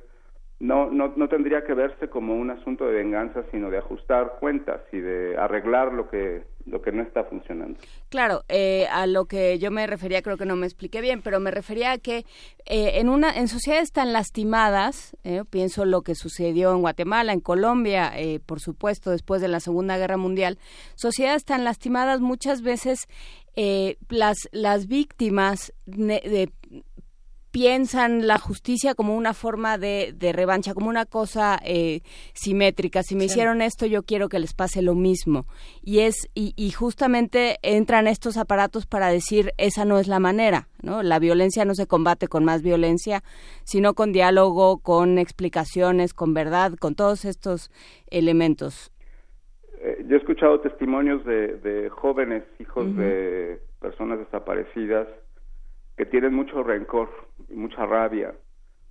no, no, no tendría que verse como un asunto de venganza, sino de ajustar cuentas y de arreglar lo que, lo que no está funcionando. Claro, eh, a lo que yo me refería, creo que no me expliqué bien, pero me refería a que eh, en, una, en sociedades tan lastimadas, eh, pienso lo que sucedió en Guatemala, en Colombia, por supuesto, después de la Segunda Guerra Mundial, sociedades tan lastimadas muchas veces las, las víctimas de, piensan la justicia como una forma de, de revancha, como una cosa eh, simétrica. Si me hicieron esto, yo quiero que les pase lo mismo. Y es y, y, justamente entran estos aparatos para decir esa no es la manera, ¿no? La violencia no se combate con más violencia, sino con diálogo, con explicaciones, con verdad, con todos estos elementos. Eh, yo he escuchado testimonios de, de jóvenes hijos de personas desaparecidas que tienen mucho rencor y mucha rabia.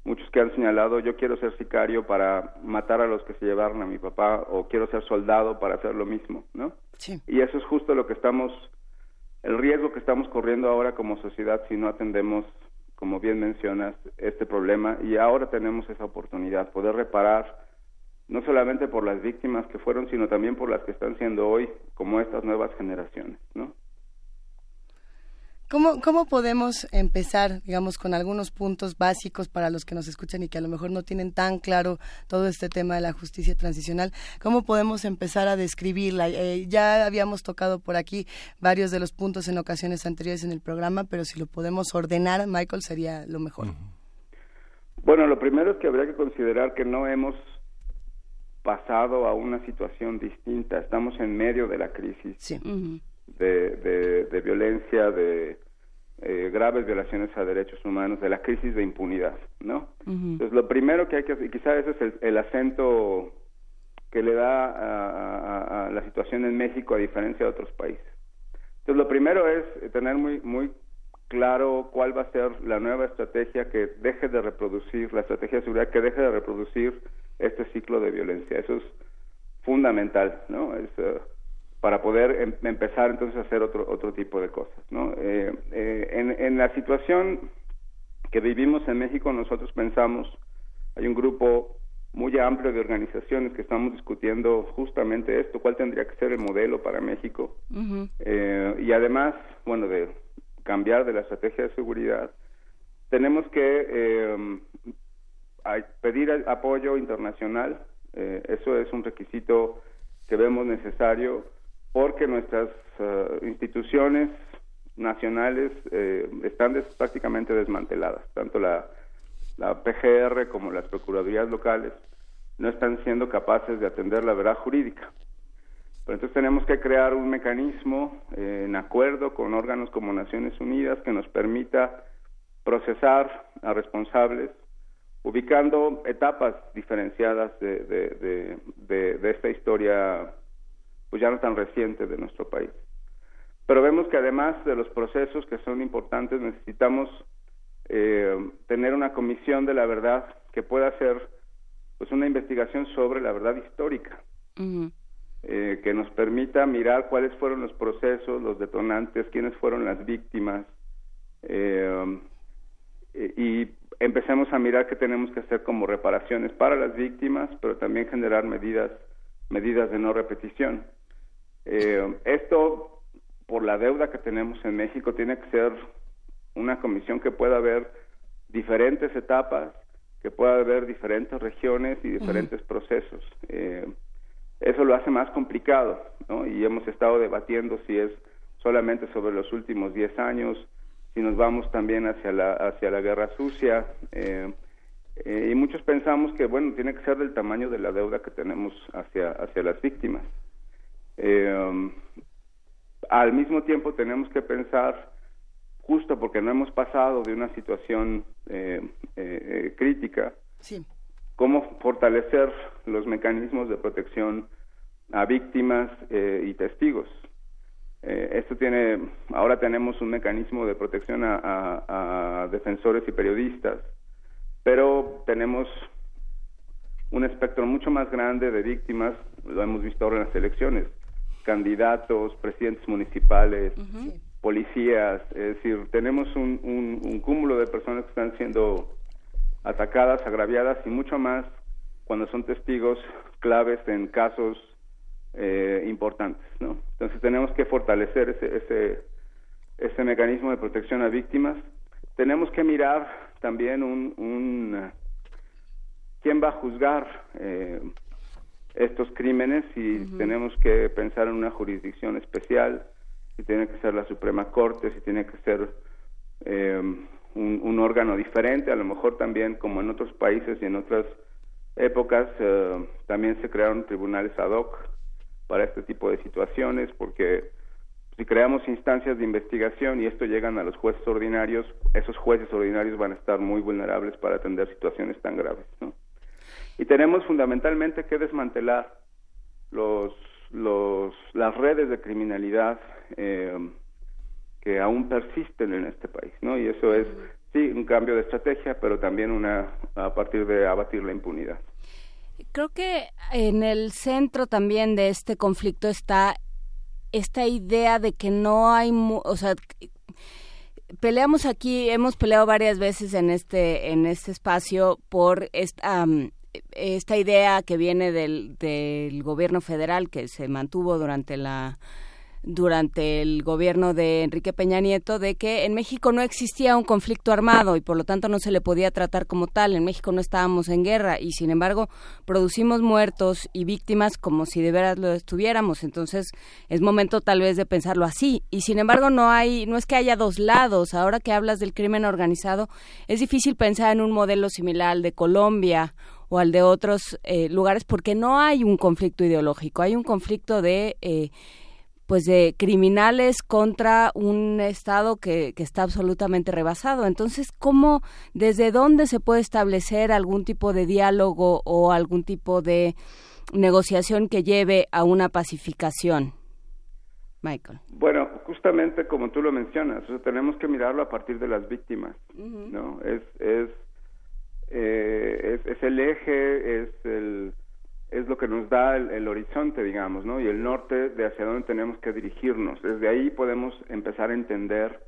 Muchos que han señalado, yo quiero ser sicario para matar a los que se llevaron a mi papá o quiero ser soldado para hacer lo mismo, ¿no? Sí. Y eso es justo lo que estamos, el riesgo que estamos corriendo ahora como sociedad si no atendemos, como bien mencionas, este problema. Y ahora tenemos esa oportunidad, poder reparar no solamente por las víctimas que fueron, sino también por las que están siendo hoy, como estas nuevas generaciones, ¿no? ¿Cómo, ¿Cómo podemos empezar, digamos, con algunos puntos básicos para los que nos escuchan y que a lo mejor no tienen tan claro todo este tema de la justicia transicional? ¿Cómo podemos empezar a describirla? Eh, ya habíamos tocado por aquí varios de los puntos en ocasiones anteriores en el programa, pero si lo podemos ordenar, Michael, sería lo mejor. Bueno, lo primero es que habría que considerar que no hemos pasado a una situación distinta. Estamos en medio de la crisis. Sí de, de, de violencia, de eh, graves violaciones a derechos humanos, de la crisis de impunidad, ¿no? Entonces, lo primero que hay que hacer, y quizás ese es el, el acento que le da a, a, a, la situación en México a diferencia de otros países. Entonces, lo primero es tener muy, muy claro cuál va a ser la nueva estrategia que deje de reproducir, la estrategia de seguridad que deje de reproducir este ciclo de violencia. Eso es fundamental, ¿no? Es, uh, para poder em empezar entonces a hacer otro otro tipo de cosas no eh, eh, en, en la situación que vivimos en México nosotros pensamos hay un grupo muy amplio de organizaciones que estamos discutiendo justamente esto cuál tendría que ser el modelo para México. Uh -huh. eh, y además bueno de cambiar de la estrategia de seguridad tenemos que eh, pedir apoyo internacional. Eh, eso es un requisito que vemos necesario porque nuestras uh, instituciones nacionales eh, están des prácticamente desmanteladas, tanto la, PGR como las procuradurías locales no están siendo capaces de atender la verdad jurídica. Entonces tenemos que crear un mecanismo eh, en acuerdo con órganos como Naciones Unidas que nos permita procesar a responsables ubicando etapas diferenciadas de, de esta historia pues ya no tan reciente de nuestro país. Pero vemos que además de los procesos que son importantes, necesitamos eh, tener una comisión de la verdad que pueda hacer pues una investigación sobre la verdad histórica, uh -huh. eh, que nos permita mirar cuáles fueron los procesos, los detonantes, quiénes fueron las víctimas, eh, y empecemos a mirar qué tenemos que hacer como reparaciones para las víctimas, pero también generar medidas medidas de no repetición. Eh, esto, por la deuda que tenemos en México, tiene que ser una comisión que pueda ver diferentes etapas, que pueda haber diferentes regiones y diferentes uh -huh. procesos. Eh, Eso lo hace más complicado, ¿no? Y hemos estado debatiendo si es solamente sobre los últimos 10 años, si nos vamos también hacia la, hacia la guerra sucia. Eh, eh, y muchos pensamos que, bueno, tiene que ser del tamaño de la deuda que tenemos hacia, hacia las víctimas. Eh, al mismo tiempo tenemos que pensar, justo porque no hemos pasado de una situación crítica, cómo fortalecer los mecanismos de protección a víctimas y testigos. Eh, esto tiene, ahora tenemos un mecanismo de protección a, defensores y periodistas, pero tenemos un espectro mucho más grande de víctimas, lo hemos visto ahora en las elecciones, candidatos, presidentes municipales, policías, es decir, tenemos un, un, cúmulo de personas que están siendo atacadas, agraviadas y mucho más cuando son testigos claves en casos eh, importantes, ¿no? Entonces tenemos que fortalecer ese, ese, ese mecanismo de protección a víctimas. Tenemos que mirar también un, un quién va a juzgar eh, estos crímenes y tenemos que pensar en una jurisdicción especial, si tiene que ser la Suprema Corte, si tiene que ser eh, un, un, órgano diferente, a lo mejor también como en otros países y en otras épocas también se crearon tribunales ad hoc para este tipo de situaciones, porque si creamos instancias de investigación y esto llegan a los jueces ordinarios, esos jueces ordinarios van a estar muy vulnerables para atender situaciones tan graves. Y tenemos fundamentalmente que desmantelar los, los, las redes de criminalidad eh, que aún persisten en este país, ¿no? Y eso es, sí, un cambio de estrategia, pero también una, a partir de abatir la impunidad. Creo que en el centro también de este conflicto está esta idea de que no hay, o sea, peleamos aquí, hemos peleado varias veces en este en este espacio por esta esta idea que viene del, del gobierno federal que se mantuvo durante la durante el gobierno de Enrique Peña Nieto de que en México no existía un conflicto armado y por lo tanto no se le podía tratar como tal. En México no estábamos en guerra y sin embargo producimos muertos y víctimas como si de veras lo estuviéramos. Entonces es momento tal vez de pensarlo así. Y sin embargo no hay, no es que haya dos lados. Ahora que hablas del crimen organizado, es difícil pensar en un modelo similar de Colombia o al de otros eh, lugares porque no hay un conflicto ideológico, hay un conflicto de eh, pues de criminales contra un Estado que, que, está absolutamente rebasado. Entonces, ¿cómo, desde dónde se puede establecer algún tipo de diálogo o algún tipo de negociación que lleve a una pacificación? Michael. Bueno, justamente como tú lo mencionas, tenemos que mirarlo a partir de las víctimas, ¿no? Es, es, eh, es, es el eje, es el es lo que nos da el, horizonte, digamos, ¿no? Y el norte de hacia dónde tenemos que dirigirnos. Desde ahí podemos empezar a entender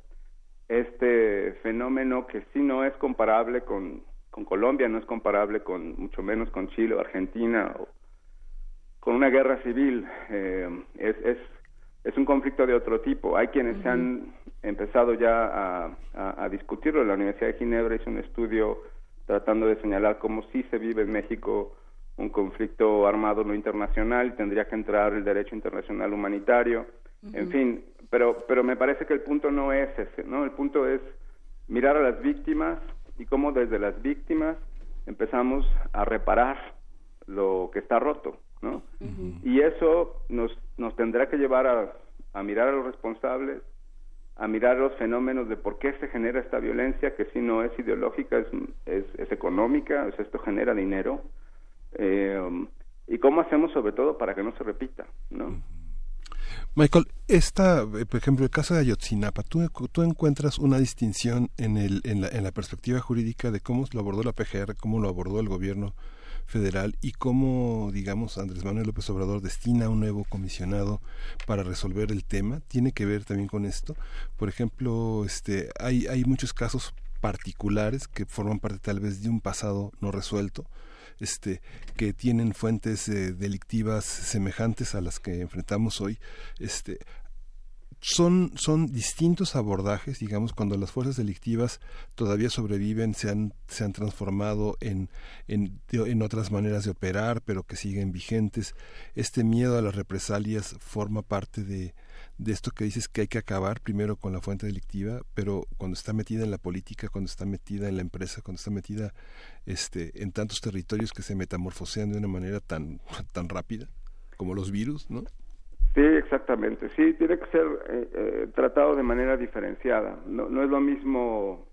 este fenómeno que sí no es comparable con, con Colombia, no es comparable con, mucho menos con Chile o Argentina o con una guerra civil. Eh, es, es, es un conflicto de otro tipo. Hay quienes se han empezado ya a, a, a discutirlo. La Universidad de Ginebra hizo un estudio tratando de señalar cómo sí se vive en México un conflicto armado no internacional, tendría que entrar el derecho internacional humanitario, en fin, pero, pero me parece que el punto no es ese, ¿no? El punto es mirar a las víctimas y cómo desde las víctimas empezamos a reparar lo que está roto, ¿no? Y eso nos, nos tendrá que llevar a, a mirar a los responsables, a mirar los fenómenos de por qué se genera esta violencia, que si no es ideológica, es, es, económica, esto genera dinero, eh, y cómo hacemos sobre todo para que no se repita, ¿no? Michael, esta, eh, por ejemplo, el caso de Ayotzinapa, ¿tú, tú encuentras una distinción en, el, en, la, en la perspectiva jurídica de cómo lo abordó la PGR, cómo lo abordó el gobierno federal y cómo, digamos, Andrés Manuel López Obrador destina un nuevo comisionado para resolver el tema. Tiene que ver también con esto. Por ejemplo, este, hay, hay muchos casos particulares que forman parte tal vez de un pasado no resuelto este, que tienen fuentes eh, delictivas semejantes a las que enfrentamos hoy. Este, son, son distintos abordajes, digamos, cuando las fuerzas delictivas todavía sobreviven, se han, se han transformado en, en, en otras maneras de operar, pero que siguen vigentes. Este miedo a las represalias forma parte de, de esto que dices que hay que acabar primero con la fuente delictiva, pero cuando está metida en la política, cuando está metida en la empresa, cuando está metida este, en tantos territorios que se metamorfosean de una manera tan, tan rápida como los virus, ¿no? Sí, exactamente. Sí, tiene que ser eh, eh, tratado de manera diferenciada. No, no es lo mismo,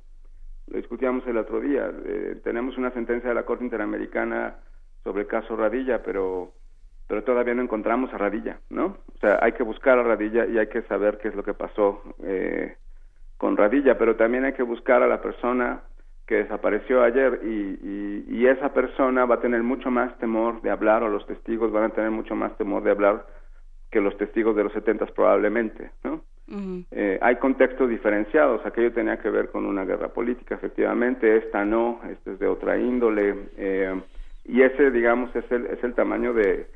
lo discutíamos el otro día, eh, tenemos una sentencia de la Corte Interamericana sobre el caso Radilla, pero pero todavía no encontramos a Radilla, ¿no? O sea, hay que buscar a Radilla y hay que saber qué es lo que pasó eh, con Radilla, pero también hay que buscar a la persona que desapareció ayer y, y, y, esa persona va a tener mucho más temor de hablar o los testigos van a tener mucho más temor de hablar que los testigos de los setentas probablemente, ¿no? eh, hay contextos diferenciados, aquello tenía que ver con una guerra política, efectivamente, esta no, esta es de otra índole, eh, y ese, digamos, es el, es el tamaño de,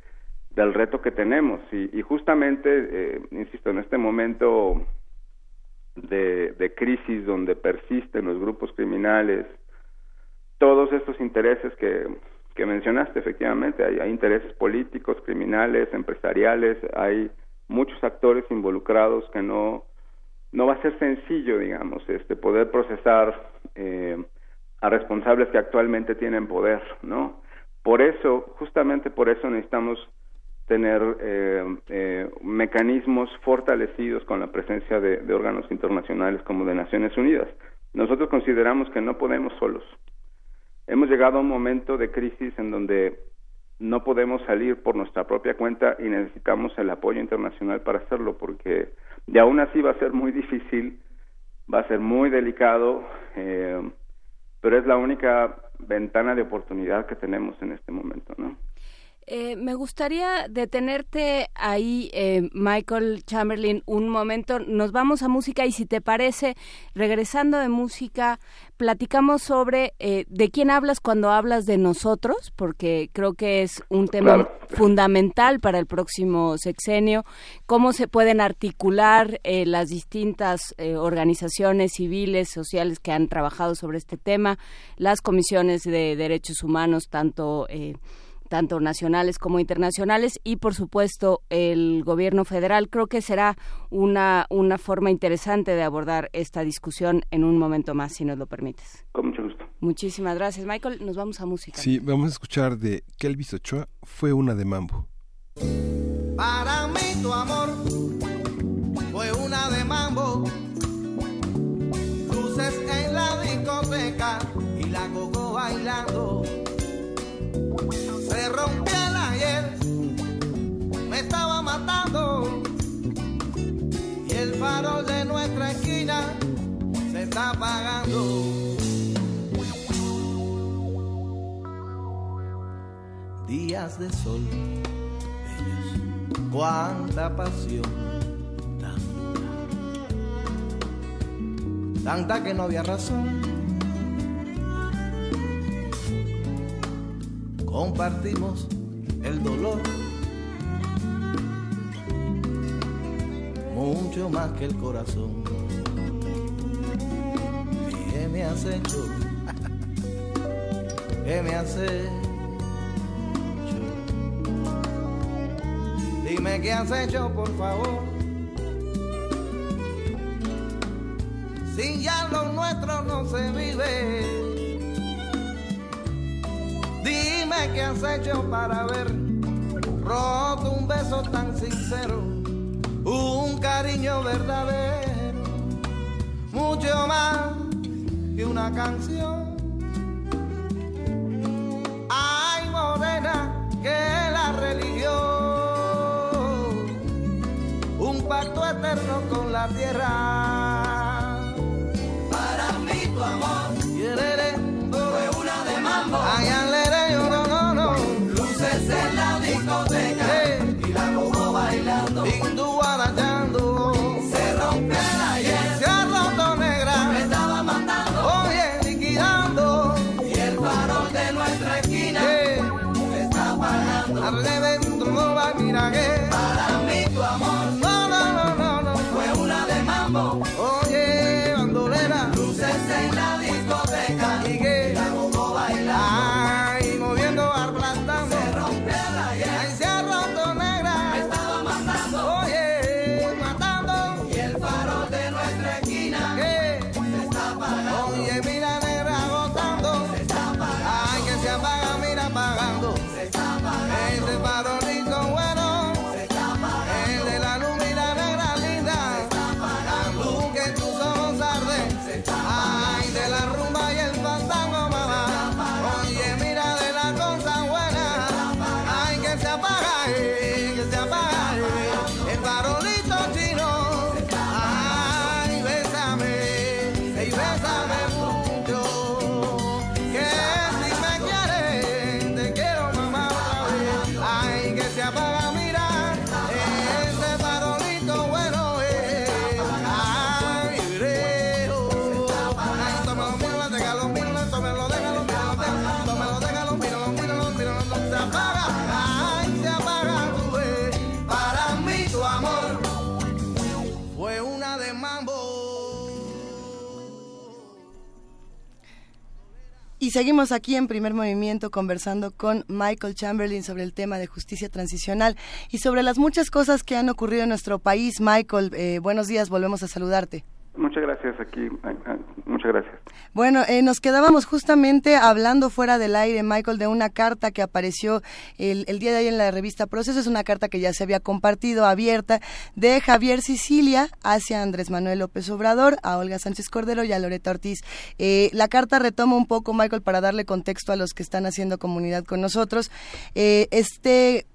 del reto que tenemos. Y, y justamente, eh, insisto, en este momento de, de, crisis donde persisten los grupos criminales, todos estos intereses que, que mencionaste, efectivamente, hay, intereses políticos, criminales, empresariales, hay muchos actores involucrados que no no va a ser sencillo, digamos, este poder procesar eh, a responsables que actualmente tienen poder, ¿no? Por eso, justamente por eso necesitamos tener eh, eh, mecanismos fortalecidos con la presencia de, órganos internacionales como de Naciones Unidas. Nosotros consideramos que no podemos solos. Hemos llegado a un momento de crisis en donde no podemos salir por nuestra propia cuenta y necesitamos el apoyo internacional para hacerlo, porque de aún así va a ser muy difícil, va a ser muy delicado, eh, pero es la única ventana de oportunidad que tenemos en este momento, ¿no? Eh, me gustaría detenerte ahí, eh, Michael Chamberlain, un momento. Nos vamos a música y si te parece, regresando de música, platicamos sobre eh, de quién hablas cuando hablas de nosotros, porque creo que es un tema claro. fundamental para el próximo sexenio, cómo se pueden articular eh, las distintas eh, organizaciones civiles, sociales que han trabajado sobre este tema, las comisiones de derechos humanos, tanto tanto nacionales como internacionales y por supuesto el gobierno federal. Creo que será una, una forma interesante de abordar esta discusión en un momento más, si nos lo permites. Con mucho gusto. Muchísimas gracias, Michael. Nos vamos a música. Sí, vamos a escuchar de Kelvis Ochoa, fue una de mambo. Para mí tu amor está. Días de sol, cuánta pasión, tanta, tanta que no había razón compartimos el dolor. Mucho más que el corazón. ¿Qué me has hecho? ¿Qué me has hecho? Dime qué has hecho, por favor. Si ya lo nuestro no se vive. Dime qué has hecho para haber roto un beso tan sincero, un cariño verdadero, mucho más una canción. Ay, morena, que la religión, un pacto eterno con la tierra. Seguimos aquí en primer movimiento conversando con Michael Chamberlain sobre el tema de justicia transicional y sobre las muchas cosas que han ocurrido en nuestro país. Michael, eh, buenos días, volvemos a saludarte. Muchas gracias aquí, muchas gracias. Bueno, eh, nos quedábamos justamente hablando fuera del aire, Michael, de una carta que apareció el, el, día de ayer en la revista Proceso. Es una carta que ya se había compartido, abierta, de Javier Sicilia hacia Andrés Manuel López Obrador, a Olga Sánchez Cordero y a Loreta Ortiz. Eh, la carta retoma un poco, Michael, para darle contexto a los que están haciendo comunidad con nosotros. Eh, este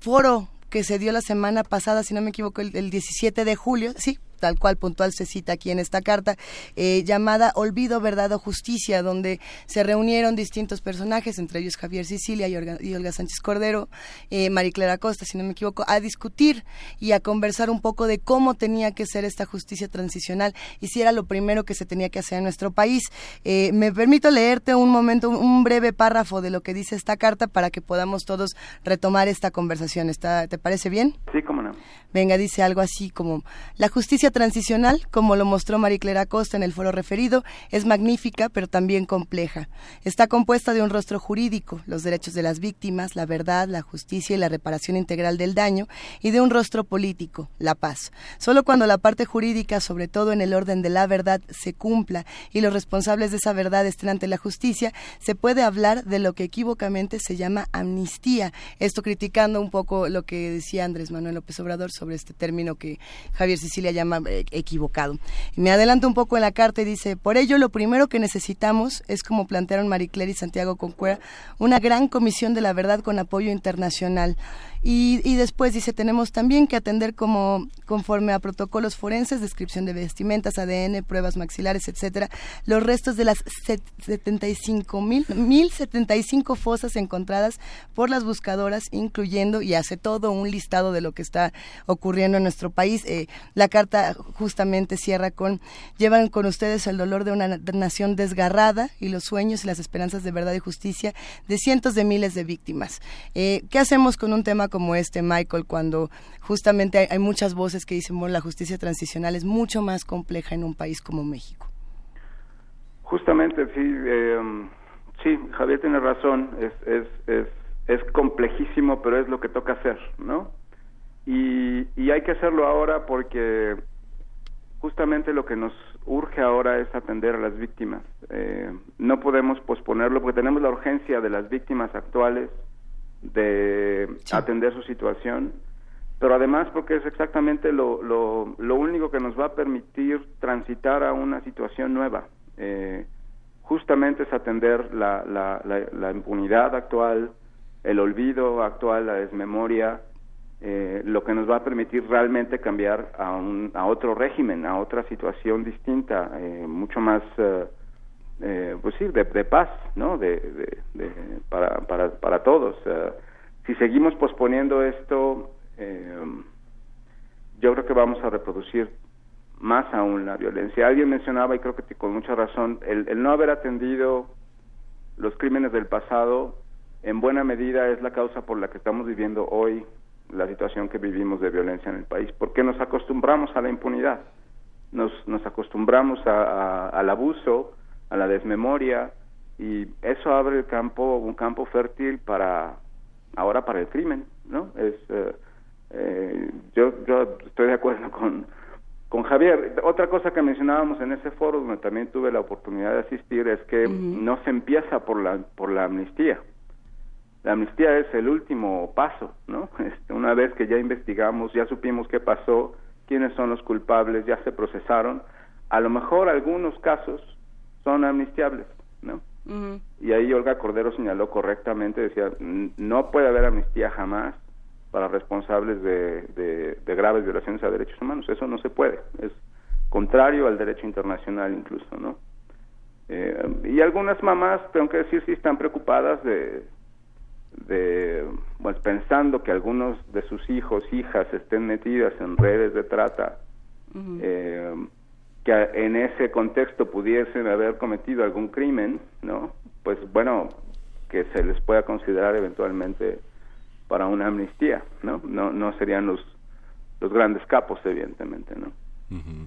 foro que se dio la semana pasada, si no me equivoco, el, el 17 de julio, sí, tal cual puntual se cita aquí en esta carta, eh, llamada Olvido, Verdad o Justicia, donde se reunieron distintos personajes, entre ellos Javier Sicilia y Olga, y Olga Sánchez Cordero, eh, Mariclara Costa, si no me equivoco, a discutir y a conversar un poco de cómo tenía que ser esta justicia transicional y si era lo primero que se tenía que hacer en nuestro país. Eh, me permito leerte un momento, un breve párrafo de lo que dice esta carta para que podamos todos retomar esta conversación. ¿Está, ¿Te parece bien? Sí, cómo no. Venga, dice algo así como, la justicia transicional, como lo mostró Mariclera Costa en el foro referido, es magnífica, pero también compleja. Está compuesta de un rostro jurídico, los derechos de las víctimas, la verdad, la justicia y la reparación integral del daño, y de un rostro político, la paz. Solo cuando la parte jurídica, sobre todo en el orden de la verdad, se cumpla y los responsables de esa verdad estén ante la justicia, se puede hablar de lo que equívocamente se llama amnistía. Esto criticando un poco lo que decía Andrés Manuel López Obrador sobre este término que Javier Sicilia llama eh, equivocado. Me adelanto un poco en la carta y dice, por ello lo primero que necesitamos es, como plantearon Marie Claire y Santiago Concuera, una gran comisión de la verdad con apoyo internacional. Y, y, después dice, tenemos también que atender como conforme a protocolos forenses, descripción de vestimentas, ADN, pruebas maxilares, etcétera, los restos de las 75 mil, 1075 fosas encontradas por las buscadoras, incluyendo, y hace todo un listado de lo que está ocurriendo en nuestro país. Eh, la carta justamente cierra con, llevan con ustedes el dolor de una nación desgarrada y los sueños y las esperanzas de verdad y justicia de cientos de miles de víctimas. Eh, ¿Qué hacemos con un tema como este, Michael, cuando justamente hay, hay muchas voces que dicen, bueno, la justicia transicional es mucho más compleja en un país como México? Justamente, sí, eh, sí, Javier tiene razón, es, es, es, es complejísimo, pero es lo que toca hacer, ¿no? Y, y hay que hacerlo ahora porque justamente lo que nos urge ahora es atender a las víctimas. Eh, no podemos posponerlo porque tenemos la urgencia de las víctimas actuales de sí. atender su situación, pero además porque es exactamente lo, lo, lo, único que nos va a permitir transitar a una situación nueva. Eh, justamente es atender la, la, la, la, impunidad actual, el olvido actual, la desmemoria, eh, lo que nos va a permitir realmente cambiar a, un, a otro régimen, a otra situación distinta, eh, mucho más, eh, eh, pues sí, de, paz, ¿no? De, para, para, para todos. Si seguimos posponiendo esto, eh, yo creo que vamos a reproducir más aún la violencia. Alguien mencionaba, y creo que con mucha razón, el, el no haber atendido los crímenes del pasado, en buena medida es la causa por la que estamos viviendo hoy la situación que vivimos de violencia en el país, porque nos acostumbramos a la impunidad, nos, nos acostumbramos a, al abuso, a la desmemoria, y eso abre el campo, un campo fértil para ahora para el crimen, ¿no? Es eh, eh, yo yo estoy de acuerdo con con Javier. Otra cosa que mencionábamos en ese foro donde también tuve la oportunidad de asistir es que uh -huh. no se empieza por la por la amnistía. La amnistía es el último paso, ¿no? Este, una vez que ya investigamos, ya supimos qué pasó, quiénes son los culpables, ya se procesaron, a lo mejor algunos casos son amnistiables, ¿no? Uh -huh. Y ahí Olga Cordero señaló correctamente, decía, no puede haber amnistía jamás para responsables de, de, de, graves violaciones a derechos humanos. Eso no se puede. Es contrario al derecho internacional incluso, ¿no? Eh, y algunas mamás, tengo que decir, sí están preocupadas de, de pues pensando que algunos de sus hijos, hijas estén metidas en redes de trata. Uh -huh. eh, que en ese contexto pudiesen haber cometido algún crimen, ¿no? Pues bueno, que se les pueda considerar eventualmente para una amnistía, ¿no? No, no serían los, los grandes capos, evidentemente, ¿no? Uh.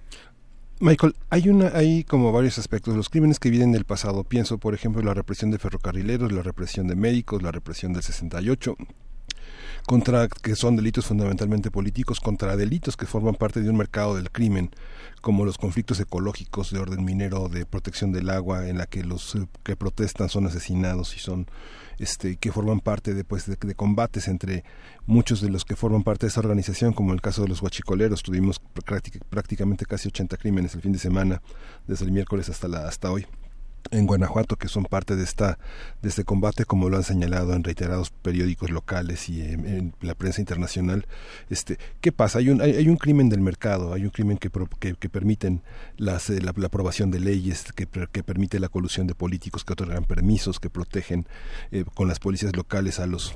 Michael, hay una, hay como varios aspectos. Los crímenes que vienen del pasado. Pienso, por ejemplo, la represión de ferrocarrileros, la represión de médicos, la represión del 68 contra que son delitos fundamentalmente políticos contra delitos que forman parte de un mercado del crimen como los conflictos ecológicos de orden minero de protección del agua en la que los eh, que protestan son asesinados y son este que forman parte de, pues, de, combates entre muchos de los que forman parte de esa organización como el caso de los huachicoleros. Tuvimos práctica- prácticamente casi 80 crímenes el fin de semana desde el miércoles hasta la hasta hoy en Guanajuato que son parte de esta de este combate como lo han señalado en reiterados periódicos locales y en, la prensa internacional este qué pasa hay un hay, hay un crimen del mercado hay un crimen que que, permiten las eh, la, aprobación de leyes que, que permite la colusión de políticos que otorgan permisos que protegen eh, con las policías locales a los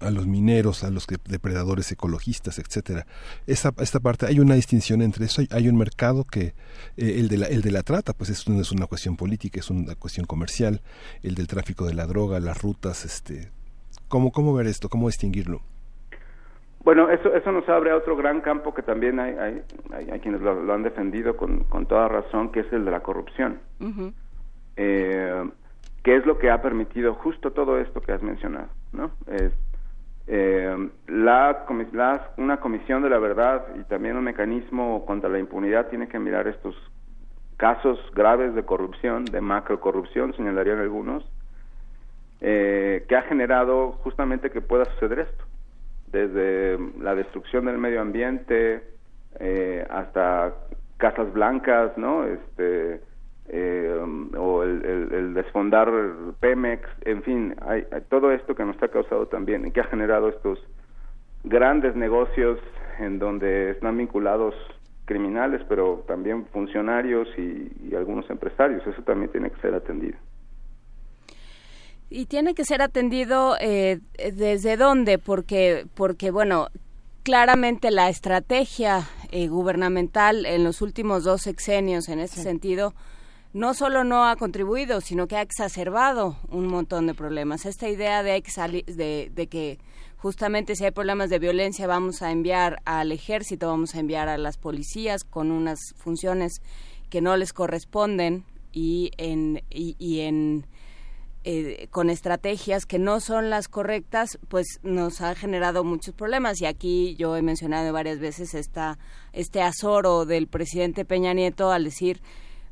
a los mineros, a los que- depredadores ecologistas, etcétera. Esta, esta parte hay una distinción entre eso. Hay, hay un mercado que eh, el de la el de la trata, pues es, no es una cuestión política, es una cuestión comercial. El del tráfico de la droga, las rutas, este, cómo cómo ver esto, cómo distinguirlo. Bueno, eso, eso nos abre a otro gran campo que también hay, hay, hay, hay quienes lo, lo han defendido con, con toda razón, que es el de la corrupción. Eh, que es lo que ha permitido justo todo esto que has mencionado, ¿no? Es, eh, la, comi- la- una comisión de la verdad y también un mecanismo contra la impunidad tiene que mirar estos casos graves de corrupción, de macrocorrupción, señalarían algunos, eh, que ha generado justamente que pueda suceder esto, desde la destrucción del medio ambiente eh, hasta casas blancas, ¿no? Este, eh, o el, el- el desfondar Pemex, en fin, hay, hay todo esto que nos ha causado también y que ha generado estos grandes negocios en donde están vinculados criminales, pero también funcionarios y, y algunos empresarios. Eso también tiene que ser atendido. Y tiene que ser atendido eh, desde dónde, porque, porque bueno, claramente la estrategia eh, gubernamental en los últimos dos sexenios en ese sentido no solo no ha contribuido, sino que ha exacerbado un montón de problemas. Esta idea de, de, de que justamente si hay problemas de violencia vamos a enviar al ejército, vamos a enviar a las policías con unas funciones que no les corresponden y en, y, y en eh, con estrategias que no son las correctas, pues nos ha generado muchos problemas. Y aquí yo he mencionado varias veces esta, este azoro del presidente Peña Nieto al decir,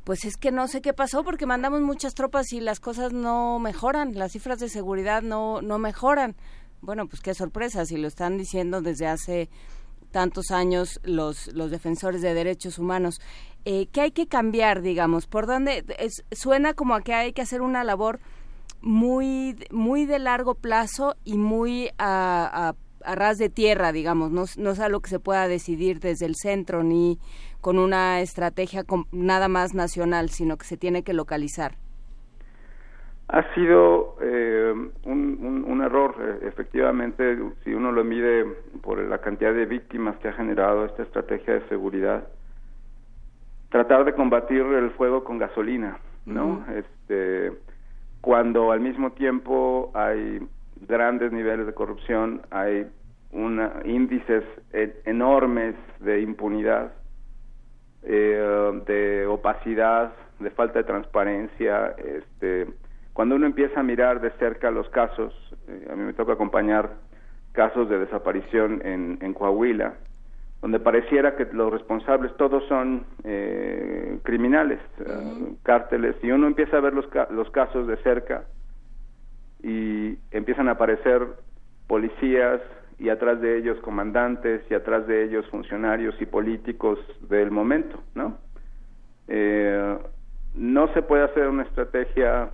pues es que no sé qué pasó porque mandamos muchas tropas y las cosas no mejoran, las cifras de seguridad no, no mejoran. Bueno, pues qué sorpresa, si lo están diciendo desde hace tantos años los, los defensores de derechos humanos. Eh, ¿Qué hay que cambiar, digamos? ¿Por dónde? Es- suena como a que hay que hacer una labor muy, muy de largo plazo y muy a, a- a ras de tierra, digamos. No, no es algo que se pueda decidir desde el centro ni con una estrategia nada más nacional, sino que se tiene que localizar. Ha sido eh, un, un- un error, eh, efectivamente, si uno lo mide por la cantidad de víctimas que ha generado esta estrategia de seguridad, tratar de combatir el fuego con gasolina, ¿no? Este, cuando al mismo tiempo hay grandes niveles de corrupción, hay una, índices enormes de impunidad, eh, de opacidad, de falta de transparencia, este, cuando uno empieza a mirar de cerca los casos, eh, a mí me toca acompañar casos de desaparición en, en Coahuila, donde pareciera que los responsables todos son eh, criminales, cárteles, y uno empieza a ver los, ca- los casos de cerca y empiezan a aparecer policías y atrás de ellos comandantes y atrás de ellos funcionarios y políticos del momento, ¿no? Eh, no se puede hacer una estrategia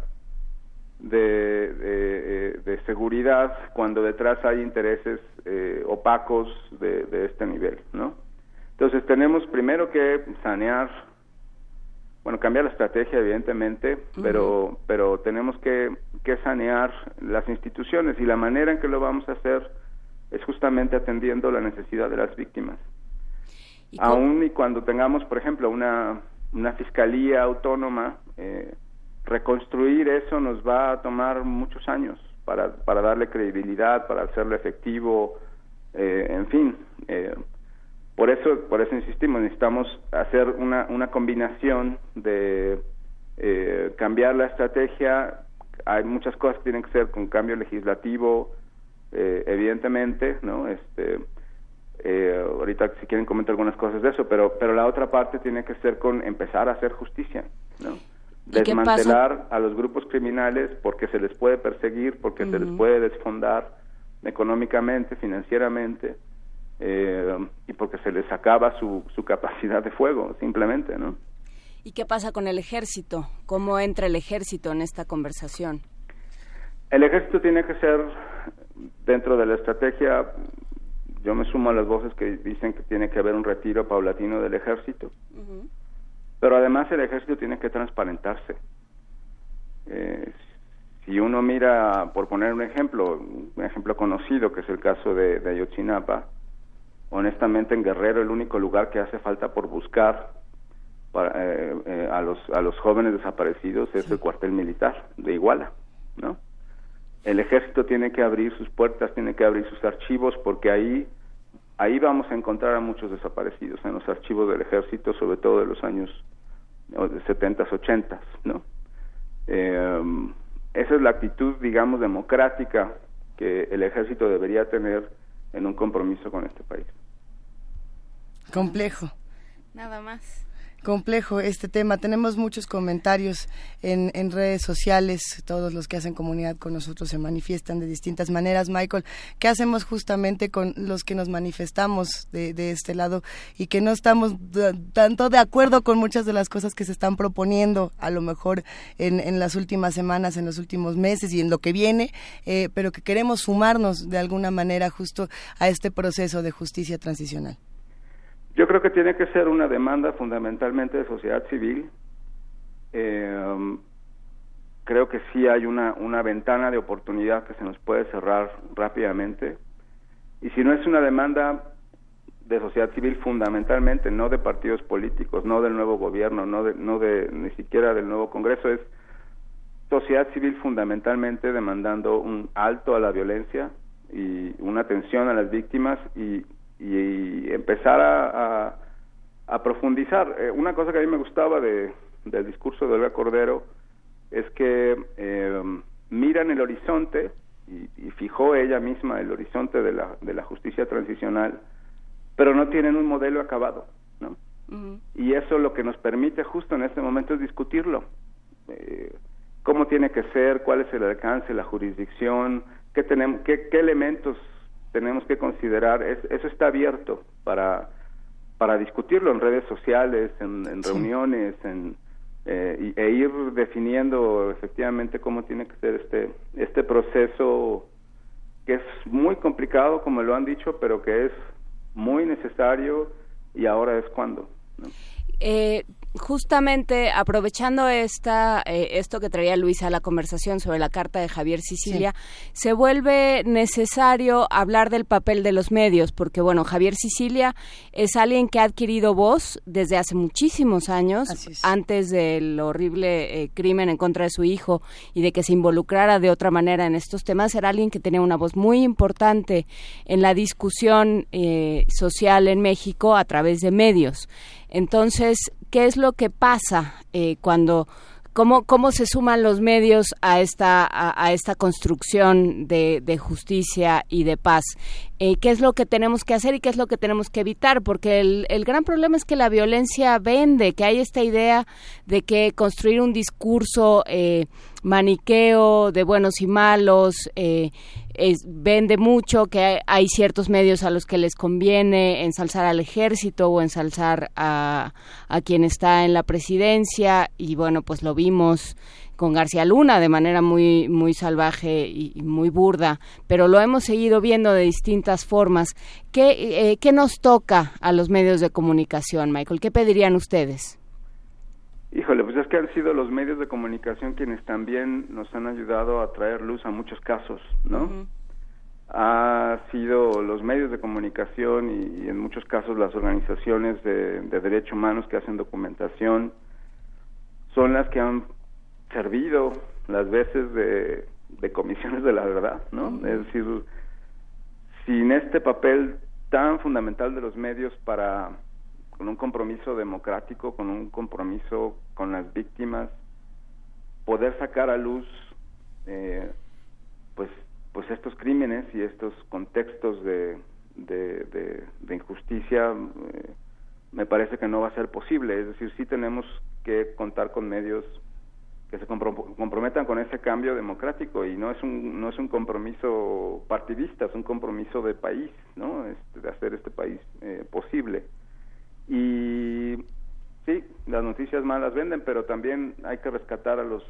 de, de, de seguridad cuando detrás hay intereses eh, opacos de, de este nivel, ¿no? Entonces tenemos primero que sanear, bueno, cambiar la estrategia evidentemente, pero pero tenemos que, que sanear las instituciones y la manera en que lo vamos a hacer es justamente atendiendo la necesidad de las víctimas. Aún y cuando tengamos, por ejemplo, una, una fiscalía autónoma, eh, reconstruir eso nos va a tomar muchos años para, para darle credibilidad, para hacerlo efectivo, eh, en fin. eh, por eso, por eso insistimos, necesitamos hacer una, una combinación de eh, cambiar la estrategia. Hay muchas cosas que tienen que ser con cambio legislativo, eh, evidentemente, ¿no? Este, eh, ahorita si quieren comentar algunas cosas de eso, pero, pero la otra parte tiene que ser con empezar a hacer justicia, ¿no? Desmantelar a los grupos criminales porque se les puede perseguir, porque se les puede desfondar económicamente, financieramente, eh, y porque se les acaba su, su capacidad de fuego, simplemente, ¿no? ¿Y qué pasa con el ejército? ¿Cómo entra el ejército en esta conversación? El ejército tiene que ser, dentro de la estrategia, yo me sumo a las voces que dicen que tiene que haber un retiro paulatino del ejército. Pero además el ejército tiene que transparentarse. Eh, si uno mira, por poner un ejemplo, un ejemplo conocido, que es el caso de, de Ayotzinapa, honestamente en Guerrero el único lugar que hace falta por buscar para, eh, eh, a los a los jóvenes desaparecidos es el cuartel militar de Iguala, ¿no? El ejército tiene que abrir sus puertas, tiene que abrir sus archivos porque ahí ahí vamos a encontrar a muchos desaparecidos en los archivos del ejército, sobre todo de los años 70, 80, ¿no? Eh, esa es la actitud, digamos, democrática que el ejército debería tener en un compromiso con este país. Complejo. Nada más complejo este tema. Tenemos muchos comentarios en, en, redes sociales. Todos los que hacen comunidad con nosotros se manifiestan de distintas maneras. Michael, ¿qué hacemos justamente con los que nos manifestamos de, de este lado y que no estamos tanto de acuerdo con muchas de las cosas que se están proponiendo, a lo mejor en, en las últimas semanas, en los últimos meses y en lo que viene, eh, pero que queremos sumarnos de alguna manera justo a este proceso de justicia transicional? Yo creo que tiene que ser una demanda fundamentalmente de sociedad civil. Eh, creo que sí hay una, una ventana de oportunidad que se nos puede cerrar rápidamente. Y si no es una demanda de sociedad civil fundamentalmente, no de partidos políticos, no del nuevo gobierno, no de, no de ni siquiera del nuevo Congreso, es sociedad civil fundamentalmente demandando un alto a la violencia y una atención a las víctimas y y, empezar a, a, profundizar. Eh, una cosa que a mí me gustaba de, del discurso de Olga Cordero es que eh, miran el horizonte y, y, fijó ella misma el horizonte de la, de la justicia transicional, pero no tienen un modelo acabado, ¿no? Y eso lo que nos permite justo en este momento es discutirlo. Eh, cómo tiene que ser, cuál es el alcance, la jurisdicción, qué tenemos, qué, qué elementos tenemos que considerar, es, eso está abierto para, para discutirlo en redes sociales, en, reuniones, en, eh, e ir definiendo efectivamente cómo tiene que ser este, este proceso que es muy complicado, como lo han dicho, pero que es muy necesario y ahora es cuando. Eh, justamente aprovechando esta eh, esto que traía Luisa a la conversación sobre la carta de Javier Sicilia, se vuelve necesario hablar del papel de los medios, porque bueno, Javier Sicilia es alguien que ha adquirido voz desde hace muchísimos años, antes del horrible eh, crimen en contra de su hijo y de que se involucrara de otra manera en estos temas, era alguien que tenía una voz muy importante en la discusión eh, social en México a través de medios. Entonces, ¿qué es lo que pasa eh, cuando cómo cómo se suman los medios a esta a, esta construcción de, de, justicia y de paz eh, qué es lo que tenemos que hacer y qué es lo que tenemos que evitar porque el, el, gran problema es que la violencia vende que hay esta idea de que construir un discurso eh, maniqueo de buenos y malos eh, vende mucho, que hay, ciertos medios a los que les conviene ensalzar al ejército o ensalzar a, a quien está en la presidencia y bueno, pues lo vimos con García Luna de manera muy muy salvaje y, muy burda, pero lo hemos seguido viendo de distintas formas. ¿Qué, eh, ¿Qué nos toca a los medios de comunicación, Michael? ¿Qué pedirían ustedes? Híjole, pues es que han sido los medios de comunicación quienes también nos han ayudado a traer luz a muchos casos, ¿no? Ha sido los medios de comunicación y, en muchos casos las organizaciones de, de derechos humanos que hacen documentación son las que han servido las veces de, de comisiones de la verdad, ¿no? Es decir, sin este papel tan fundamental de los medios para con un compromiso democrático, con un compromiso con las víctimas, poder sacar a luz eh, pues pues estos crímenes y estos contextos de, de, de, injusticia eh, me parece que no va a ser posible. Es decir, sí tenemos que contar con medios que se comprometan con ese cambio democrático y no es un no es un compromiso partidista, es un compromiso de país, ¿no? Este, de hacer este país eh, posible. Y sí, las noticias malas venden, pero también hay que rescatar a los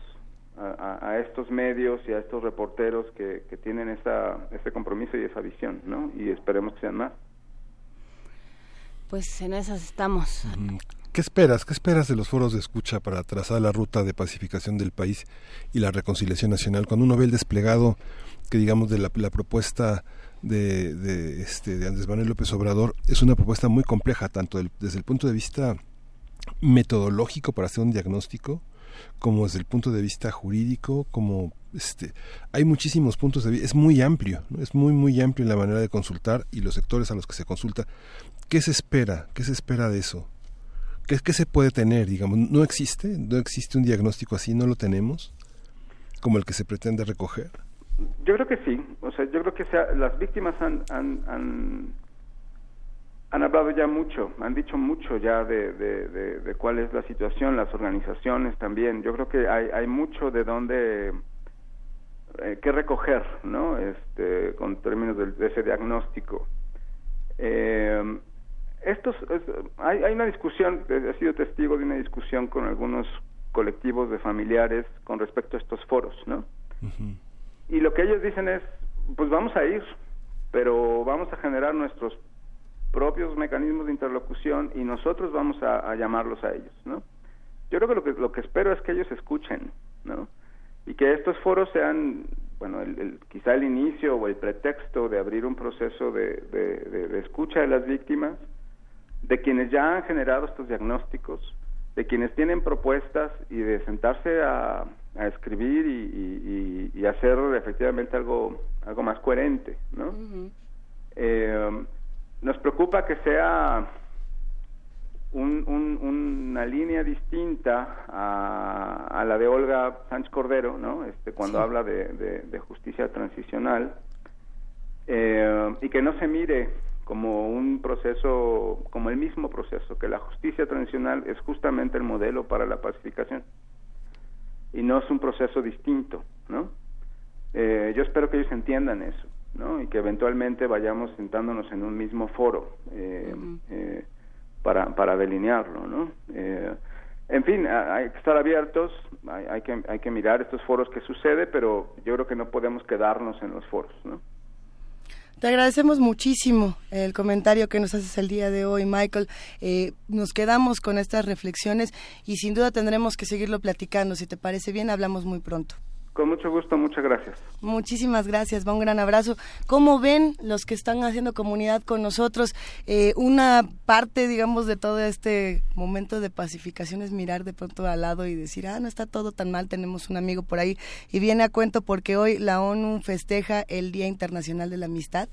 a, estos medios y a estos reporteros que, que tienen esa, ese compromiso y esa visión, ¿no? Y esperemos que sean más. Pues en esas estamos. ¿Qué esperas? ¿Qué esperas de los foros de escucha para trazar la ruta de pacificación del país y la reconciliación nacional? Cuando uno ve el desplegado, que digamos, de la, propuesta de, de, este, de Andrés Manuel López Obrador, es una propuesta muy compleja, tanto desde el punto de vista metodológico para hacer un diagnóstico, como desde el punto de vista jurídico, como este, hay muchísimos puntos de vista, es muy amplio, es muy muy amplio en la manera de consultar y los sectores a los que se consulta. ¿Qué se espera? ¿Qué se espera de eso? ¿Qué, ¿Qué se puede tener? Digamos, no existe, no existe un diagnóstico así, no lo tenemos, como el que se pretende recoger. Yo creo que sí, o sea, yo creo que sea, las víctimas han, han han hablado ya mucho, han dicho mucho ya de, de, cuál es la situación, las organizaciones también. Yo creo que hay, hay mucho de dónde eh, que recoger, ¿no? Este, con términos de, ese diagnóstico. Eh, estos, hay, hay una discusión, he sido testigo de una discusión con algunos colectivos de familiares con respecto a estos foros, ¿no? Y lo que ellos dicen es, pues vamos a ir, pero vamos a generar nuestros propios mecanismos de interlocución y nosotros vamos a, llamarlos a ellos, ¿no? Yo creo que lo que lo que espero es que ellos escuchen, ¿no? Y que estos foros sean, bueno, el, quizá el inicio o el pretexto de abrir un proceso de, de, escucha de las víctimas, de quienes ya han generado estos diagnósticos, de quienes tienen propuestas y de sentarse a, a escribir y, y, hacer efectivamente algo algo más coherente, ¿no? eh, nos preocupa que sea una línea distinta a, la de Olga Sánchez Cordero, ¿no? Este, cuando habla de, justicia transicional, eh, y que no se mire como un proceso, como el mismo proceso, que la justicia transicional es justamente el modelo para la pacificación y no es un proceso distinto, ¿no? Eh, yo espero que ellos entiendan eso. ¿no? y que eventualmente vayamos sentándonos en un mismo foro eh, eh, para, para delinearlo. ¿no? Eh, en fin, hay que estar abiertos, hay, hay, que, hay que mirar estos foros que sucede, pero yo creo que no podemos quedarnos en los foros. ¿no? Te agradecemos muchísimo el comentario que nos haces el día de hoy, Michael. nos quedamos con estas reflexiones y sin duda tendremos que seguirlo platicando. Si te parece bien, hablamos muy pronto. Con mucho gusto, muchas gracias. Muchísimas gracias, va un gran abrazo. ¿Cómo ven los que están haciendo comunidad con nosotros? Eh, una parte, digamos, de todo este momento de pacificación es mirar de pronto al lado y decir, ah, no está todo tan mal, tenemos un amigo por ahí. Y viene a cuento porque hoy la ONU festeja el Día Internacional de la Amistad.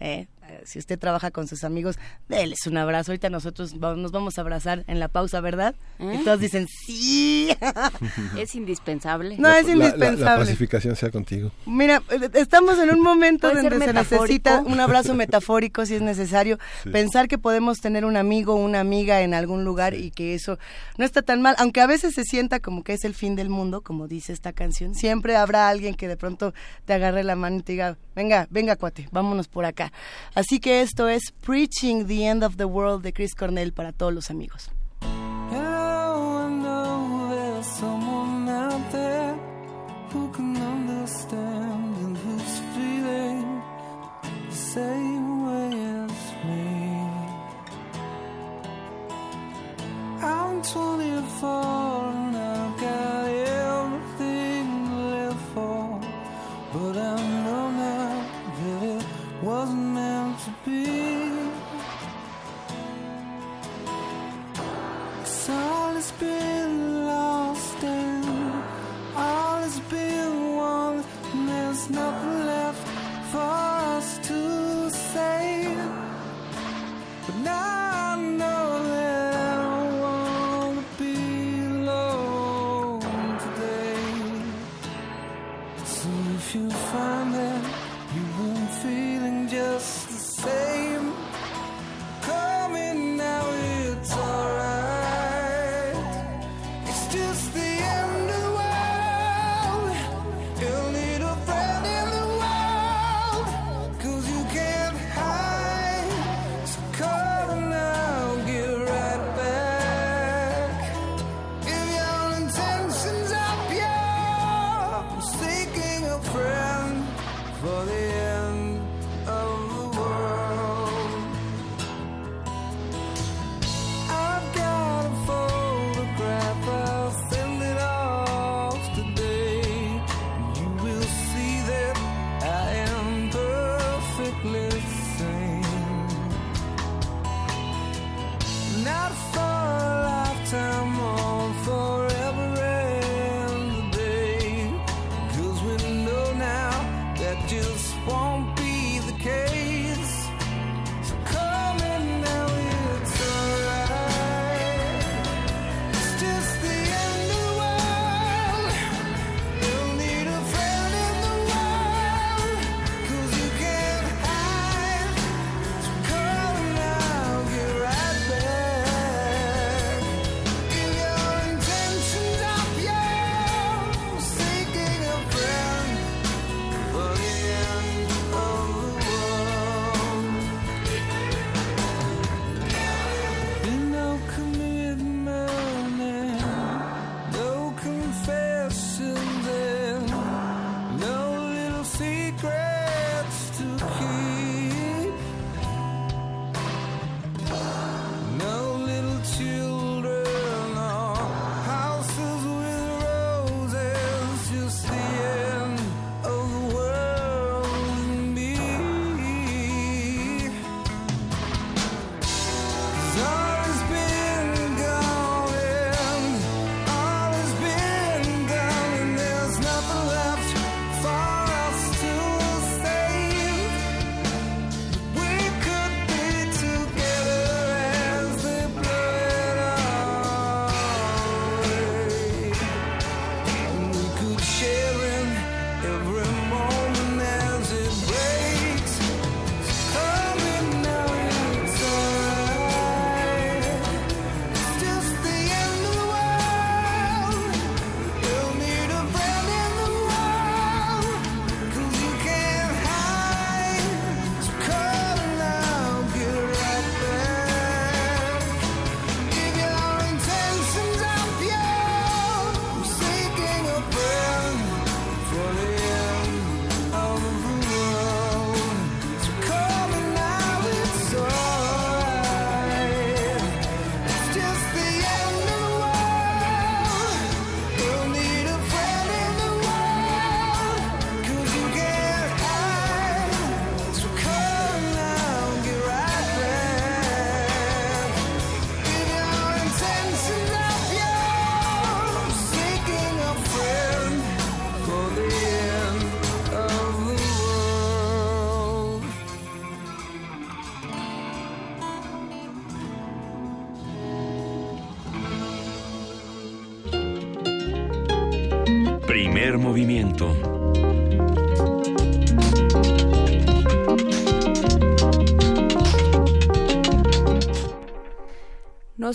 ¿eh? Eh, si usted trabaja con sus amigos, déles un abrazo. Ahorita nosotros nos vamos a abrazar en la pausa, ¿verdad? Y ¿Eh? todos dicen, sí. es indispensable. No, es indispensable. La, pacificación sea contigo. Mira, eh, estamos en un momento donde se necesita un abrazo metafórico si es necesario. Pensar que podemos tener un amigo o una amiga en algún lugar y que eso no está tan mal, aunque a veces se sienta como que es el fin del mundo, como dice esta canción. Siempre habrá alguien que de pronto te agarre la mano y te diga, venga, venga, cuate, vámonos por acá. Así que esto es Preaching the End of the World de Chris Cornell para todos los amigos. been lost and all has been won. There's nothing left for us to say. But now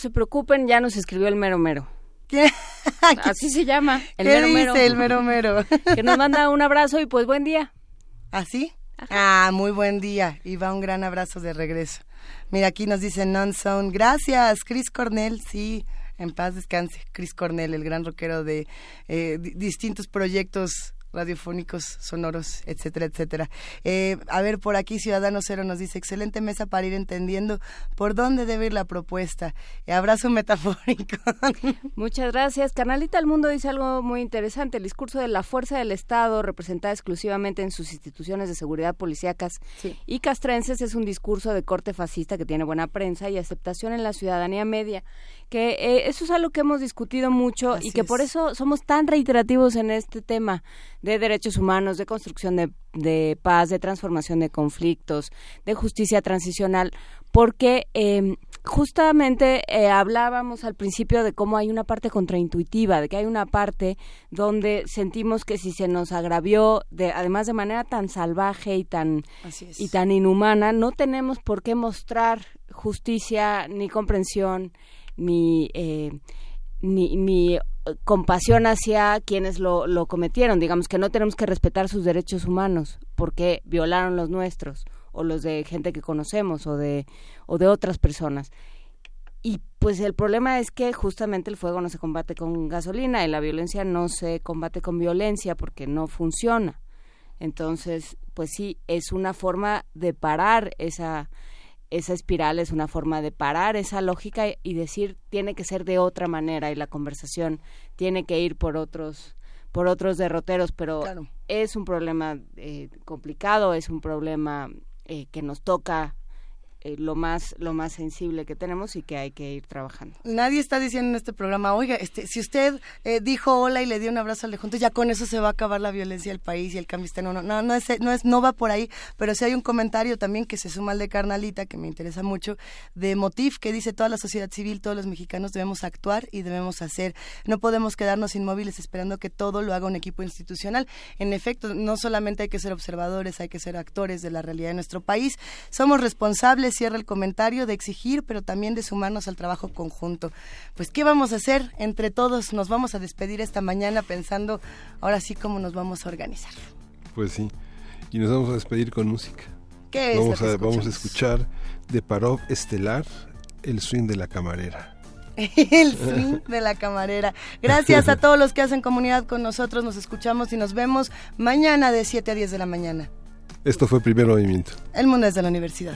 se preocupen, ya nos escribió el mero mero. ¿Qué? Así se llama, el ¿Qué mero dice mero. el mero mero? Que nos manda un abrazo y pues buen día. ¿Así? Ah, muy buen día. Y va un gran abrazo de regreso. Mira, aquí nos dice Non-Zone. Gracias, Chris Cornell. Sí, en paz descanse. Chris Cornell, el gran rockero de eh, di- distintos proyectos radiofónicos, sonoros, etcétera, etcétera. Eh, a ver, por aquí Ciudadano Cero nos dice, excelente mesa para ir entendiendo por dónde debe ir la propuesta. Abrazo metafórico. Muchas gracias. Carnalita al Mundo dice algo muy interesante. El discurso de la fuerza del Estado, representada exclusivamente en sus instituciones de seguridad policíacas y castrenses, es un discurso de corte fascista que tiene buena prensa y aceptación en la ciudadanía media. Que eh, eso es algo que hemos discutido mucho y que por es. eso somos tan reiterativos en este tema de derechos humanos, de construcción de, de paz, de transformación de conflictos, de justicia transicional, porque eh, justamente eh, hablábamos al principio de cómo hay una parte contraintuitiva, de que hay una parte donde sentimos que si se nos agravió, de, además de manera tan salvaje y tan, y tan inhumana, no tenemos por qué mostrar justicia ni comprensión ni... Eh, ni, ni, compasión hacia quienes lo, lo cometieron. Digamos que no tenemos que respetar sus derechos humanos porque violaron los nuestros o los de gente que conocemos o de, o de otras personas. Y pues el problema es que justamente el fuego no se combate con gasolina y la violencia no se combate con violencia porque no funciona. Entonces, pues sí, es una forma de parar esa, esa espiral, es una forma de parar esa lógica y decir tiene que ser de otra manera y la conversación tiene que ir por otros por otros derroteros, pero Claro. es un problema eh, complicado, es un problema eh, que nos toca eh, lo más lo más sensible que tenemos y que hay que ir trabajando. Nadie está diciendo en este programa, oiga, este, si usted eh, dijo hola y le dio un abrazo al de juntos, ya con eso se va a acabar la violencia del país y el cambio está en uno. No, no es, no es, no va por ahí, pero sí hay un comentario también que se suma al de Carnalita, que me interesa mucho, de Motif, que dice toda la sociedad civil, todos los mexicanos debemos actuar y debemos hacer. No podemos quedarnos inmóviles esperando que todo lo haga un equipo institucional. En efecto, no solamente hay que ser observadores, hay que ser actores de la realidad de nuestro país. Somos responsables, cierra el comentario, de exigir, pero también de sumarnos al trabajo conjunto. Pues, ¿qué vamos a hacer entre todos? Nos vamos a despedir esta mañana pensando ahora sí cómo nos vamos a organizar. Pues sí. Y nos vamos a despedir con música. ¿Qué es vamos, lo que a, vamos a escuchar de Parov Estelar, el swing de la camarera. el fin de la camarera. Gracias a todos los que hacen comunidad con nosotros. Nos escuchamos y nos vemos mañana de 7 a 10 de la mañana. Esto fue Primer Movimiento. El mundo es de la universidad.